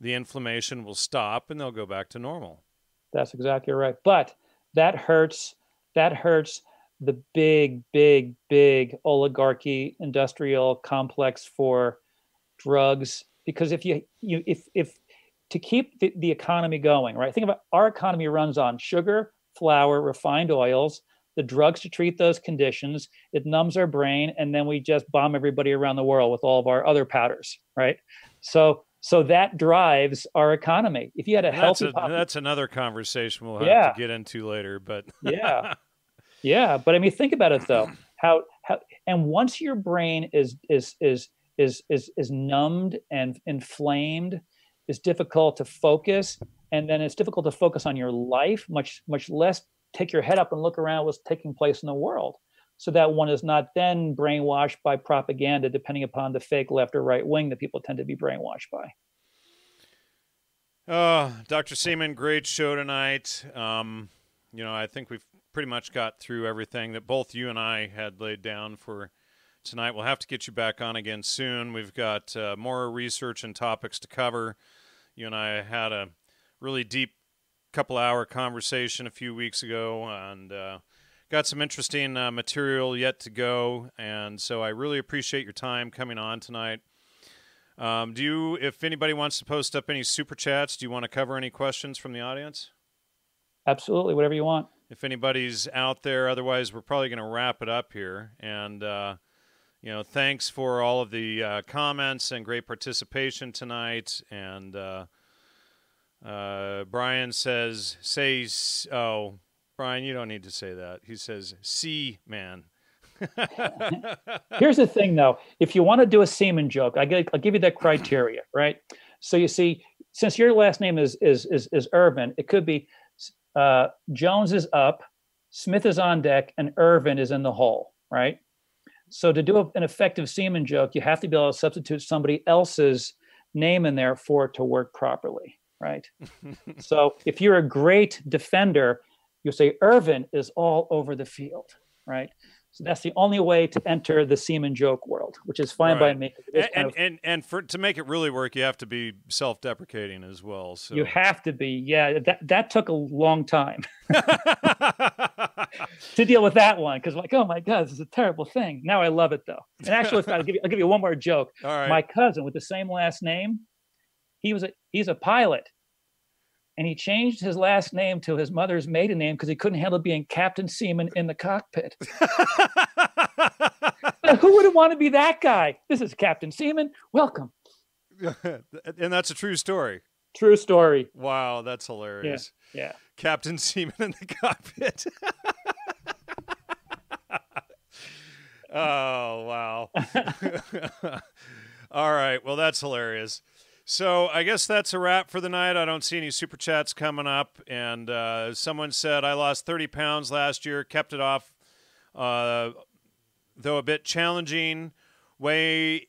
the inflammation will stop, and they'll go back to normal. That's exactly right. But that hurts. That hurts the big, big, big oligarchy industrial complex for drugs. Because if you you if if to keep the, the economy going, right? Think about our economy runs on sugar, flour, refined oils, the drugs to treat those conditions. It numbs our brain, and then we just bomb everybody around the world with all of our other powders, right? So so that drives our economy. If you had a That's, healthy a, pop- that's another conversation we'll have Yeah. to get into later. But yeah yeah but i mean think about it though how how and once your brain is is is is is is numbed and inflamed it's difficult to focus and then it's difficult to focus on your life much much less take your head up and look around what's taking place in the world so that one is not then brainwashed by propaganda depending upon the fake left or right wing that people tend to be brainwashed by Oh, Dr. Seaman, great show tonight. Um, you know, I think we've pretty much got through everything that both you and I had laid down for tonight. We'll have to get you back on again soon. We've got uh, more research and topics to cover. You and I had a really deep couple hour conversation a few weeks ago and uh, got some interesting uh, material yet to go. And so I really appreciate your time coming on tonight. Um, do you, if anybody wants to post up any super chats, do you want to cover any questions from the audience? absolutely whatever you want If anybody's out there, otherwise, we're probably going to wrap it up here. And, uh, you know, thanks for all of the uh, comments and great participation tonight. And uh, uh, Brian says, say, oh, Brian, you don't need to say that. He says, see, man. Here's the thing, though. If you want to do a semen joke, I get, I'll give you that criteria, right? So you see, since your last name is is is, is Irvin, it could be uh, Jones is up, Smith is on deck, and Irvin is in the hole, right? So to do a- an effective semen joke, you have to be able to substitute somebody else's name in there for it to work properly, right? so if you're a great defender, you'll say Irvin is all over the field, right? So that's the only way to enter the semen joke world, which is fine by me. And, kind of- and and for to make it really work, you have to be self-deprecating as well. So you have to be, yeah. That that took a long time to deal with that one because, like, oh my god, this is a terrible thing. Now I love it though. And actually, I'll give you, I'll give you one more joke. All right. My cousin with the same last name, he was a he's a pilot, and he changed his last name to his mother's maiden name because he couldn't handle being Captain Seaman in the cockpit. Who wouldn't want to be that guy? This is Captain Seaman. Welcome. and that's a true story. True story. Wow, that's hilarious. Yeah. Captain Seaman in the cockpit. oh wow. All right. Well, that's hilarious. So I guess that's a wrap for the night. I don't see any super chats coming up. And uh, someone said I lost 30 pounds last year, kept it off, uh, though a bit challenging. Weigh,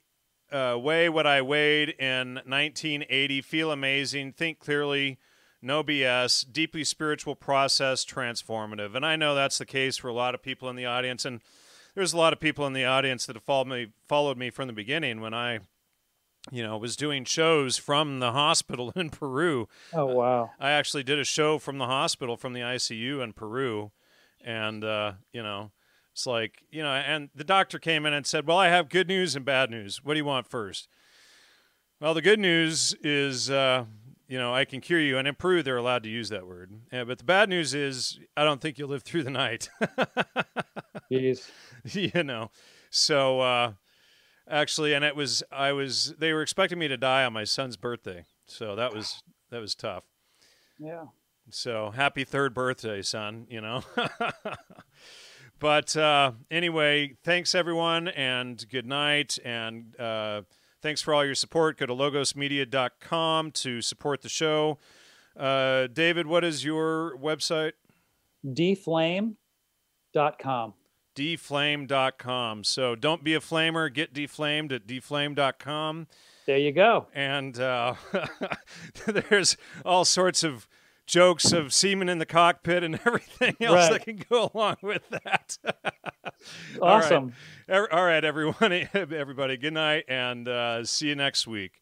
uh, weigh what I weighed in 1980. Feel amazing. Think clearly. No BS. Deeply spiritual process, transformative. And I know that's the case for a lot of people in the audience. And there's a lot of people in the audience that have followed me, followed me from the beginning when I you know, was doing shows from the hospital in Peru. Oh wow! I actually did a show from the hospital from the ICU in Peru, and uh, you know, it's like you know, and the doctor came in and said, "Well, I have good news and bad news. What do you want first? Well, the good news is, uh, you know, I can cure you, and in Peru they're allowed to use that word. Yeah, but the bad news is, I don't think you'll live through the night. Jeez. you know, so. Uh, actually, and it was I was they were expecting me to die on my son's birthday, so that was that was tough. Yeah. So happy third birthday, son. You know. but uh, anyway, thanks everyone, and good night, and uh, thanks for all your support. Go to logosmedia.com to support the show. Uh, David, what is your website? Deflame.com deflame.com. So don't be a flamer, get deflamed at deflame.com. There you go. And uh, there's all sorts of jokes of semen in the cockpit and everything else right. that can go along with that. awesome. All right. all right, everyone, everybody, good night, and uh, see you next week.